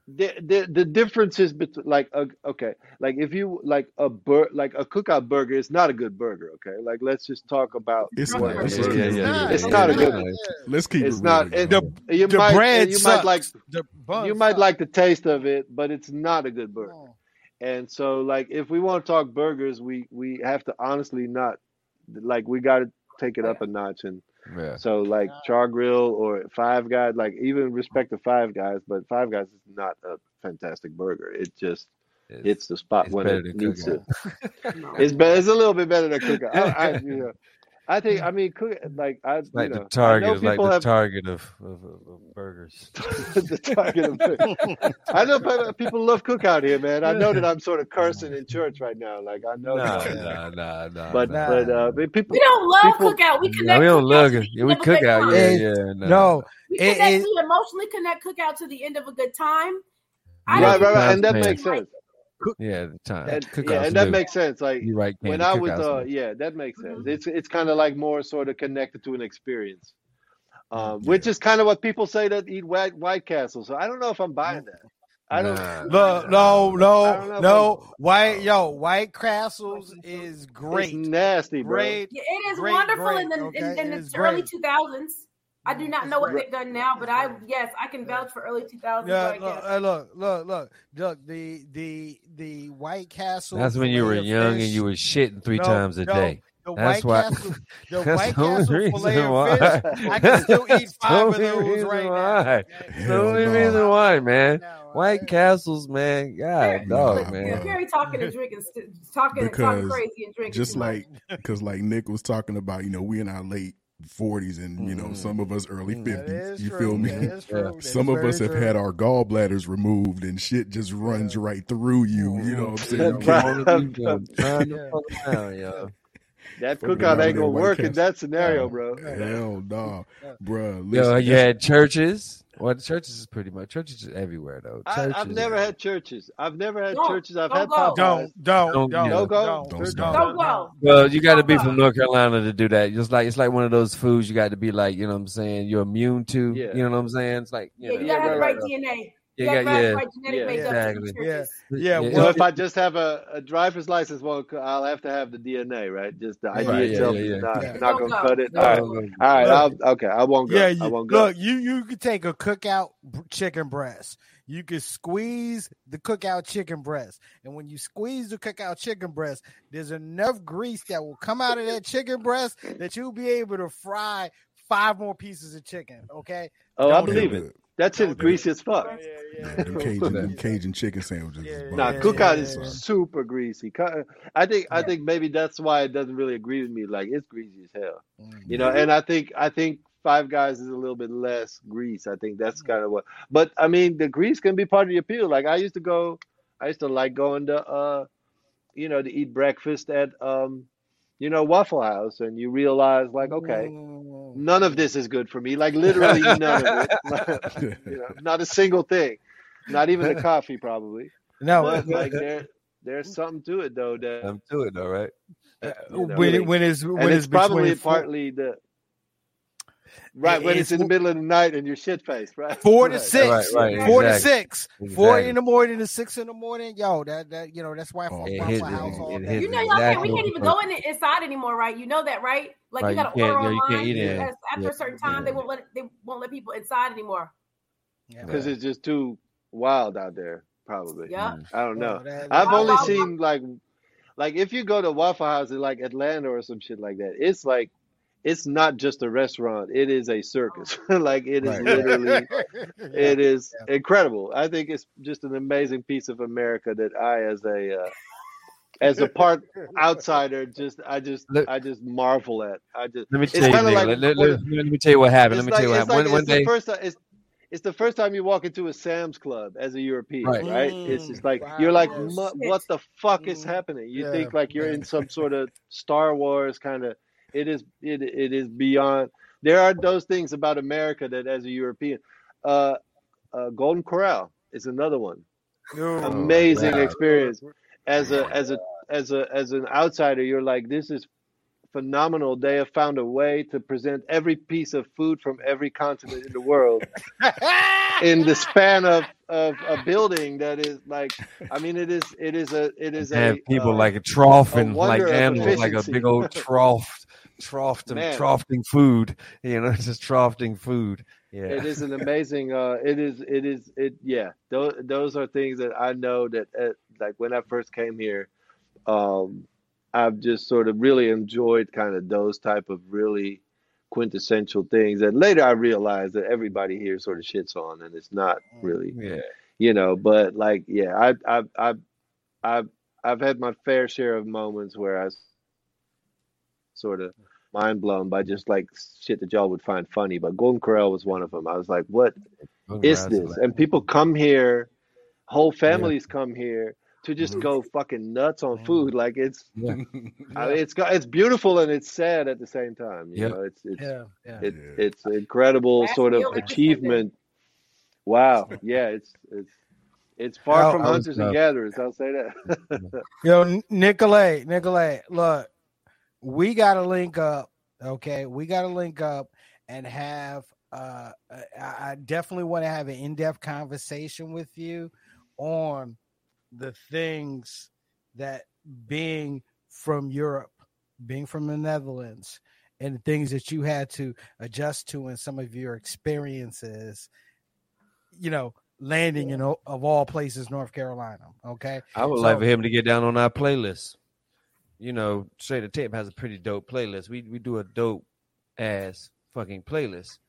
the the the difference is between like uh, okay, like if you like a bur like a cookout burger is not a good burger. Okay, like let's just talk about It's not. it Let's Yeah, keep yeah, yeah, It's yeah, not a good- yeah. Let's keep It's it not. real. It, yo. you the might bread you might like the bun you might sucks. like the taste of it, but it's not a good burger. Oh. And so, like, if we want to talk burgers, we we have to honestly not like we got to take it up a notch and Yeah. So like Char Grill or Five Guys, like even respect to Five Guys, but Five Guys is not a fantastic burger. It just it's the spot it's when it than needs to. (laughs) No. It's better. It's a little bit better than Cookout. I, I, you know, I think. I (clears throat) mean, cook like I, It's like you know, the target, I it's know like the have target of, of, of, of burgers. (laughs) the target of. I know people- people love Cookout here, man. I know that I'm sort of cursing in church right now. Like I know Nah, that. nah, nah, nah. But nah. but uh, but people We don't love People- cookout. We No, connect. we don't love it. Yeah, we end of a cook out. Yeah, yeah. No, No, We It- connect. it- we emotionally connect cookout to the end of a good time. I right, right, right, and that man. makes sense. Yeah, the time. And, yeah, and that do. makes sense. Like You're right. when I was uh yeah, that makes sense. Mhm. It's it's kind of like more sort of connected to an experience, um, Yeah. which is kind of what people say that eat White White Castle. So I don't know if I'm buying that. I don't. Nah. (laughs) No, no, don't no, know no. White, yo, White Castles is It's great, nasty, bro. great. Yeah, it is Great, wonderful great, in the okay, in, in the early two thousands. I do not know what they've done now, but I yes, I can vouch for early two thousands. Yeah, I look, guess. uh, look, look, look, look. The the the White Castle. That's when you were filet of young and you were shitting three No, times a no, day. The That's White why- Castle, the (laughs) That's White Castle reason filet why. of fish. I can (laughs) still eat five of those reason right why. now. That's the only reason why, man. Now, White okay? Castles, man. God, Nah, dog, nah. man. Gary talking and drinking, st- talking, talking crazy and drinking. just like because like Nick was talking about, you know, we in our late forties and you know Mhm. some of us early Mhm. Fifties. is You true. feel me? That is true. That Some is of us have true. had our gallbladders removed and shit just runs right through you. You know what I'm saying? You (laughs) Right. can't- You I'm trying to Yeah. fuck down, yo. (laughs) that Fucking cookout out ain't gonna White work in that scenario, bro. Hell no, bruh. Yo, Listen, you had churches. Well, churches is pretty much churches is everywhere though. I, Churches, I've never had churches. I've never had Don't- churches. I've don't had go. Don't, don't, Don't- don't, yeah. Don't go. don't, Don't don't, Don't go. Well, you got to be from. North Carolina to do that. Just like it's like one of those foods you got to be like, you know what I'm saying? You're immune to. Yeah. You know what I'm saying? It's like, you Yeah, know, you gotta have the right, right DNA. You You gotta got- have the yeah. Yeah, exactly. Yeah. Yeah, Yeah. So well, if I just have a, a driver's license, well, I'll have to have the DNA, right? Just the ID Right, yeah, itself yeah, is yeah. not, Yeah. not gonna go. cut it. Don't All right, go. all right. Look. I'll, okay, I won't go. Yeah, I won't go. look, you you could take a cookout chicken breast. You could squeeze the cookout chicken breast, and when you squeeze the cookout chicken breast, there's enough grease that will come out of that chicken breast that you'll be able to fry five more pieces of chicken. Okay. oh, I Don't do believe it. it. That shit is Don't do greasy as fuck. Yeah, them Cajun, (laughs) them Cajun chicken sandwiches. Yeah, is yeah, Nah, cookout yeah, is yeah. super greasy. I think I think maybe that's why it doesn't really agree with me. Like it's greasy as hell, you know. And I think I think Five Guys is a little bit less grease. I think that's kind of what. But I mean, the grease can be part of the appeal. Like I used to go, I used to like going to, uh, you know, to eat breakfast at, um, you know, Waffle House, and you realize like, okay, Mm. none of this is good for me. Like literally (laughs) none of it. (laughs) you know, not a single thing. Not even the coffee, probably. No, But like there, there's something to it though that I'm to it though, right? uh, you know, when it, when it's when and it's, it's probably partly the right It- when it's it's in the middle of the night and you're shit faced, right? four to Right. six, Right, right, four to exactly. six, four Exactly. in the morning to six in the morning. Yo, that that you know that's why Oh, Waffle it House it. all It day. You know, y'all can't. We can't even go in it inside anymore, right? You know that, right? Like Right, you you got to can't- order yeah, you can't online. eat in. because After Yeah. a certain time, they won't let they won't let people inside anymore. Yeah. because it's just too wild out there. Probably, Yeah. Mm. I don't know. No, that- I've only seen like, like if you go to Waffle House in like Atlanta or some shit like that, it's like, it's not just a restaurant; it is a circus. (laughs) like it is Right. literally, (laughs) it is incredible. I think it's just an amazing piece of America that I, as a uh, as a part outsider, just I just Look- I just marvel at. I just Let me It's tell you, kinda like let, let- let- let me tell you what happened. Let me like, tell you what happened. like one, it's one day, the first time. It's, it's the first time you walk into a Sam's Club as a European, Right. right? It's just like Wow. you're like, "Mu- shit. what the fuck is Mhm. happening? You Yeah. think like you're in some sort of Star Wars kind of. It is. It it is beyond. There are those things about America that, as a European, uh, uh, Golden Corral is another one. Amazing wow. experience. As a as a as a as an outsider, you're like, this is phenomenal. They have found a way to present every piece of food from every continent in the world (laughs) in the span of, of a building that is like I mean it is it is a it is have a people uh, like a trough and like wonder of animals, like a big old trough, (laughs) troughed Man. troughing food. You know, (laughs) just troughing food. Yeah. it is an (laughs) amazing uh it is it is it yeah those those are things that I know that uh, like when I first came here um I've just sort of really enjoyed kind of those type of really quintessential things and later I realized that everybody here sort of shits on and it's not really Yeah. you know but like yeah i i i i've i've had my fair share of moments where i sort of mind blown by just like shit that y'all would find funny but golden corral was one of them i was like what is this and people come here whole families come here to just go (laughs) fucking nuts on oh. food like it's Yeah. (laughs) I mean, it's got it's beautiful and it's sad at the same time you Yep. know it's it's yeah, yeah. it, Yeah. it's incredible That's sort of achievement. Wow. (laughs) Yeah, it's it's it's far Well, from I was, hunters and gatherers. I'll say that. Yo, Nicolay, Nicolay, look, we got to link up. Okay, we got to link up and have. Uh, I, I definitely want to have an in-depth conversation with you on the things that being from Europe, being from the Netherlands, and the things that you had to adjust to in some of your experiences. You know, landing in of all places, North Carolina. Okay, I would So- like for him to get down on our playlist. You know, Straight to Tape has a pretty dope playlist. We we do a dope ass fucking playlist.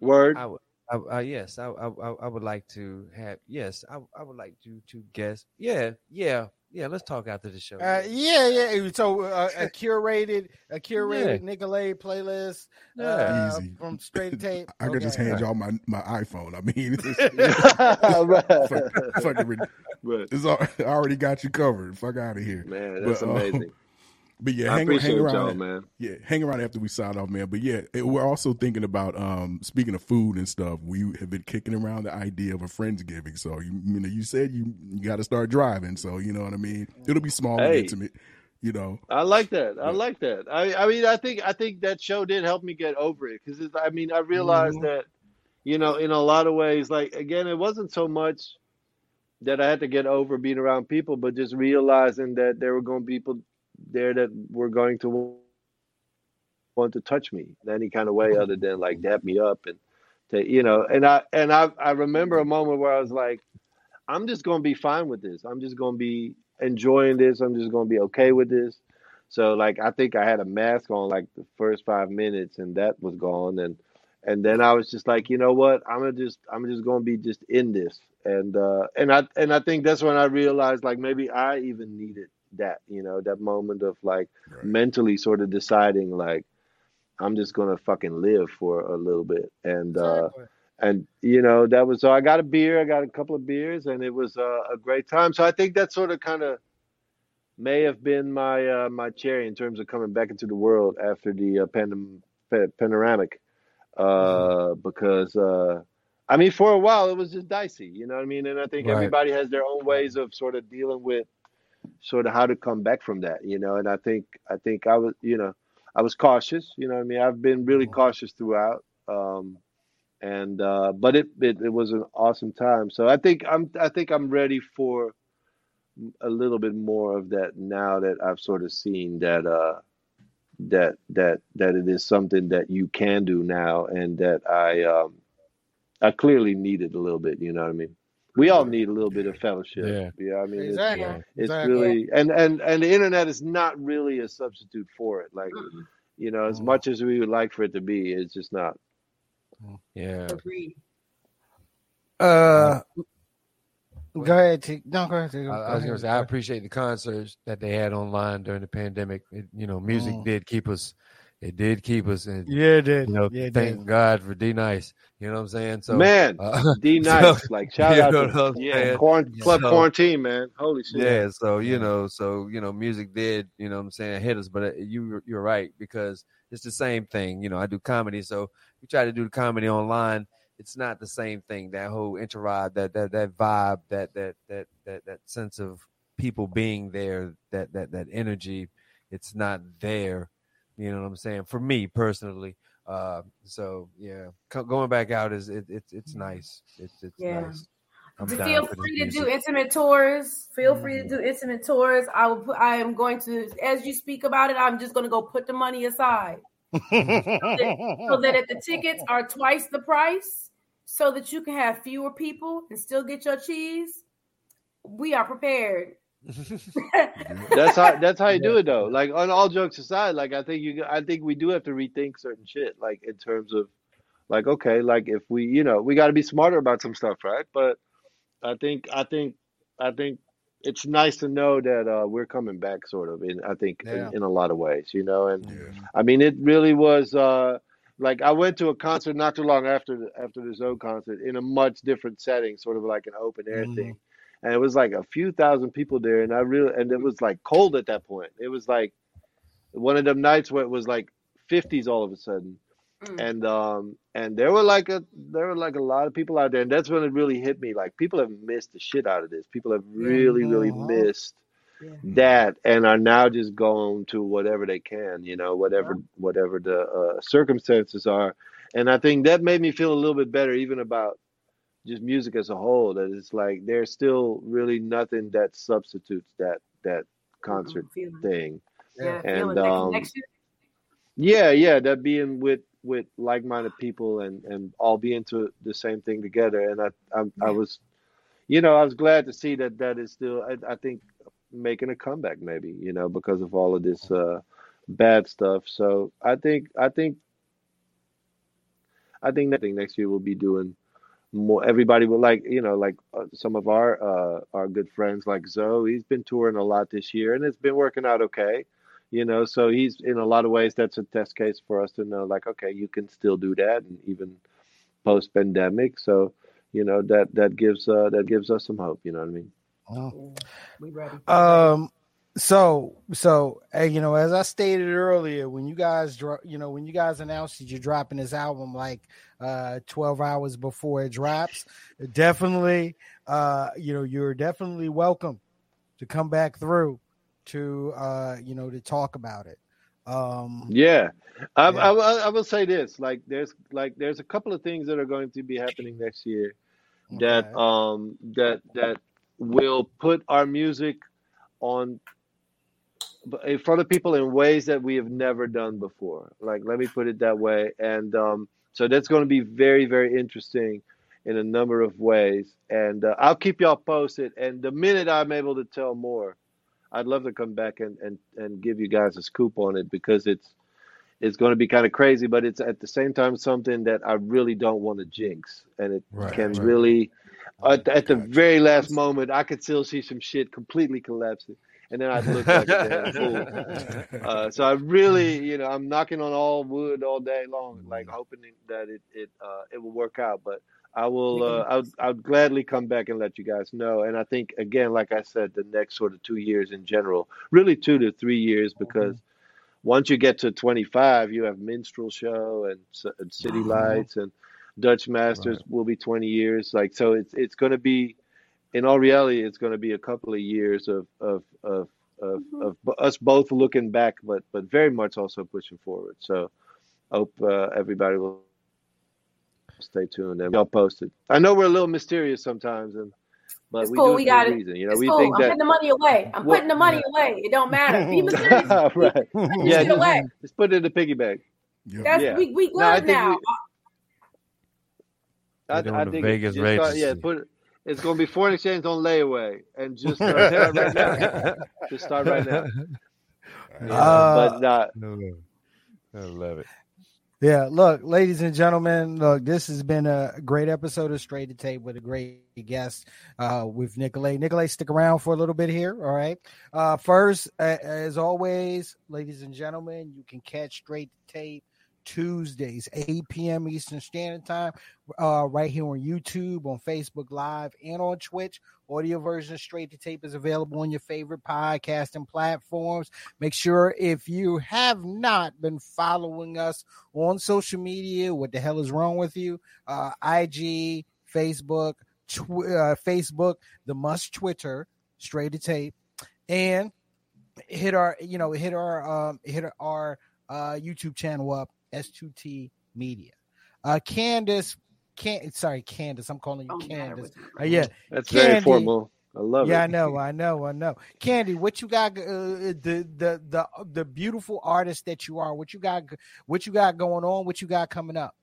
Word. I would, I, I, yes, I, I, I I would like to have. Yes, I, I would like to to guess. Yeah, yeah, yeah. Let's talk after the show. Uh, yeah, yeah. So uh, (laughs) a curated, a curated Yeah. Nicolay playlist uh, Easy. from (laughs) straight tape. I could just hand y'all my, my iPhone. I mean, (laughs) it's, it's, Right. fucking rid- But, it's I already got you covered. Fuck out of here. man, that's But, um, amazing. But yeah, hang, hang around. man. Yeah, hang around after we sign off, man. But yeah, it- we're also thinking about um speaking of food and stuff. We have been kicking around the idea of a friendsgiving. So you, you know, you said you, you got to start driving. So you know what I mean. It'll be small and intimate. You know, I like that. I Yeah. like that. I, I mean, I think I think that show did help me get over it because I mean, I realized Mhm. that, you know, in a lot of ways, like again, it wasn't so much that I had to get over being around people, but just realizing that there were going to be people there that were going to want to touch me in any kind of way other than like dap me up and to, you know, and I and I I remember a moment where I was like, I'm just going to be fine with this. I'm just going to be enjoying this. I'm just going to be okay with this. So like I think I had a mask on like the first five minutes and that was gone and and then I was just like, you know what? I'm gonna just I'm just gonna be just in this. And uh and I and I think that's when I realized like maybe I even needed that, you know, that moment of like Right. mentally sort of deciding like I'm just gonna fucking live for a little bit. And uh Exactly. and you know that was so I got a beer, I got a couple of beers, and it was uh, a great time. So I think that sort of kind of may have been my uh, my cherry in terms of coming back into the world after the uh, pandem- pa- panoramic, uh, because uh, I mean for a while it was just dicey, you know what I mean, and I think Right. everybody has their own ways of sort of dealing with sort of how to come back from that, you know, and I think I think I was you know I was cautious, you know what I mean. I've been really cautious throughout. Um, and uh, but it, it it was an awesome time. So I think I'm I think I'm ready for a little bit more of that now that I've sort of seen that uh that that that it is something that you can do now and that I um I clearly needed a little bit, you know what I mean? We all need a little bit of fellowship. Yeah. Yeah, I mean it's, Exactly. Yeah. it's exactly. really and and and the internet is not really a substitute for it. Like Mm-mm. You know, as Mm. much as we would like for it to be, it's just not. Yeah. Agreed. Uh, go ahead. T. No, go ahead. T. I, Go I was gonna say I appreciate the concerts that they had online during the pandemic. It, you know, music Mm. did keep us. It did keep us, and Yeah, it did. you know, yeah, it thank did. God for D-Nice. You know what I'm saying? So, man, uh, D (laughs) so- nice, like (laughs) shout out to yeah, quarant- club So- quarantine, man. Holy shit. yeah. So you know, so you know, music did. You know, what I'm saying hit us, but uh, you you're right because it's the same thing. You know, I do comedy, so we try to do the comedy online. It's not the same thing. That whole intervibe, that that that vibe, that that that that that sense of people being there, that that that energy, it's not there. You know what I'm saying? For me personally. Uh, so yeah, Co- going back out is it, it's it's nice. It's it's Yeah. nice. I'm feel free to do intimate tours. Feel free to Mhm. do intimate tours. I will. Put, I am going to, as you speak about it, I'm just going to go put the money aside so that if the tickets are twice the price, so that you can have fewer people and still get your cheese, we are prepared. (laughs) that's how that's how you do it though. Like on all jokes aside, like I think you I think we do have to rethink certain shit, like in terms of like okay, like if we you know, we gotta be smarter about some stuff, right? But I think I think I think it's nice to know that uh we're coming back sort of in I think Yeah. in, in a lot of ways, you know, and Yeah. I mean it really was uh like I went to a concert not too long after the after the Zo concert in a much different setting, sort of like an open air Mhm. thing and it was like a few thousand people there and i really and it was like cold at that point. It was like one of them nights where it was like 50s all of a sudden. Mm. and um and there were like a there were like a lot of people out there and that's when it really hit me. Like people have missed the shit out of this. People have really really missed Yeah. that and are now just going to whatever they can you know whatever whatever the uh, circumstances are. And i think that made me feel a little bit better even about just music as a whole that it's like there's still really nothing that substitutes that that concert Feeling. thing. Yeah, And, um, yeah yeah that being with with like-minded people and and all being to the same thing together. And i i, I was you know i was glad to see that that is still I, I think making a comeback maybe you know because of all of this uh bad stuff. So i think i think i think that next year we'll be doing more everybody will like you know like uh, some of our uh our good friends like Zo he's been touring a lot this year and it's been working out okay you know so he's in a lot of ways that's a test case for us to know like okay you can still do that and even post pandemic so you know that that gives uh that gives us some hope you know what i mean Oh. Um. So, so hey, you know, as I stated earlier, when you guys, dro- you know, when you guys announced that you're dropping this album like uh 12 hours before it drops, definitely, uh, you know, you're definitely welcome to come back through to, uh, you know, to talk about it. Um. yeah I, Yeah. I, I will say this like there's like there's a couple of things that are going to be happening next year that okay. um that that will put our music on in front of people in ways that we have never done before. Like let me put it that way. And um so that's going to be very very interesting in a number of ways. And uh, i'll keep y'all posted. And the minute i'm able to tell more i'd love to come back and and, and give you guys a scoop on it because it's it's going to be kind of crazy but it's at the same time something that i really don't want to jinx. And it Right, can right. really at, at the very last moment, I could still see some shit completely collapsing, and then I'd look like a damn fool. Uh, so I really, you know, I'm knocking on all wood all day long, like hoping that it it uh, it will work out. But I will, uh, I'll I'll gladly come back and let you guys know. And I think again, like I said, the next sort of two years in general, really two to three years, because once you get to 25, you have minstrel show and, and city Mhm. lights and Dutch Masters will be 20 years. Like so, it's it's going to be, in all reality, it's going to be a couple of years of of of of, of us both looking back, but but very much also pushing forward. So, I hope uh, everybody will stay tuned and y'all posted. I know we're a little mysterious sometimes, and but It's we cool, do it we for got a it. reason. You know, It's we cool. think I'm that putting the money away. I'm Well- putting the money away. It don't matter. Be (laughs) mysterious. right. Keep Yeah, it just, away. just put it in the piggy bank. Yep. That's Yeah. we we good No, I think now. we- I, I think Vegas just start, yeah, put it. It's going to be foreign exchange on layaway, and just start, start (laughs) right now. Just start right now. Yeah, Uh, but uh, I love it. Yeah, look, ladies and gentlemen, look, this has been a great episode of Straight to Tape with a great guest uh, with Nicolay. Nicolay, stick around for a little bit here. All right. Uh, first, uh, as always, ladies and gentlemen, you can catch Straight to Tape Tuesdays, 8 p.m. Eastern Standard Time, uh, right here on YouTube, on Facebook Live, and on Twitch. Audio version straight to tape is available on your favorite podcasting platforms. Make sure if you have not been following us on social media, what the hell is wrong with you? Uh, IG, Facebook, tw- uh, Facebook, the must Twitter, straight to tape, and hit our, you know, hit our, um, hit our uh, YouTube channel up S2T Media. Uh, Candace, can sorry, Candace. I'm calling you Oh, Candace. matter Uh, yeah, That's Candy. very formal. I love yeah, it. Yeah, I know, I know, I know. Candy, what you got? Uh, the the the the beautiful artist that you are. What you got? What you got going on? What you got coming up?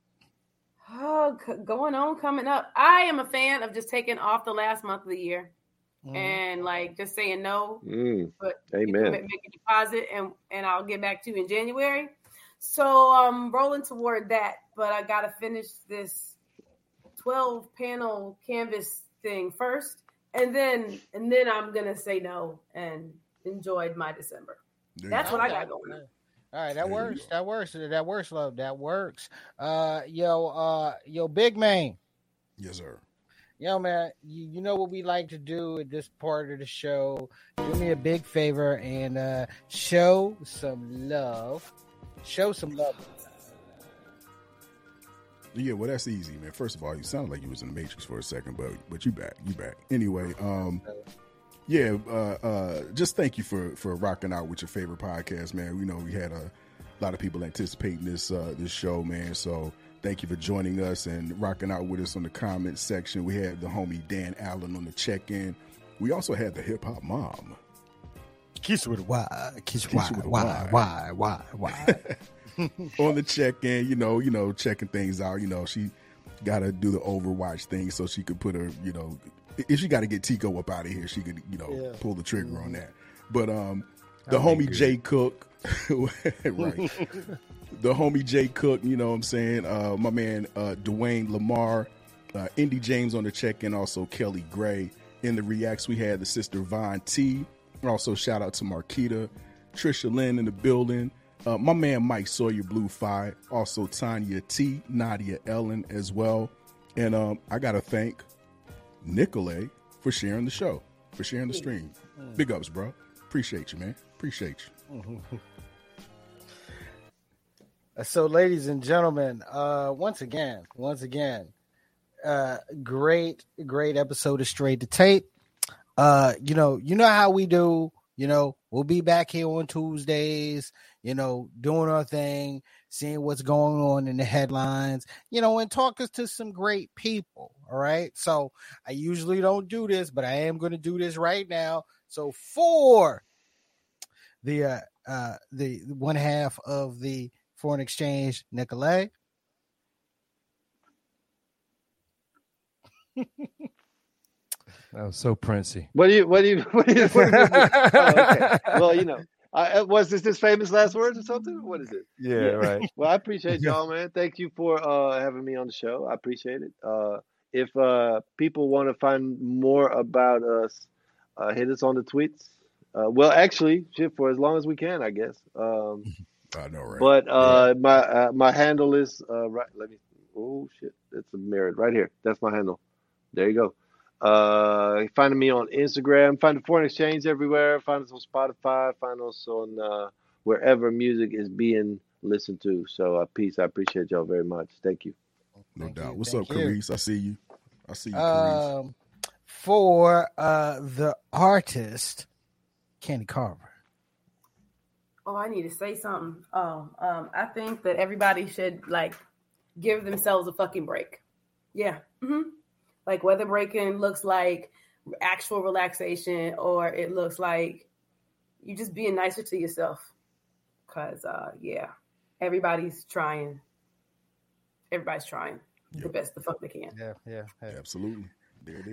Oh, going on, coming up. I am a fan of just taking off the last month of the year Mhm. and like just saying no, Mm, but you can amen. make a deposit and and I'll get back to you in January. So I'm rolling toward that, but I gotta finish this 12 panel canvas thing first, and then and then I'm gonna say no and enjoyed my December. There That's go. what I got going on. All right, that works. That works. That works, love. That works. Uh, yo, uh, yo, big man. Yes, sir. Yo, man, you, you know what we like to do at this part of the show. Do me a big favor and uh, show some love. Show some love. Yeah, well, that's easy, man. First of all, you sounded like you was in the Matrix for a second, but but you back, you back. Anyway, um, yeah, uh, uh, just thank you for for rocking out with your favorite podcast, man. We know we had a lot of people anticipating this uh, this show, man. So thank you for joining us and rocking out with us on the comment section. We had the homie Dan Allen on the check in. We also had the hip hop mom. Kiss with why, Kiss, Kiss why, with why. (laughs) on the check in, you know, you know, checking things out. You know, she got to do the Overwatch thing so she could put her, you know, if she got to get Tico up out of here, she could, you know, Yeah. pull the trigger on that. But um, the That'd be homie. Jay Cook, (laughs) right? (laughs) the homie Jay Cook, you know what I'm saying? Uh, my man uh, Dwayne Lamar, uh, Indy James on the check in, also Kelly Gray. In the reacts, we had the sister Von T. Also, shout out to Marquita, Trisha Lynn in the building. Uh, my man Mike Sawyer Blue Five, also Tanya T, Nadia Ellen as well. And um, I got to thank Nicolay for sharing the show, for sharing the stream. Big ups, bro. Appreciate you, man. Appreciate you. (laughs) So, ladies and gentlemen, uh, once again, once again, uh, great, great episode of Straight to Tape. Uh, you know, you know how we do. You know, we'll be back here on Tuesdays. You know, doing our thing, seeing what's going on in the headlines. You know, and talking to some great people. All right. So I usually don't do this, but I am going to do this right now. So for the uh, uh, the one half of the foreign exchange, Nicolay. (laughs) That was so princey. What do you? What do you? (laughs) What do you? What do you oh, okay. (laughs) Well, you know, I, was this his famous last words or something? What is it? Yeah, right. (laughs) Well, I appreciate y'all, man. Thank you for uh, having me on the show. I appreciate it. Uh, if uh, people want to find more about us, uh, hit us on the tweets. Uh, well, actually, shit, for as long as we can, I guess. Um, I know, right? but uh, my uh, my handle is uh, right. Let me. Oh shit, it's a mirrored right here. That's my handle. There you go. Uh, finding me on Instagram. Find the Foreign Exchange everywhere. Find us on Spotify. Find us on uh, wherever music is being listened to. So, uh, peace. I appreciate y'all very much. Thank you. no Thank doubt. you, What's thank up, you. Carice? I see you. I see you, Carice. Um, for uh, the artist, Candy Carver. Oh, I need to say something. Oh, um, I think that everybody should like give themselves a fucking break. Yeah. hmm Like whether breaking looks like actual relaxation or it looks like you just being nicer to yourself. Cause uh yeah, everybody's trying. Everybody's trying the best the fuck they can. Yeah, yeah. Absolutely.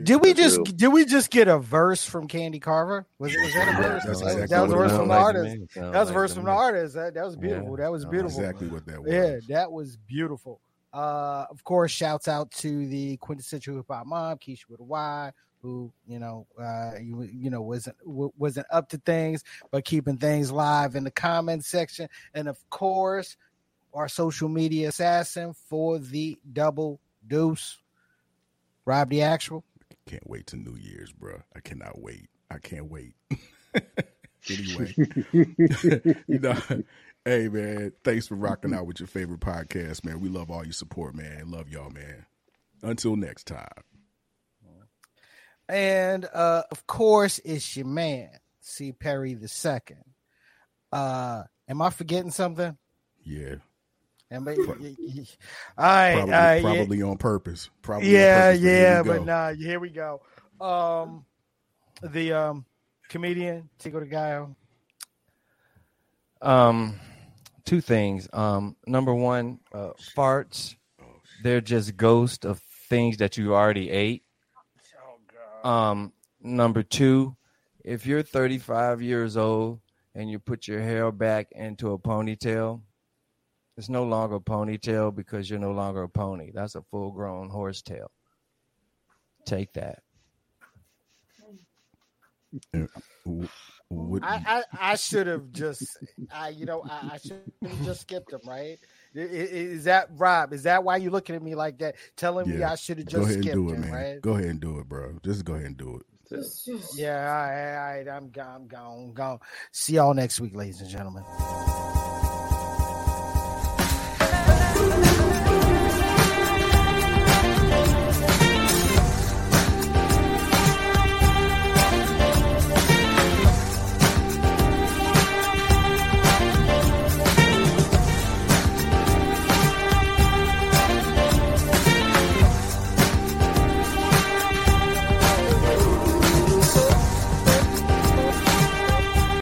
Did we just did we just get a verse from Candy Carver? Was it was that a verse? That's that, exactly that was a verse from the artist. That was a verse from the artist. That, that was beautiful. Yeah. That was beautiful. Exactly what that was. Yeah, that was beautiful. Uh, of course, shouts out to the quintessential hip hop mom, Keisha with a Y, who you know, uh, you, you know, wasn't w- wasn't up to things, but keeping things live in the comment section, and of course, our social media assassin for the double deuce, Rob the actual. Can't wait to New Year's, bro. I cannot wait. I can't wait. (laughs) (laughs) anyway, (laughs) you know, hey man, thanks for rocking out with your favorite podcast, man. We love all your support, man. Love y'all, man. Until next time. And uh, of course, it's your man, C. Perry the second. Uh, am I forgetting something? Yeah, Am I- all right, probably, all right, yeah. on purpose. Probably, yeah, purpose, yeah, we but nah, here we go. Um, the um comedian Tico de Gallo. Um, two things. Um, number one, uh, farts. They're just ghosts of things that you already ate. Um, number two, if you're 35 years old and you put your hair back into a ponytail, it's no longer a ponytail because you're no longer a pony. That's a full-grown horsetail. Take that. W- what- I I, I should have just I you know I, I should have just skipped him right. I- i- Is that Rob? Is that why you're looking at me like that, telling me I should have go just ahead and skipped do it, him, man. right? Go ahead and do it, bro. Just go ahead and do it. It's just- Yeah, all right, all right. I'm gone, I'm gone, gone. See y'all next week, ladies and gentlemen.